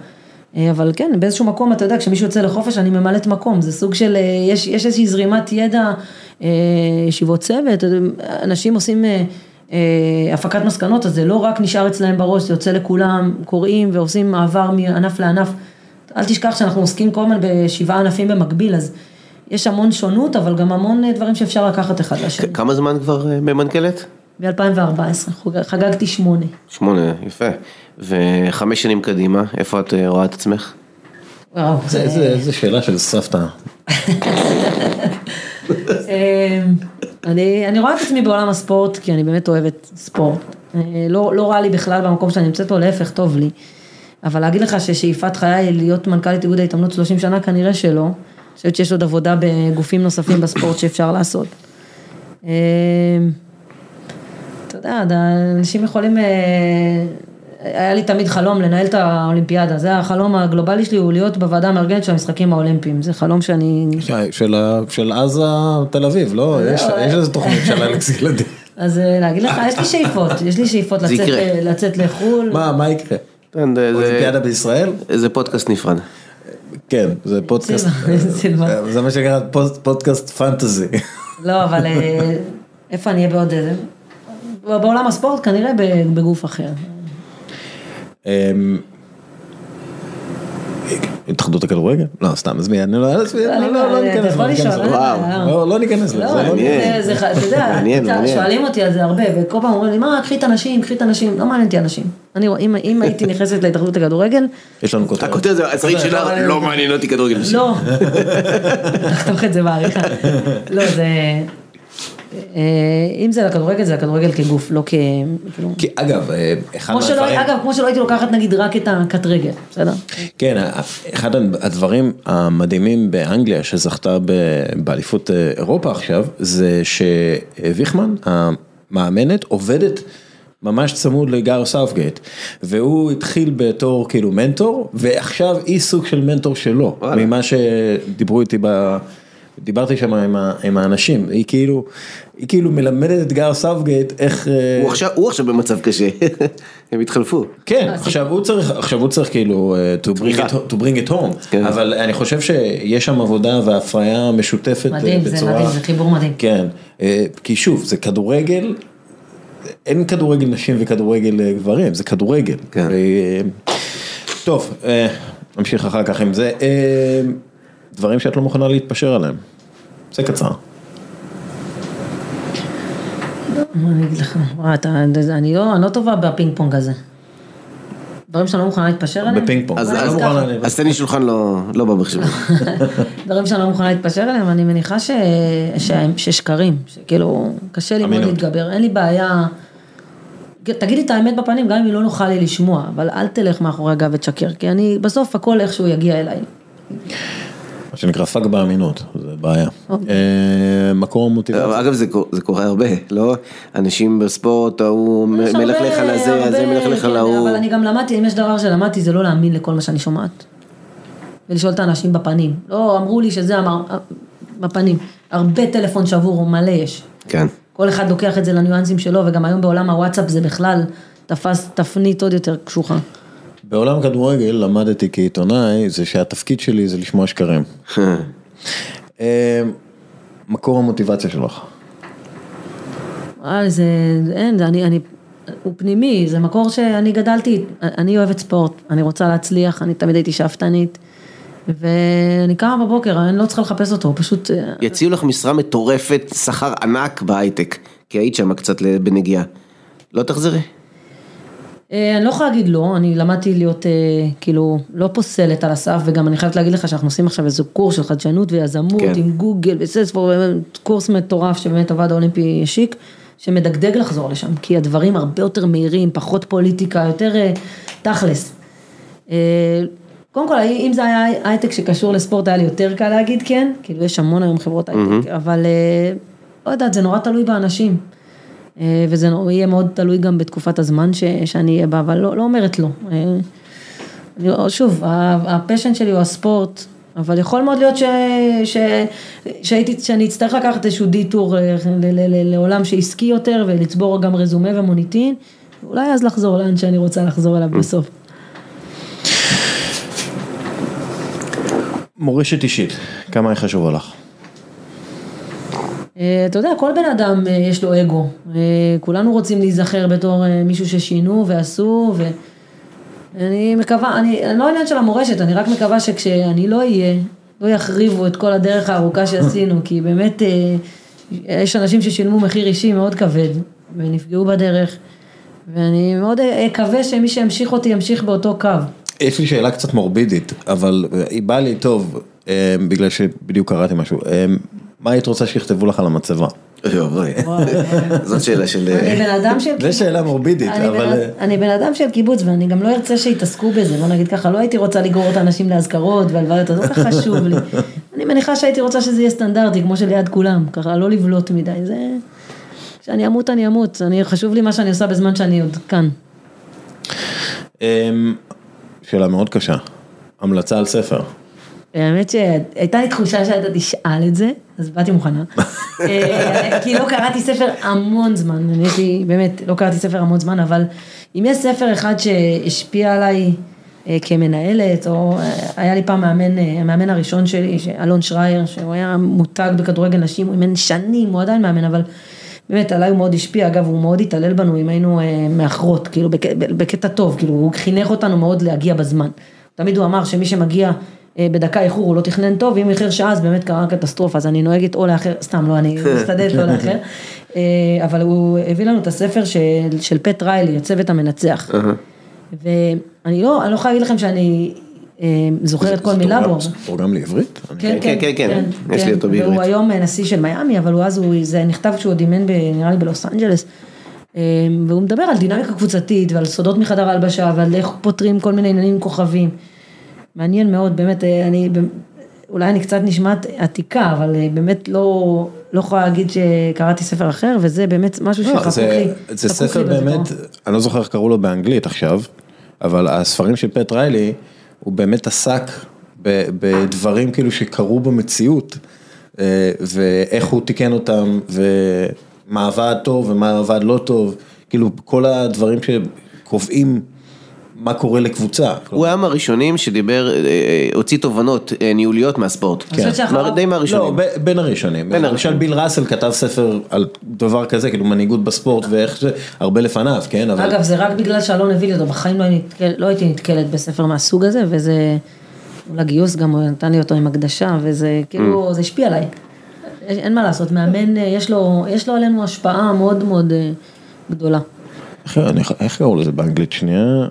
אה, אבל כן, באיזשהו מקום, אתה יודע, כשמישהו יוצא לחופש, אני ממלאת מקום, זה סוג של, אה, יש, יש איזושהי זרימת ידע, אה, ישיבות צוות, אנשים עושים הפקת מסקנות, אז זה לא רק נשאר אצלהם בראש, זה יוצא לכולם, קוראים ועושים מעבר מענף לענף. אל תשכח שאנחנו עוסקים כל הזמן בשבעה ענפים במקביל, אז יש המון שונות, אבל גם המון דברים שאפשר לקחת אחד לשני. כמה זמן כבר ממנכ"לת? ב-2014, חגגתי שמונה. שמונה, יפה. וחמש שנים קדימה, איפה את אה, רואה את עצמך? וואו. זה שאלה של סבתא. אמ, אני רואה את עצמי בעולם הספורט, כי אני באמת אוהבת ספורט. אה, לא, לא רע לי בכלל במקום שאני נמצאת פה, להפך, טוב לי. אבל להגיד לך ששאיפת חיי היא להיות מנכ"לית איגוד ההתאמנות 30 שנה, כנראה שלא. אני חושבת שיש עוד עבודה בגופים נוספים בספורט שאפשר לעשות. יודע, אנשים יכולים אה, היה לי תמיד חלום לנהל את האולימפיאדה, זה החלום הגלובלי שלי, הוא להיות בוועדה המארגנת של המשחקים האולימפיים, זה חלום שאני... של עזה תל אביב, לא? יש איזה תוכנית של אלכס ילדים. אז אה, להגיד לך, יש לי שאיפות, יש לי שאיפות לצאת לחו"ל. מה, מה יקרה? אולימפיאדה בישראל? זה פודקאסט נפרד. כן, זה פודקאסט, זה מה שנקרא פודקאסט פנטזי. לא, אבל אה, איפה אני אהיה בעוד איזה? בעולם הספורט כנראה בגוף אחר. אמ, התאחדות הכדורגל? לא, סתם, עזבי, אני לא ניכנס לזה. לא ניכנס לזה. אתה יודע, שואלים אותי על זה הרבה, וכל פעם אומרים לי, מה, קחי את הנשים, קחי את הנשים, לא מעניין אותי הנשים. אם הייתי נכנסת להתאחדות הכדורגל... יש לנו כותרת. הכותרת זה, השריד שלה, לא מעניין אותי כדורגל. לא, תחתוך את זה בעריכה. לא, זה... אה, אם זה לכדורגל, זה לכדורגל כגוף, לא כ... כאילו- כי אגב, אה, אחד מהדברים... אגב, כמו שלא הייתי לוקחת נגיד רק את הקט רגל, בסדר? כן, אחד הדברים המדהימים באנגליה שזכתה באליפות אה, אירופה עכשיו, זה שוויכמן, המאמנת, עובדת ממש צמוד לגאר סאופגייט, והוא התחיל בתור כאילו מנטור, ועכשיו היא סוג של מנטור שלו, ממה שדיברו איתי ב... דיברתי שם עם, עם האנשים, היא כאילו, היא כאילו מלמדת את גארת' סאות'גייט איך... אה, הוא עכשיו, הוא עכשיו במצב קשה, הם התחלפו. כן, עכשיו הוא צריך, עכשיו הוא צריך כאילו אה, to bring it, to bring it home, כן. אבל אני חושב שיש שם עבודה והפריה משותפת אה, מדהים, בצורה... מדהים, זה מדהים, זה חיבור מדהים. כן, כי שוב, זה כדורגל, אין כדורגל נשים וכדורגל גברים, זה כדורגל. כן. טוב, נמשיך אחר כך עם זה. דברים שאת לא מוכנה להתפשר עליהם. זה קצר. מה אני אגיד לך, אני לא, לא טובה בפינג פונג הזה. דברים שאני לא מוכנה להתפשר עליהם? בפינג פונג. אז תן לי שולחן לא, לא במחשבים. דברים שאני לא מוכנה להתפשר עליהם, אני מניחה ששקרים, שכאילו קשה לי מאוד להתגבר, אין לי בעיה. תגידי את האמת בפנים, גם אם היא לא נוחה לי לשמוע, אבל אל תלך מאחורי הגב ותשקר, כי אני, בסוף הכל איכשהו יגיע אליי. מה שנקרא פאק באמינות, זה בעיה. אוקיי. אה, מקור מוטיבציה. אגב זה קורה הרבה, לא? אנשים בספורט, ההוא מלכלך על הזה, הזה מלכלך על ההוא. אבל אני גם למדתי, אם יש דבר שלמדתי זה לא להאמין לכל מה שאני שומעת. ולשאול את האנשים בפנים. לא אמרו לי שזה אמר, בפנים. הרבה טלפון שבור, מלא יש. כן. כל אחד לוקח את זה לניואנסים שלו, וגם היום בעולם הוואטסאפ זה בכלל תפס תפנית עוד יותר קשוחה. בעולם כדורגל למדתי כעיתונאי, זה שהתפקיד שלי זה לשמוע שקרים. אה, מקור המוטיבציה שלך. אה, זה, אין, זה, אני, אני, הוא פנימי, זה מקור שאני גדלתי, אני אוהבת ספורט, אני רוצה להצליח, אני תמיד הייתי שאפתנית. ואני קמה בבוקר, אני לא צריכה לחפש אותו, פשוט... אה, יציעו לך משרה מטורפת, שכר ענק בהייטק, כי היית שם קצת בנגיעה. לא תחזרי? אה, אני לא יכולה להגיד לא, אני למדתי להיות אה, כאילו לא פוסלת על הסף וגם אני חייבת להגיד לך שאנחנו עושים עכשיו איזה קורס של חדשנות ויזמות כן. עם גוגל וסלספור, קורס מטורף שבאמת הוועד האולימפי השיק, שמדגדג לחזור לשם, כי הדברים הרבה יותר מהירים, פחות פוליטיקה, יותר אה, תכלס. קודם כל, אם זה היה הייטק שקשור לספורט, היה לי יותר קל להגיד כן, כאילו יש המון היום חברות הייטק, אבל לא יודעת, זה נורא תלוי באנשים. אה, וזה יהיה מאוד תלוי גם בתקופת הזמן ש, שאני אהיה בה, אבל לא, לא אומרת לא. אה, אני, שוב, ה passion שלי הוא הספורט, אבל יכול מאוד להיות ש, ש, שהייתי, שאני אצטרך לקחת איזשהו detour ל, ל, ל, לעולם שעסקי יותר ולצבור גם רזומה ומוניטין, אולי אז לחזור לאן שאני רוצה לחזור אליו בסוף. מורשת אישית, כמה היא חשובה לך? אה, אתה יודע, כל בן אדם אה, יש לו אגו, אה, כולנו רוצים להיזכר בתור מישהו ששינו ועשו, ואני מקווה, אני, אני לא עניין של המורשת, אני רק מקווה שכשאני לא אהיה, לא יחריבו את כל הדרך הארוכה שעשינו, כי באמת יש אנשים ששילמו מחיר אישי מאוד כבד, ונפגעו בדרך, ואני מאוד אקווה שמי שימשיך אותי ימשיך באותו קו. יש לי שאלה קצת מורבידית, אבל היא באה לי טוב, בגלל שבדיוק קראתי משהו. מה היית רוצה שיכתבו לך על המצבה? זאת שאלה של... אני בן אדם של קיבוץ. זו שאלה מורבידית, אבל... אני בן אדם של קיבוץ ואני גם לא ארצה שיתעסקו בזה, בוא נגיד ככה, לא הייתי רוצה לגרור את האנשים לאזכרות והלוויות, זה לא כך חשוב לי. אני מניחה שהייתי רוצה שזה יהיה סטנדרטי, כמו שליד כולם, ככה לא לבלוט מדי, זה... כשאני אמות אני אמות, חשוב לי מה שאני עושה בזמן שאני עוד כאן. אמ, שאלה מאוד קשה, המלצה על ספר. האמת שהייתה לי תחושה שאתה תשאל את זה, אז באתי מוכנה. אה, כי לא קראתי ספר המון זמן, אני הייתי, באמת, לא קראתי ספר המון זמן, אבל אם יש ספר אחד שהשפיע עליי אה, כמנהלת, או אה, היה לי פעם מאמן, המאמן הראשון שלי, אלון שרייר, שהוא היה מותג בכדורגל נשים, הוא אימן שנים, הוא עדיין מאמן, אבל באמת עליי הוא מאוד השפיע, אגב, הוא מאוד התעלל בנו אם היינו מאחרות, כאילו בקטע טוב, כאילו הוא חינך אותנו מאוד להגיע בזמן. תמיד הוא אמר שמי שמגיע בדקה איחור הוא לא תכנן טוב, אם איחר שעה אז באמת קרה קטסטרופה, אז אני נוהגת או לאחר, סתם לא, אני מסתדרת לא לאחר, אה, אבל הוא הביא לנו את הספר של, של פט ריילי, הצוות המנצח, ואני לא, אני לא יכולה להגיד לכם שאני אה, זוכרת כל מילה בו. זה תורגם לעברית? כן, כן, כן, כן, יש לי אותו בעברית. והוא היום נשיא של מיאמי, אבל הוא אז, זה נכתב כשהוא עוד אימן נראה לי בלוס אנג'לס. והוא מדבר על דינמיקה קבוצתית ועל סודות מחדר ההלבשה ועל איך פותרים כל מיני עניינים כוכבים. מעניין מאוד, באמת, אה, אני, אולי אני קצת נשמעת עתיקה, אבל אה, באמת לא, לא יכולה להגיד שקראתי ספר אחר, וזה באמת משהו לא, שחקוק לי. זה ספר באמת, אני לא זוכר איך קראו לו באנגלית עכשיו, אבל הספרים של פט ריילי, הוא באמת עסק בדברים כאילו שקרו במציאות, אה, ואיך הוא תיקן אותם, ומה עבד טוב ומה עבד לא טוב, כאילו כל הדברים שקובעים מה קורה לקבוצה. הוא היה מהראשונים שדיבר, אה, אה, הוציא תובנות אה, ניהוליות מהספורט. כן. די מהראשונים. לא, בין הראשונים. למשל ביל ראסל כתב ספר על דבר כזה, כאילו מנהיגות בספורט ואיך זה, הרבה לפניו, כן? אגב, זה רק בגלל שאלון הביא לי אותו, בחיים לא, לא הייתי נתקלת בספר מהסוג הזה, וזה, לגיוס גם נתן לי אותו עם הקדשה, וזה כאילו, mm. זה השפיע עליי. אין מה לעשות, מאמן, יש לו, יש לו עלינו השפעה מאוד מאוד גדולה. איך קראו לזה באנגלית שנייה?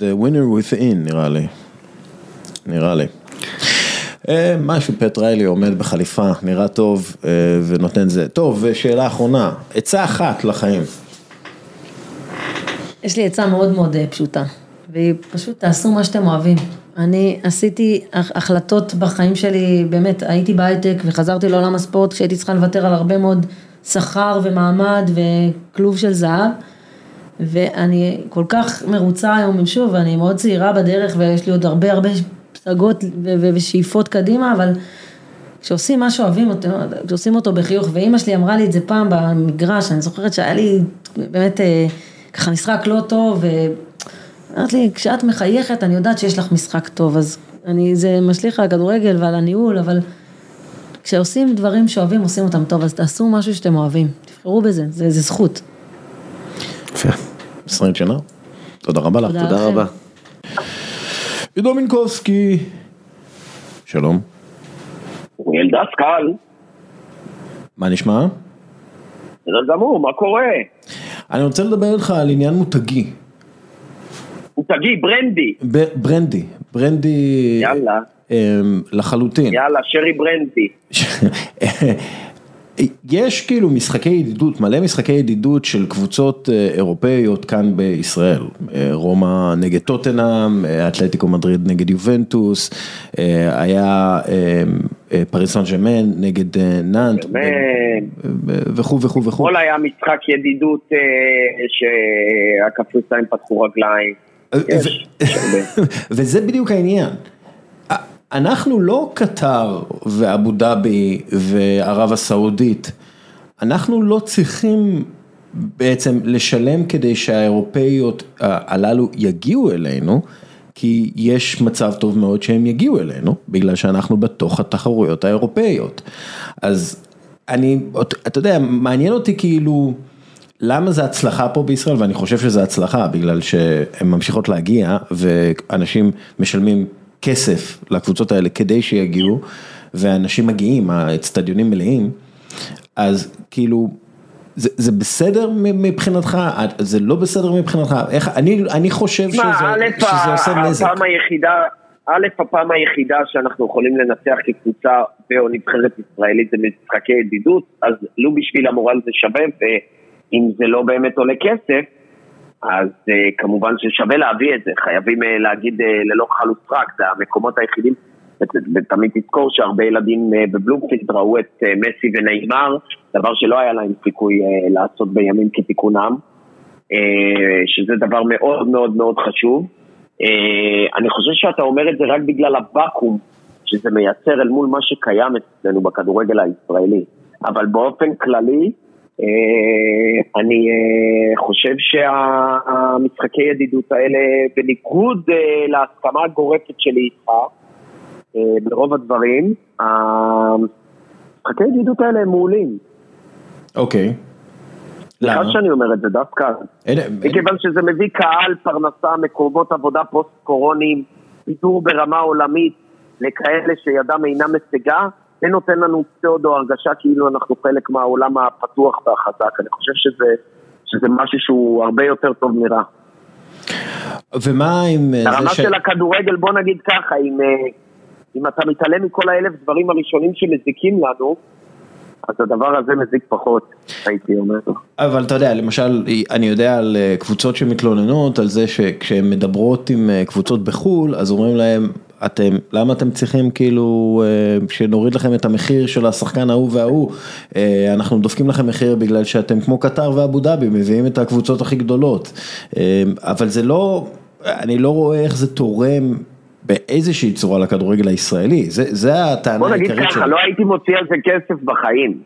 The winner within נראה לי, נראה לי. אה, משהו פט ריילי עומד בחליפה, נראה טוב אה, ונותן זה. טוב, ושאלה אחרונה, עצה אחת לחיים. יש לי עצה מאוד מאוד אה, פשוטה, והיא פשוט תעשו מה שאתם אוהבים. אני עשיתי החלטות בחיים שלי, באמת, הייתי בהייטק וחזרתי לעולם הספורט כשהייתי צריכה לוותר על הרבה מאוד שכר ומעמד וכלוב של זהב. ואני כל כך מרוצה היום, שוב, אני מאוד צעירה בדרך ויש לי עוד הרבה הרבה פסגות ושאיפות קדימה, אבל כשעושים מה שאוהבים אותו, כשעושים אותו בחיוך, ואימא שלי אמרה לי את זה פעם במגרש, אני זוכרת שהיה לי באמת אה, ככה משחק לא טוב, ואמרת לי, כשאת מחייכת אני יודעת שיש לך משחק טוב, אז אני, זה משליך על הכדורגל ועל הניהול, אבל כשעושים דברים שאוהבים, עושים אותם טוב, אז תעשו משהו שאתם אוהבים, תבחרו בזה, זה, זה זכות. יפה. 20 שנה. תודה רבה לך. תודה רבה. עידו מינקובסקי, שלום. אוריאל דסקל. מה נשמע? בסדר גמור, מה קורה? אני רוצה לדבר איתך על עניין מותגי. מותגי, ברנדי. ברנדי, ברנדי. יאללה. אמ, לחלוטין. יאללה, שרי ברנדי. יש כאילו משחקי ידידות, מלא משחקי ידידות של קבוצות אה, אירופאיות כאן בישראל, אה, רומא נגד טוטנאם, אה, אתלטיקו מדריד נגד יובנטוס, היה פריס סן ג'רמן נגד נאנט וכו' וכו' וכו'. אתמול היה משחק ידידות שהקפריסאים פתחו רגליים. וזה בדיוק העניין. אנחנו לא קטר ואבו דאבי וערב הסעודית, אנחנו לא צריכים בעצם לשלם כדי שהאירופאיות הללו יגיעו אלינו, כי יש מצב טוב מאוד שהם יגיעו אלינו, בגלל שאנחנו בתוך התחרויות האירופאיות. אז אני, אתה יודע, מעניין אותי כאילו... למה זה הצלחה פה בישראל, ואני חושב שזה הצלחה, בגלל שהן ממשיכות להגיע, ואנשים משלמים כסף לקבוצות האלה כדי שיגיעו, ואנשים מגיעים, האצטדיונים מלאים, אז כאילו, זה, זה בסדר מבחינתך, זה לא בסדר מבחינתך, איך, אני, אני חושב שזה, תשמע, א', שזה עושה נזק. הפעם היחידה, א', הפעם היחידה שאנחנו יכולים לנצח כקבוצה או נבחרת ישראלית זה משחקי ידידות, אז לו בשביל המורל זה שווה, ואם זה לא באמת עולה כסף, אז uh, כמובן ששווה להביא את זה, חייבים uh, להגיד uh, ללא כחל וסרק, זה המקומות היחידים, ותמיד תזכור שהרבה ילדים uh, בבלומפילד ראו את uh, מסי ונאמר, דבר שלא היה להם סיכוי uh, לעשות בימים כתיקונם, uh, שזה דבר מאוד מאוד מאוד חשוב. Uh, אני חושב שאתה אומר את זה רק בגלל הוואקום שזה מייצר אל מול מה שקיים אצלנו בכדורגל הישראלי, אבל באופן כללי, אני אה, חושב שהמשחקי ידידות האלה, בניגוד אה, להסכמה הגורפת שלי איתך, ברוב הדברים, המשחקי ידידות האלה הם מעולים. אוקיי. סליחה למה? שאני אומר את זה דווקא, מכיוון שזה מביא קהל, פרנסה, מקומות עבודה פוסט-קורונים, פיתור ברמה עולמית לכאלה שידם אינה משגה, זה נותן לנו פסאודו הרגשה כאילו אנחנו חלק מהעולם הפתוח והחזק. אני חושב שזה, שזה משהו שהוא הרבה יותר טוב מרע. ומה עם אה, הרמה זה ש... של הכדורגל, בוא נגיד ככה, אם, אה, אם אתה מתעלם מכל האלף דברים הראשונים שמזיקים לנו, אז הדבר הזה מזיק פחות, הייתי אומר. אבל אתה יודע, למשל, אני יודע על אה, קבוצות שמתלוננות על זה שכשהן מדברות עם אה, קבוצות בחו"ל, אז אומרים להם, אתם, למה אתם צריכים כאילו אה, שנוריד לכם את המחיר של השחקן ההוא וההוא, אה, אנחנו דופקים לכם מחיר בגלל שאתם כמו קטר ואבו דאבי, מביאים את הקבוצות הכי גדולות, אה, אבל זה לא, אני לא רואה איך זה תורם באיזושהי צורה לכדורגל הישראלי, זה, זה הטענה בוא נגיד העיקרית ככה, שלי. לא הייתי מוציא על זה כסף בחיים.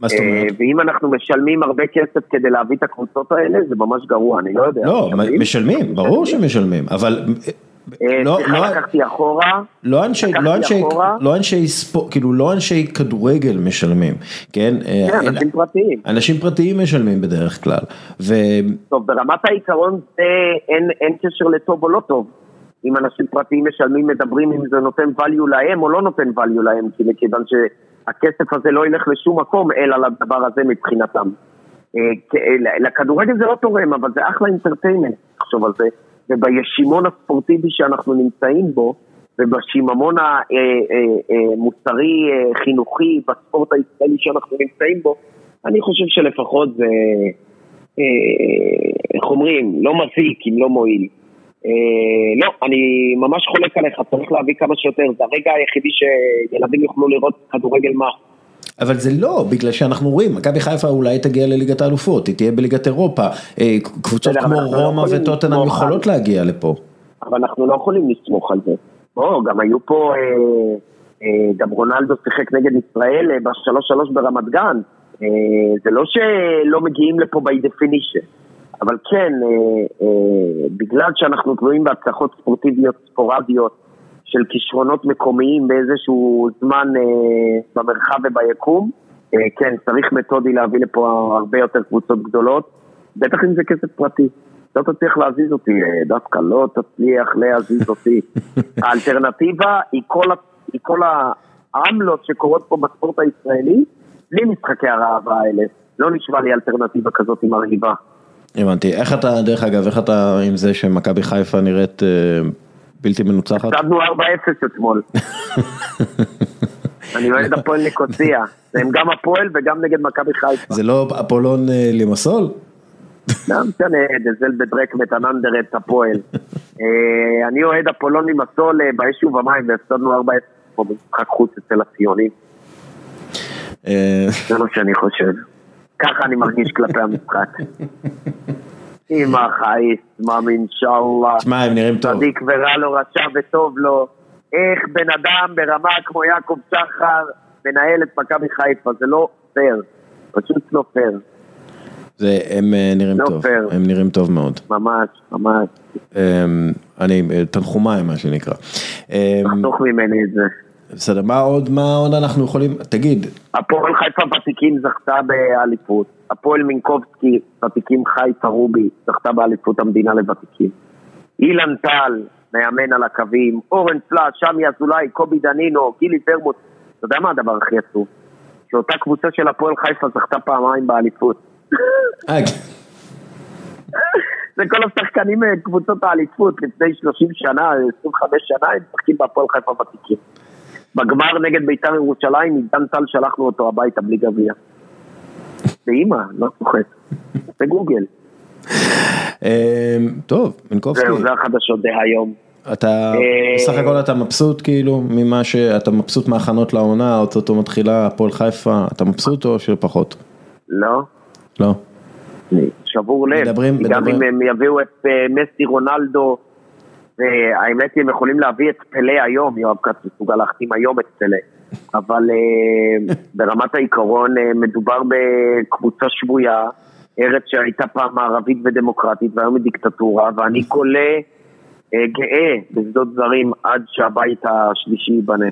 מה זאת אומרת? ואם אנחנו משלמים הרבה כסף כדי להביא את הקבוצות האלה, זה ממש גרוע, אני לא יודע. לא, משלמים? ברור שמשלמים, אבל לא, סליחה, לא, לקחתי אחורה. לא אנשי, לא אנשי, אחורה. לא אנשי ספורט, כאילו לא אנשי כדורגל משלמים, כן? אה, כן, אנשים פרטיים. אנשים פרטיים משלמים בדרך כלל, ו... טוב, ברמת העיקרון זה אין, אין קשר לטוב או לא טוב. אם אנשים פרטיים משלמים, מדברים אם זה נותן value להם או לא נותן value להם, כי מכיוון שהכסף הזה לא ילך לשום מקום אלא לדבר הזה מבחינתם. אה, אה, לכדורגל זה לא תורם, אבל זה אחלה אינטרטיימנט, תחשוב על זה. ובישימון הספורטיבי שאנחנו נמצאים בו, ובשיממון המוסרי, חינוכי, בספורט הישראלי שאנחנו נמצאים בו, אני חושב שלפחות זה, אה, איך אומרים, לא מזיק אם לא מועיל. אה, לא, אני ממש חולק עליך, צריך להביא כמה שיותר, זה הרגע היחידי שילדים יוכלו לראות כדורגל מה. אבל זה לא, בגלל שאנחנו רואים, מכבי חיפה אולי תגיע לליגת האלופות, היא תהיה בליגת אירופה, אה, קבוצות כמו לא רומא וטוטנאם יכולות להגיע לפה. אבל אנחנו לא יכולים לסמוך על זה. בוא, גם היו פה, אה, אה, גם רונלדו שיחק נגד ישראל אה, בשלוש שלוש ברמת גן. אה, זה לא שלא מגיעים לפה by definition, אבל כן, אה, אה, בגלל שאנחנו תלויים בהצלחות ספורטיביות ספורדיות של כישרונות מקומיים באיזשהו זמן אה, במרחב וביקום, אה, כן, צריך מתודי להביא לפה הרבה יותר קבוצות גדולות, בטח אם זה כסף פרטי. לא תצליח להזיז אותי, אה, דווקא לא תצליח להזיז אותי. האלטרנטיבה היא כל, היא כל העמלות שקורות פה בספורט הישראלי, בלי משחקי הרעב האלה. לא נשמע לי אלטרנטיבה כזאת מרהיבה. הבנתי, איך אתה, דרך אגב, איך אתה עם זה שמכבי חיפה נראית אה, בלתי מנוצחת? הפסדנו 4-0 אתמול. אני אוהד הפועל ניקוסיה. הם גם הפועל וגם נגד מכבי חיפה. זה לא אפולון אה, לימסול? לא משנה, דזל בדרק מתננדר את הפועל. אה, אני אוהד אפולוני מסול אה, באש ובמים והפסדנו 4-0. כמו במשחק חוץ אצל הציונים. זה מה שאני חושב. ככה אני מרגיש כלפי המשחק. אמא חייס, מאמין אינשאללה. תשמע, הם נראים טוב. צדיק ורע לו, רשע וטוב לו. איך בן אדם ברמה כמו יעקב שחר מנהל את מכבי חיפה, זה לא פייר. פשוט לא פייר. זה, הם אה, נראים לא טוב, פייר. הם נראים טוב מאוד. ממש, ממש. אה, אני, אה, תנחומיי מה שנקרא. אה, תחתוך ממני את זה. בסדר, מה עוד, מה עוד אנחנו יכולים, תגיד, הפועל חיפה ותיקים זכתה באליפות. הפועל מינקובסקי ותיקים חיפה רובי זכתה באליפות המדינה לוותיקים. אילן טל, מאמן על הקווים, אורן פלאש, שמי אזולאי, קובי דנינו, גילי ורמוט. אתה יודע מה הדבר הכי עצוב? שאותה קבוצה של הפועל חיפה זכתה פעמיים באליפות. אה, זה כל השחקנים מקבוצות האליפות לפני 30 שנה, 25 שנה, הם משחקים בהפועל חיפה ותיקים. בגמר נגד בית"ר ירושלים, עידן טל שלחנו אותו הביתה בלי גביע. באמא, לא צוחק. זה גוגל. אה, טוב, מינקובסקי, זהו, זה החדשות דהיום. אתה, אה, בסך הכל אתה מבסוט כאילו ממה שאתה מבסוט מההכנות לעונה, אוטוטו מתחילה הפועל חיפה, אתה מבסוט או שפחות? לא? לא. שבור לב. מדברים- כי גם מדברים- אם הם יביאו את אה, מסי רונלדו, והאמת היא, הם יכולים להביא את פלא היום, יואב כץ מסוגל להחתים היום את פלא. אבל אה, ברמת העיקרון אה, מדובר בקבוצה שבויה, ארץ שהייתה פעם מערבית ודמוקרטית והיום היא דיקטטורה, ואני קולה אה, גאה בשדות זרים עד שהבית השלישי ייבנה,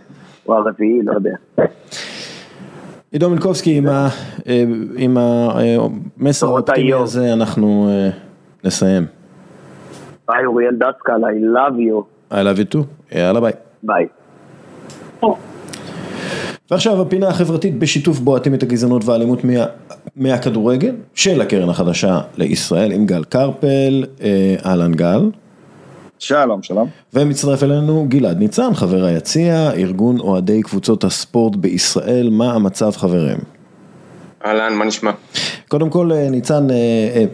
או הרביעי, לא יודע. עידו מינקובסקי עם המסר האופטימי. הזה אנחנו נסיים. ביי אוריאל דסקל, I love you, I love you too, יאללה ביי. ביי. ועכשיו הפינה החברתית בשיתוף בועטים את הגזענות והאלימות מה, מהכדורגל של הקרן החדשה לישראל עם גל קרפל, אה, אהלן גל, שלום, שלום. ומצטרף אלינו גלעד ניצן, חבר היציע, ארגון אוהדי קבוצות הספורט בישראל, מה המצב חברים? אהלן, מה נשמע? קודם כל אה, ניצן, אה,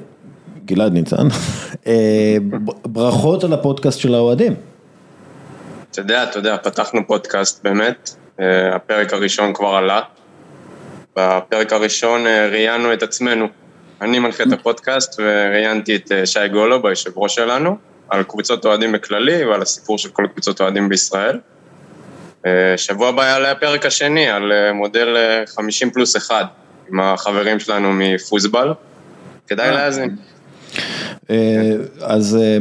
גלעד ניצן, אה, ברכות על הפודקאסט של האוהדים. אתה יודע, אתה יודע, פתחנו פודקאסט באמת, אה, הפרק הראשון כבר עלה. בפרק הראשון אה, ראיינו את עצמנו. אני מנחה את הפודקאסט וראיינתי את שי גולוב, היושב ראש שלנו, על קבוצות אוהדים בכללי ועל הסיפור של כל קבוצות אוהדים בישראל. שבוע הבא יעלה הפרק השני על מודל אה, 50 פלוס 1, עם החברים שלנו מפוסבל. כדאי להאזין. אה, אז אה,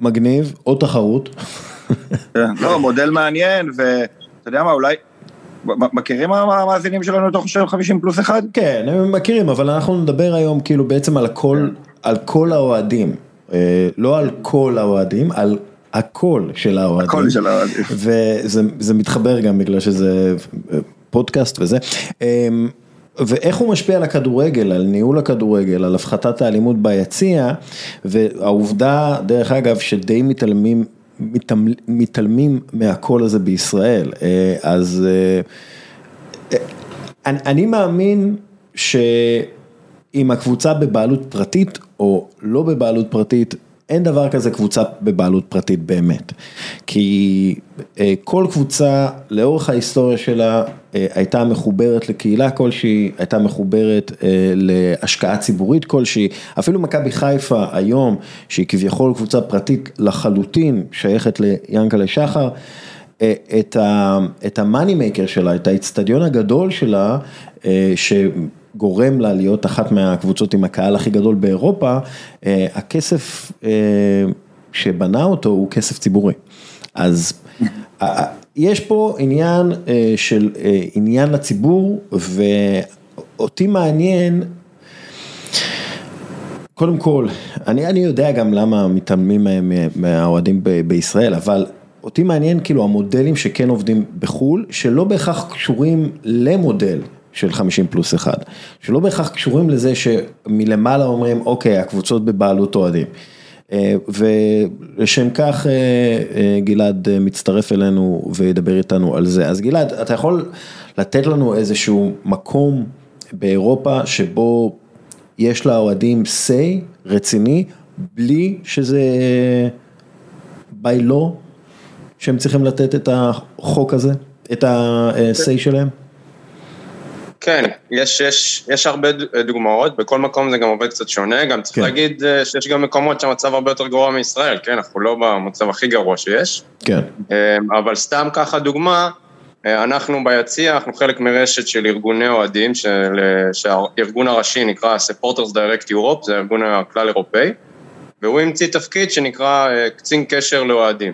מגניב, עוד תחרות. כן, לא, מודל מעניין, ואתה יודע מה, אולי... מכירים המאזינים שלנו לתוך של 50 פלוס 1? כן, הם מכירים, אבל אנחנו נדבר היום כאילו בעצם על הכל, על כל האוהדים. אה, לא על כל האוהדים, על הקול של האוהדים. הקול של האוהדים. וזה זה מתחבר גם בגלל שזה פודקאסט וזה. אה, ואיך הוא משפיע על הכדורגל, על ניהול הכדורגל, על הפחתת האלימות ביציע, והעובדה, דרך אגב, שדי מתעלמים, מתעל- מתעלמים מהקול הזה בישראל. אה, אז אה, אני, אני מאמין שאם הקבוצה בבעלות פרטית או לא בבעלות פרטית, אין דבר כזה קבוצה בבעלות פרטית באמת. כי אה, כל קבוצה לאורך ההיסטוריה שלה אה, הייתה מחוברת לקהילה כלשהי, הייתה מחוברת אה, להשקעה ציבורית כלשהי, אפילו מכבי חיפה היום, שהיא כביכול קבוצה פרטית לחלוטין, שייכת ליענקלה שחר. אה, את המאני מייקר שלה, את האיצטדיון הגדול שלה, אה, שגורם לה להיות אחת מהקבוצות עם הקהל הכי גדול באירופה, אה, הכסף אה, שבנה אותו הוא כסף ציבורי. אז אה, יש פה עניין של עניין לציבור, ואותי מעניין קודם כל, אני, אני יודע גם למה מתעלמים מה- מה- מהאוהדים בישראל, אבל אותי מעניין כאילו המודלים שכן עובדים בחו"ל, שלא בהכרח קשורים למודל של 50 פלוס 1, שלא בהכרח קשורים לזה שמלמעלה אומרים, אוקיי, הקבוצות בבעלות אוהדים. אה, ולשם כך אה, אה, גלעד מצטרף אלינו וידבר איתנו על זה. אז גלעד, אתה יכול לתת לנו איזשהו מקום באירופה שבו יש לאוהדים say רציני, בלי שזה by law, שהם צריכים לתת את החוק הזה, את ה-say שלהם? כן, יש, יש, יש הרבה ד- דוגמאות, בכל מקום זה גם עובד קצת שונה, גם צריך כן. להגיד אה, שיש גם מקומות שהמצב הרבה יותר גרוע מישראל, כן, אנחנו לא במצב הכי גרוע שיש. כן. אה, אבל סתם ככה דוגמה, אה, אנחנו ביציע, אנחנו חלק מרשת של ארגוני אוהדים, של, אה, שהארגון הראשי נקרא Supporters Direct Europe, זה הארגון הכלל אירופאי, והוא המציא תפקיד שנקרא אה, קצין קשר לאוהדים.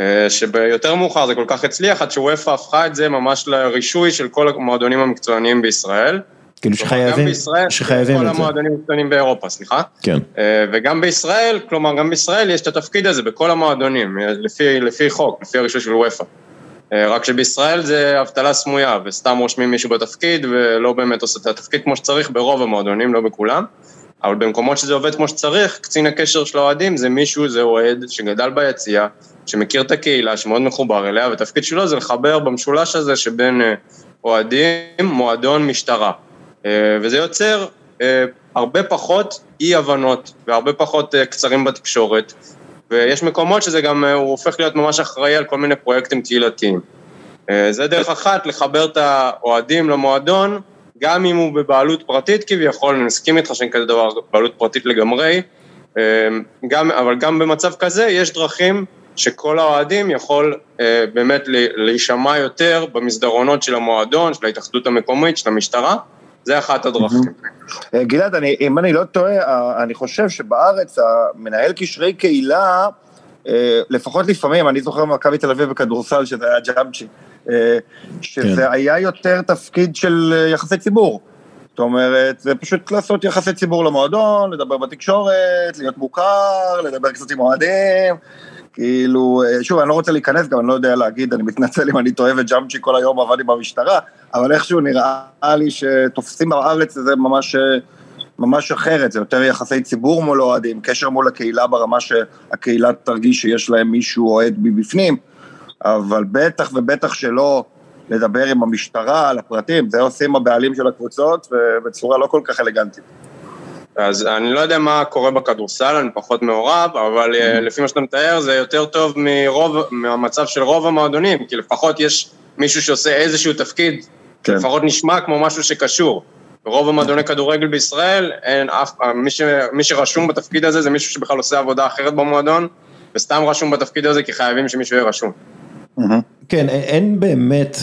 אה, שביותר מאוחר זה כל כך הצליח, עד שוופא הפכה את זה ממש לרישוי של כל המועדונים המקצועניים בישראל. כאילו גם שחייבים, בישראל, שחייבים כל את זה. המועדונים המקצוענים באירופה, סליחה. כן. אה, וגם בישראל, כלומר גם בישראל יש את התפקיד הזה בכל המועדונים, אה, לפי, לפי חוק, לפי הרישוי של וופא. רק שבישראל זה אבטלה סמויה, וסתם רושמים מישהו בתפקיד, ולא באמת עושה את התפקיד כמו שצריך ברוב המועדונים, לא בכולם. אבל במקומות שזה עובד כמו שצריך, קצין הקשר של האוהדים זה מישהו, זה אוהד שגדל ביציע, שמכיר את הקהילה, שמאוד מחובר אליה, והתפקיד שלו זה לחבר במשולש הזה שבין אה, אוהדים, מועדון, משטרה. אה, וזה יוצר אה, הרבה פחות אי-הבנות והרבה פחות קצרים בתקשורת, ויש מקומות שזה גם, הוא הופך להיות ממש אחראי על כל מיני פרויקטים קהילתיים. זה דרך אחת לחבר את האוהדים למועדון, גם אם הוא בבעלות פרטית כביכול, אני מסכים איתך שאין כזה דבר בעלות פרטית לגמרי, גם, אבל גם במצב כזה יש דרכים שכל האוהדים יכול אה, באמת להישמע יותר במסדרונות של המועדון, של ההתאחדות המקומית, של המשטרה, זה אחת הדרכים. אה, גלעד, אני, אם אני לא טועה, אה, אני חושב שבארץ המנהל קשרי קהילה, אה, לפחות לפעמים, אני זוכר במכבי תל אביב בכדורסל, שזה היה ג'אמצ'י, אה, שזה כן. היה יותר תפקיד של אה, יחסי ציבור. זאת אומרת, זה פשוט לעשות יחסי ציבור למועדון, לדבר בתקשורת, להיות מוכר, לדבר קצת עם אוהדים. כאילו, אה, שוב, אני לא רוצה להיכנס, גם אני לא יודע להגיד, אני מתנצל אם אני טועה וג'אמצ'י כל היום עבד עם המשטרה, אבל איכשהו נראה לי שתופסים בארץ זה ממש, אה, ממש אחרת, זה יותר יחסי ציבור מול אוהדים, קשר מול הקהילה ברמה שהקהילה תרגיש שיש להם מישהו אוהד מבפנים, אבל בטח ובטח שלא לדבר עם המשטרה על הפרטים, זה עושים הבעלים של הקבוצות ובצורה לא כל כך אלגנטית. אז אני לא יודע מה קורה בכדורסל, אני פחות מעורב, אבל אה, לפי מה שאתה מתאר זה יותר טוב מרוב, מהמצב של רוב המועדונים, כי לפחות יש מישהו שעושה איזשהו תפקיד, כן. לפחות נשמע כמו משהו שקשור. ברוב המועדוני כדורגל בישראל, אין אף, מי, ש, מי שרשום בתפקיד הזה זה מישהו שבכלל עושה עבודה אחרת במועדון, וסתם רשום בתפקיד הזה כי חייבים שמישהו יהיה רשום. כן, אין- אין באמת,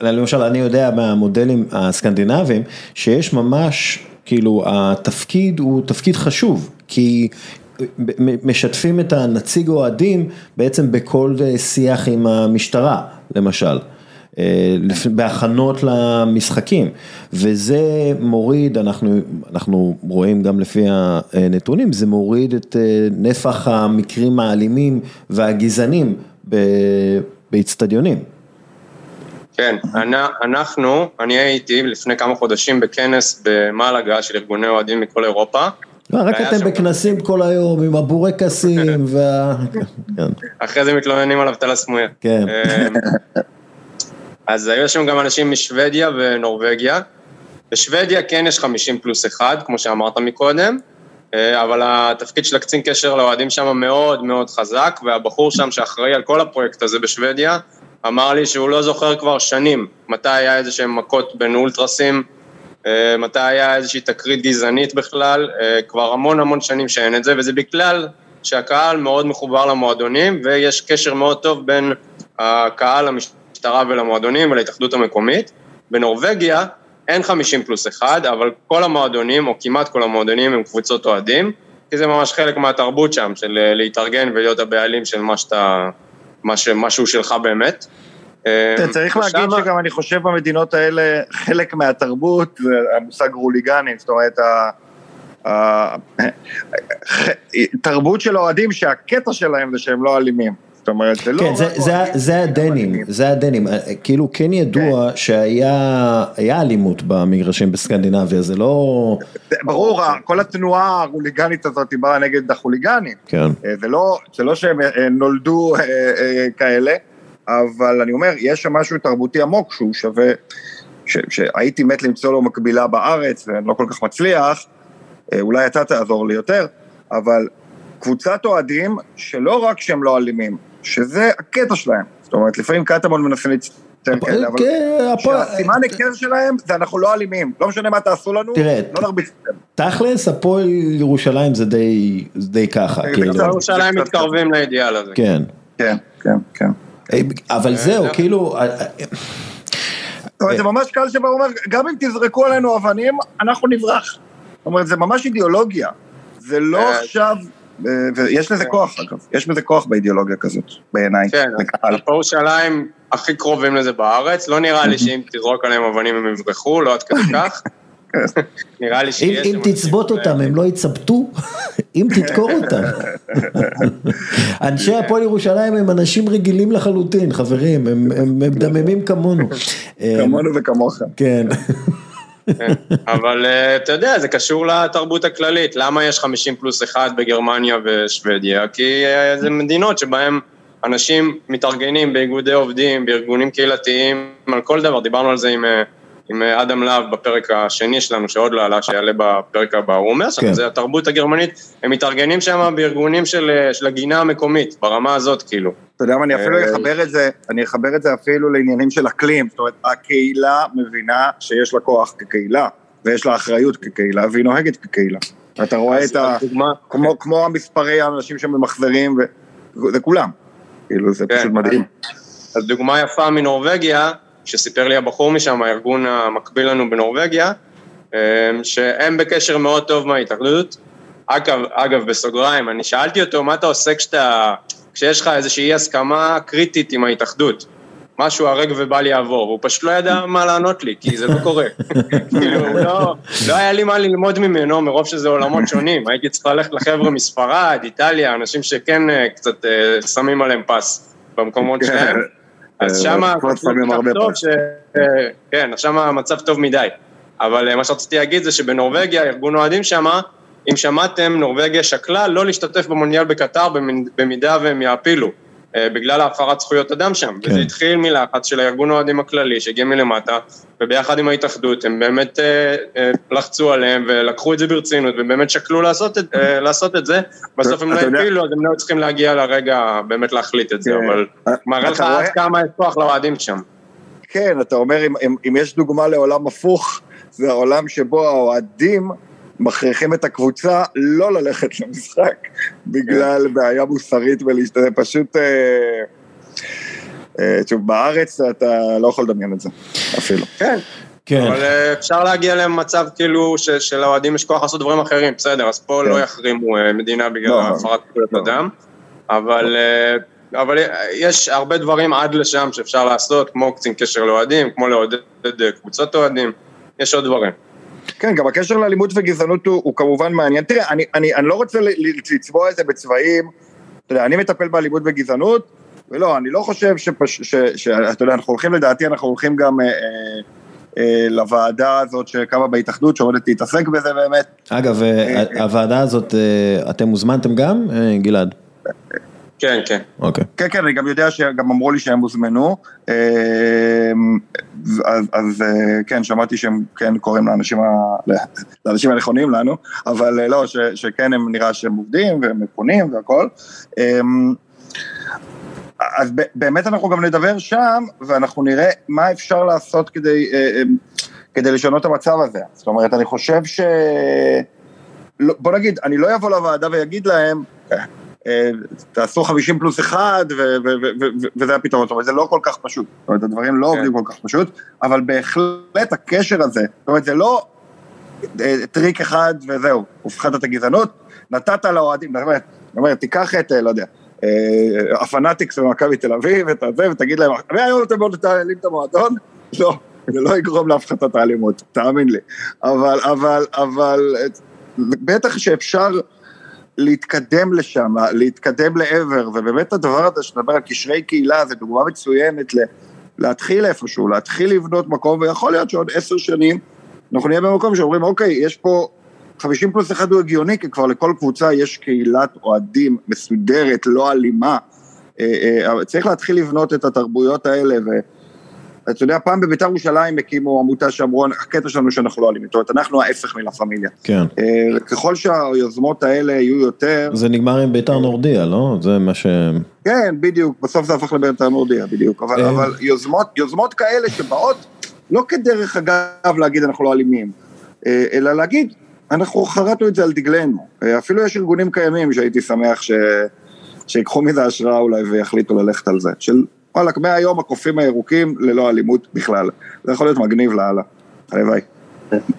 למשל אני יודע מהמודלים הסקנדינביים, שיש ממש, כאילו התפקיד הוא תפקיד חשוב, כי משתפים את הנציג אוהדים בעצם בכל שיח עם המשטרה, למשל. אה, בהכנות למשחקים, וזה מוריד, אנחנו, אנחנו רואים גם לפי הנתונים, זה מוריד את אה, נפח המקרים האלימים והגזענים באיצטדיונים. כן, אנ- אנחנו, אני הייתי לפני כמה חודשים בכנס במלגה של ארגוני אוהדים מכל אירופה. לא, רק אתם בכנסים כל היום עם הבורקסים וה... כן, אחרי זה מתלוננים על אבטלה סמויה. כן. אמ, אז היו שם גם אנשים משוודיה ונורבגיה. בשוודיה כן יש 50 פלוס 1, כמו שאמרת מקודם, אה, אבל התפקיד של הקצין קשר לאוהדים שם מאוד מאוד חזק, והבחור שם שאחראי על כל הפרויקט הזה בשוודיה, אמר לי שהוא לא זוכר כבר שנים מתי היה איזה שהם מכות בין אולטרסים, אה, מתי היה איזושהי תקרית גזענית בכלל, אה, כבר המון המון שנים שאין את זה, וזה בגלל שהקהל מאוד מחובר למועדונים, ויש קשר מאוד טוב בין הקהל למשטרה ולמועדונים ולהתאחדות המקומית. בנורבגיה אין 50 פלוס 1, אבל כל המועדונים, או כמעט כל המועדונים, הם קבוצות אוהדים, כי זה ממש חלק מהתרבות שם, של אה, להתארגן ולהיות הבעלים של מה שאתה, משהו שלך באמת. אתה צריך להגיד שגם אני חושב במדינות האלה, חלק מהתרבות זה המושג רוליגנים, זאת אומרת, תרבות של אוהדים שהקטע שלהם זה שהם לא אלימים. זאת אומרת, זה לא... כן, זה- זה זה הדנים. זה הדנים, כאילו כן ידוע שהיה היה אלימות במגרשים בסקנדינביה, זה לא... ברור, כל התנועה הרוליגנית הזאת היא באה נגד החוליגנים. כן. אה, זה לא, זה לא שהם אה, נולדו אה, אה, כאלה, אבל אני אומר, יש שם משהו תרבותי עמוק שהוא שווה, ש, שהייתי מת למצוא לו מקבילה בארץ, ואני לא כל כך מצליח, אה, אולי אתה תעזור לי יותר, אבל קבוצת אוהדים שלא רק שהם לא אלימים, שזה הקטע שלהם. זאת אומרת, לפעמים קטמון מנסים להצ- כן, כן, אבל כן, שהסימן היכר שלהם זה אנחנו לא אלימים, לא משנה מה תעשו לנו, לא נרביץ אתכם. תכלס, הפועל ירושלים זה די, ככה, זה כאילו, ירושלים מתקרבים לאידיאל הזה. כן. כן, כן, כן. אבל זהו, כאילו, אה, זאת אומרת, זה ממש קל שבא אומר, גם אם תזרקו עלינו אבנים, אנחנו נברח. זאת אומרת, זה ממש אידיאולוגיה. זה לא אה, עכשיו, אה, ויש לזה כוח אגב, יש בזה כוח באידיאולוגיה כזאת, בעיניי. כן. הפועל ירושלים הכי קרובים לזה בארץ, לא נראה לי שאם תזרוק עליהם אבנים הם יברחו, לא עד כדי כך. נראה לי שיש... אם אנשים אותם הם לא יצבטו, אם תדקור אותם. אנשי הפועל ירושלים הם אנשים רגילים לחלוטין, חברים, הם, הם מדממים כמונו. כמונו וכמוכם. כן. כן, אבל אה, אתה יודע, זה קשור לתרבות הכללית. למה יש 50 פלוס 1 בגרמניה ושוודיה? כי אה, זה מדינות שבהן אנשים מתארגנים באיגודי עובדים, בארגונים קהילתיים, על כל דבר. דיברנו על זה עם, אה, עם אה, אדם להב בפרק השני שלנו, שעוד לא עלה, שיעלה בפרק הבא. הוא אומר כן. שזה התרבות הגרמנית, הם מתארגנים שם בארגונים של, אה, של הגינה המקומית, ברמה הזאת כאילו. אתה יודע מה, אני אפילו אה, אחבר את זה, אני אחבר את זה אפילו לעניינים של אקלים. זאת אומרת, הקהילה מבינה שיש לה כוח כקהילה, ויש לה אחריות כקהילה, והיא נוהגת כקהילה. אתה רואה את ה... דוגמה- כמו, כמו המספרי האנשים שממחזרים, ו- זה כולם. כאילו, זה כן, פשוט מדהים. אז דוגמה יפה מנורבגיה, שסיפר לי הבחור משם, הארגון המקביל לנו בנורבגיה, אה, שהם בקשר מאוד טוב מההתאחדות. אגב, אגב, בסוגריים, אני שאלתי אותו, מה אתה עושה כשאתה, כשיש לך איזושהי אי הסכמה קריטית עם ההתאחדות? משהו הרג ובל יעבור, והוא פשוט לא ידע מה לענות לי, כי זה לא קורה. כאילו, הוא לא, לא היה לי מה ללמוד ממנו, מרוב שזה עולמות שונים. הייתי צריך ללכת לחבר'ה מספרד, איטליה, אנשים שכן אה, קצת אה, שמים עליהם פס במקומות שלהם. אז אה, שמה, כבר שמים הרבה טוב פס. ש... אה, כן, שמה המצב טוב מדי. אבל אה, מה שרציתי להגיד זה שבנורבגיה, ארגון אוהדים שמה, אם שמעתם, נורבגיה שקלה לא להשתתף במונדיאל בקטר במ- במידה והם יעפילו, בגלל הפרת זכויות אדם שם. כן. וזה התחיל מלחץ של הארגון האוהדים הכללי שהגיע מלמטה, וביחד עם ההתאחדות הם באמת אה, אה, לחצו עליהם ולקחו את זה ברצינות, ובאמת שקלו לעשות את, אה, לעשות את זה. בסוף הם לא הפילו, אז הם לא צריכים להגיע לרגע באמת להחליט את זה, כן. אבל אה, מראה לך עד כמה יש כוח לאוהדים שם. כן, אתה אומר, אם, אם, אם יש דוגמה לעולם הפוך, זה העולם שבו האוהדים מכריחים את הקבוצה לא ללכת למשחק, בגלל כן. בעיה מוסרית ולהשתתף, פשוט... אה, אה, שוב, בארץ אתה לא יכול לדמיין את זה, אפילו. כן. כן. אבל אה, אפשר להגיע למצב כאילו שלאוהדים יש כוח לעשות דברים אחרים, בסדר, אז פה כן. לא יחרימו מדינה בגלל לא, הפרת זכויות לא. אדם, אבל אה, אבל יש הרבה דברים עד לשם שאפשר לעשות, כמו קצין קשר לאוהדים, כמו לעודד קבוצות אוהדים, יש עוד דברים. כן, גם הקשר לאלימות וגזענות הוא, הוא כמובן מעניין. תראה, אני, אני, אני לא רוצה לצבוע את זה בצבעים, אתה יודע, אני מטפל באלימות וגזענות, ולא, אני לא חושב שפש... ש... ש... אתה יודע, אנחנו הולכים לדעתי, אנחנו הולכים גם אה, אה, אה, לוועדה הזאת שקמה בהתאחדות, שעומדת להתעסק בזה באמת. אגב, אה, הוועדה הזאת, אה, אתם הוזמנתם גם, אה, גלעד? כן, כן. אוקיי. כן, כן, אני גם יודע שגם אמרו לי שהם הוזמנו, אה, אז, אז אה, כן, שמעתי שהם כן קוראים לאנשים, ה... לאנשים הנכונים לנו, אבל אה, לא, ש, שכן הם נראה שהם עובדים והם מפונים והכל. אה, אז ב- באמת אנחנו גם נדבר שם, ואנחנו נראה מה אפשר לעשות כדי, אה, כדי לשנות את המצב הזה. זאת אומרת, אני חושב ש... לא, בוא נגיד, אני לא אבוא לוועדה ויגיד להם, "אה, אה, תעשו 50 פלוס 1 ו- ו- ו- ו- וזה הפתרון, זאת אומרת, זה לא כל כך פשוט, זאת אומרת, הדברים לא כן. עובדים כל כך פשוט, אבל בהחלט הקשר הזה, זאת אומרת, זה לא אה, טריק אחד וזהו, הפחתת את הגזענות, נתת לאוהדים, זאת אומרת, תיקח את, אה, לא יודע, אה, הפנאטיקס במכבי תל אביב, את הזה, ותגיד להם, מהיום אתם לא מנהלים את המועדון? לא, זה לא יגרום להפחתת האלימות, תאמין לי. אבל, אבל, אבל, אה, בטח שאפשר להתקדם לשם, להתקדם לעבר, ובאמת הדבר הזה שנדבר על קשרי קהילה, זה דוגמה מצוינת ל... להתחיל איפשהו, להתחיל לבנות מקום, ויכול להיות שעוד עשר שנים אנחנו נהיה במקום שאומרים, אוקיי, יש פה 50 פלוס אחד הוא הגיוני, כי כבר לכל קבוצה יש קהילת אוהדים מסודרת, לא אלימה. אה, אה, צריך להתחיל לבנות את התרבויות האלה, אתה יודע, פעם בביתר ירושלים הקימו עמותה שאמרו, הקטע שלנו שאנחנו לא אלימים, זאת אומרת, אנחנו ההפך מן הפמיליה. כן. אה, ככל שהיוזמות האלה יהיו יותר, זה נגמר עם ביתר נורדיה, לא? זה מה ש... כן, בדיוק, בסוף זה הפך לביתר נורדיה, בדיוק, אבל, אה. אבל יוזמות, יוזמות כאלה שבאות, לא כדרך אגב להגיד אנחנו לא אלימים, אה, אלא להגיד, אנחנו חרטנו את זה על דגלנו. אפילו יש ארגונים קיימים שהייתי שמח ש... שיקחו מזה השראה אולי ויחליטו ללכת על זה. של וואלכ, מהיום הקופים הירוקים ללא אלימות בכלל. זה יכול להיות מגניב לאללה. הלוואי.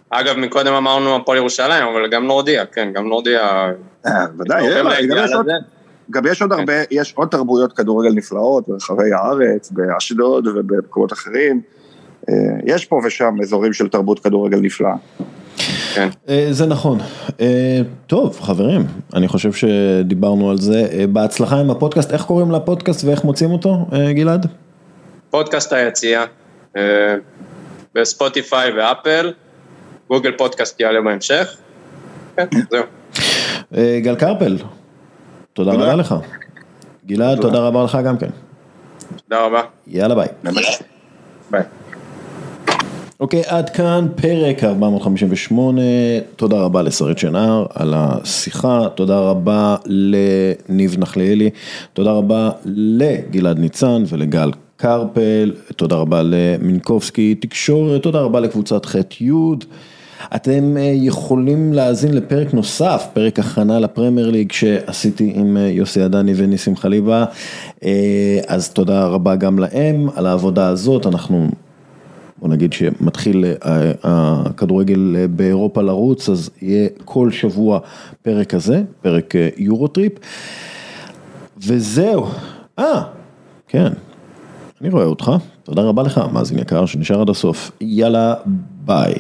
אגב, מקודם אמרנו הפועל ירושלים, אבל גם נורדיה, כן, גם נורדיה... אה, ודאי, הולכים גם יש עוד- עוד הרבה, יש עוד תרבויות כדורגל נפלאות ברחבי הארץ, באשדוד ובמקומות אחרים. אה, יש פה ושם אזורים של תרבות כדורגל נפלאה. כן. אה, זה נכון. אה, טוב, חברים, אני חושב שדיברנו על זה. אה, בהצלחה עם הפודקאסט, איך קוראים לפודקאסט ואיך מוצאים אותו, גלעד? פודקאסט היציאה, אה, בספוטיפיי ואפל, גוגל פודקאסט יעלה בהמשך. כן, זהו. גל קרפל, תודה תודה. רבה לך. גלעד, תודה רבה לך גם כן. תודה רבה. יאללה ביי. ביי. אוקיי, עד כאן פרק 458, תודה רבה לשרית שנער על השיחה, תודה רבה לניב נחליאלי, תודה רבה לגלעד ניצן ולגל קרפל, תודה רבה למינקובסקי תקשורת, תודה רבה לקבוצת ח' י'. אתם אה, יכולים להאזין לפרק נוסף, פרק הכנה לפרמייר ליג שעשיתי עם אה, יוסי עדני וניסים חליבה, אה, אז תודה רבה גם להם על העבודה הזאת, אנחנו בוא נגיד שמתחיל אה, הכדורגל אה, באירופה לרוץ, אז יהיה כל שבוע פרק כזה, פרק אה, יורוטריפ. וזהו, אה, כן, אני רואה אותך, תודה רבה לך, מאזין יקר שנשאר עד הסוף, יאללה, ביי.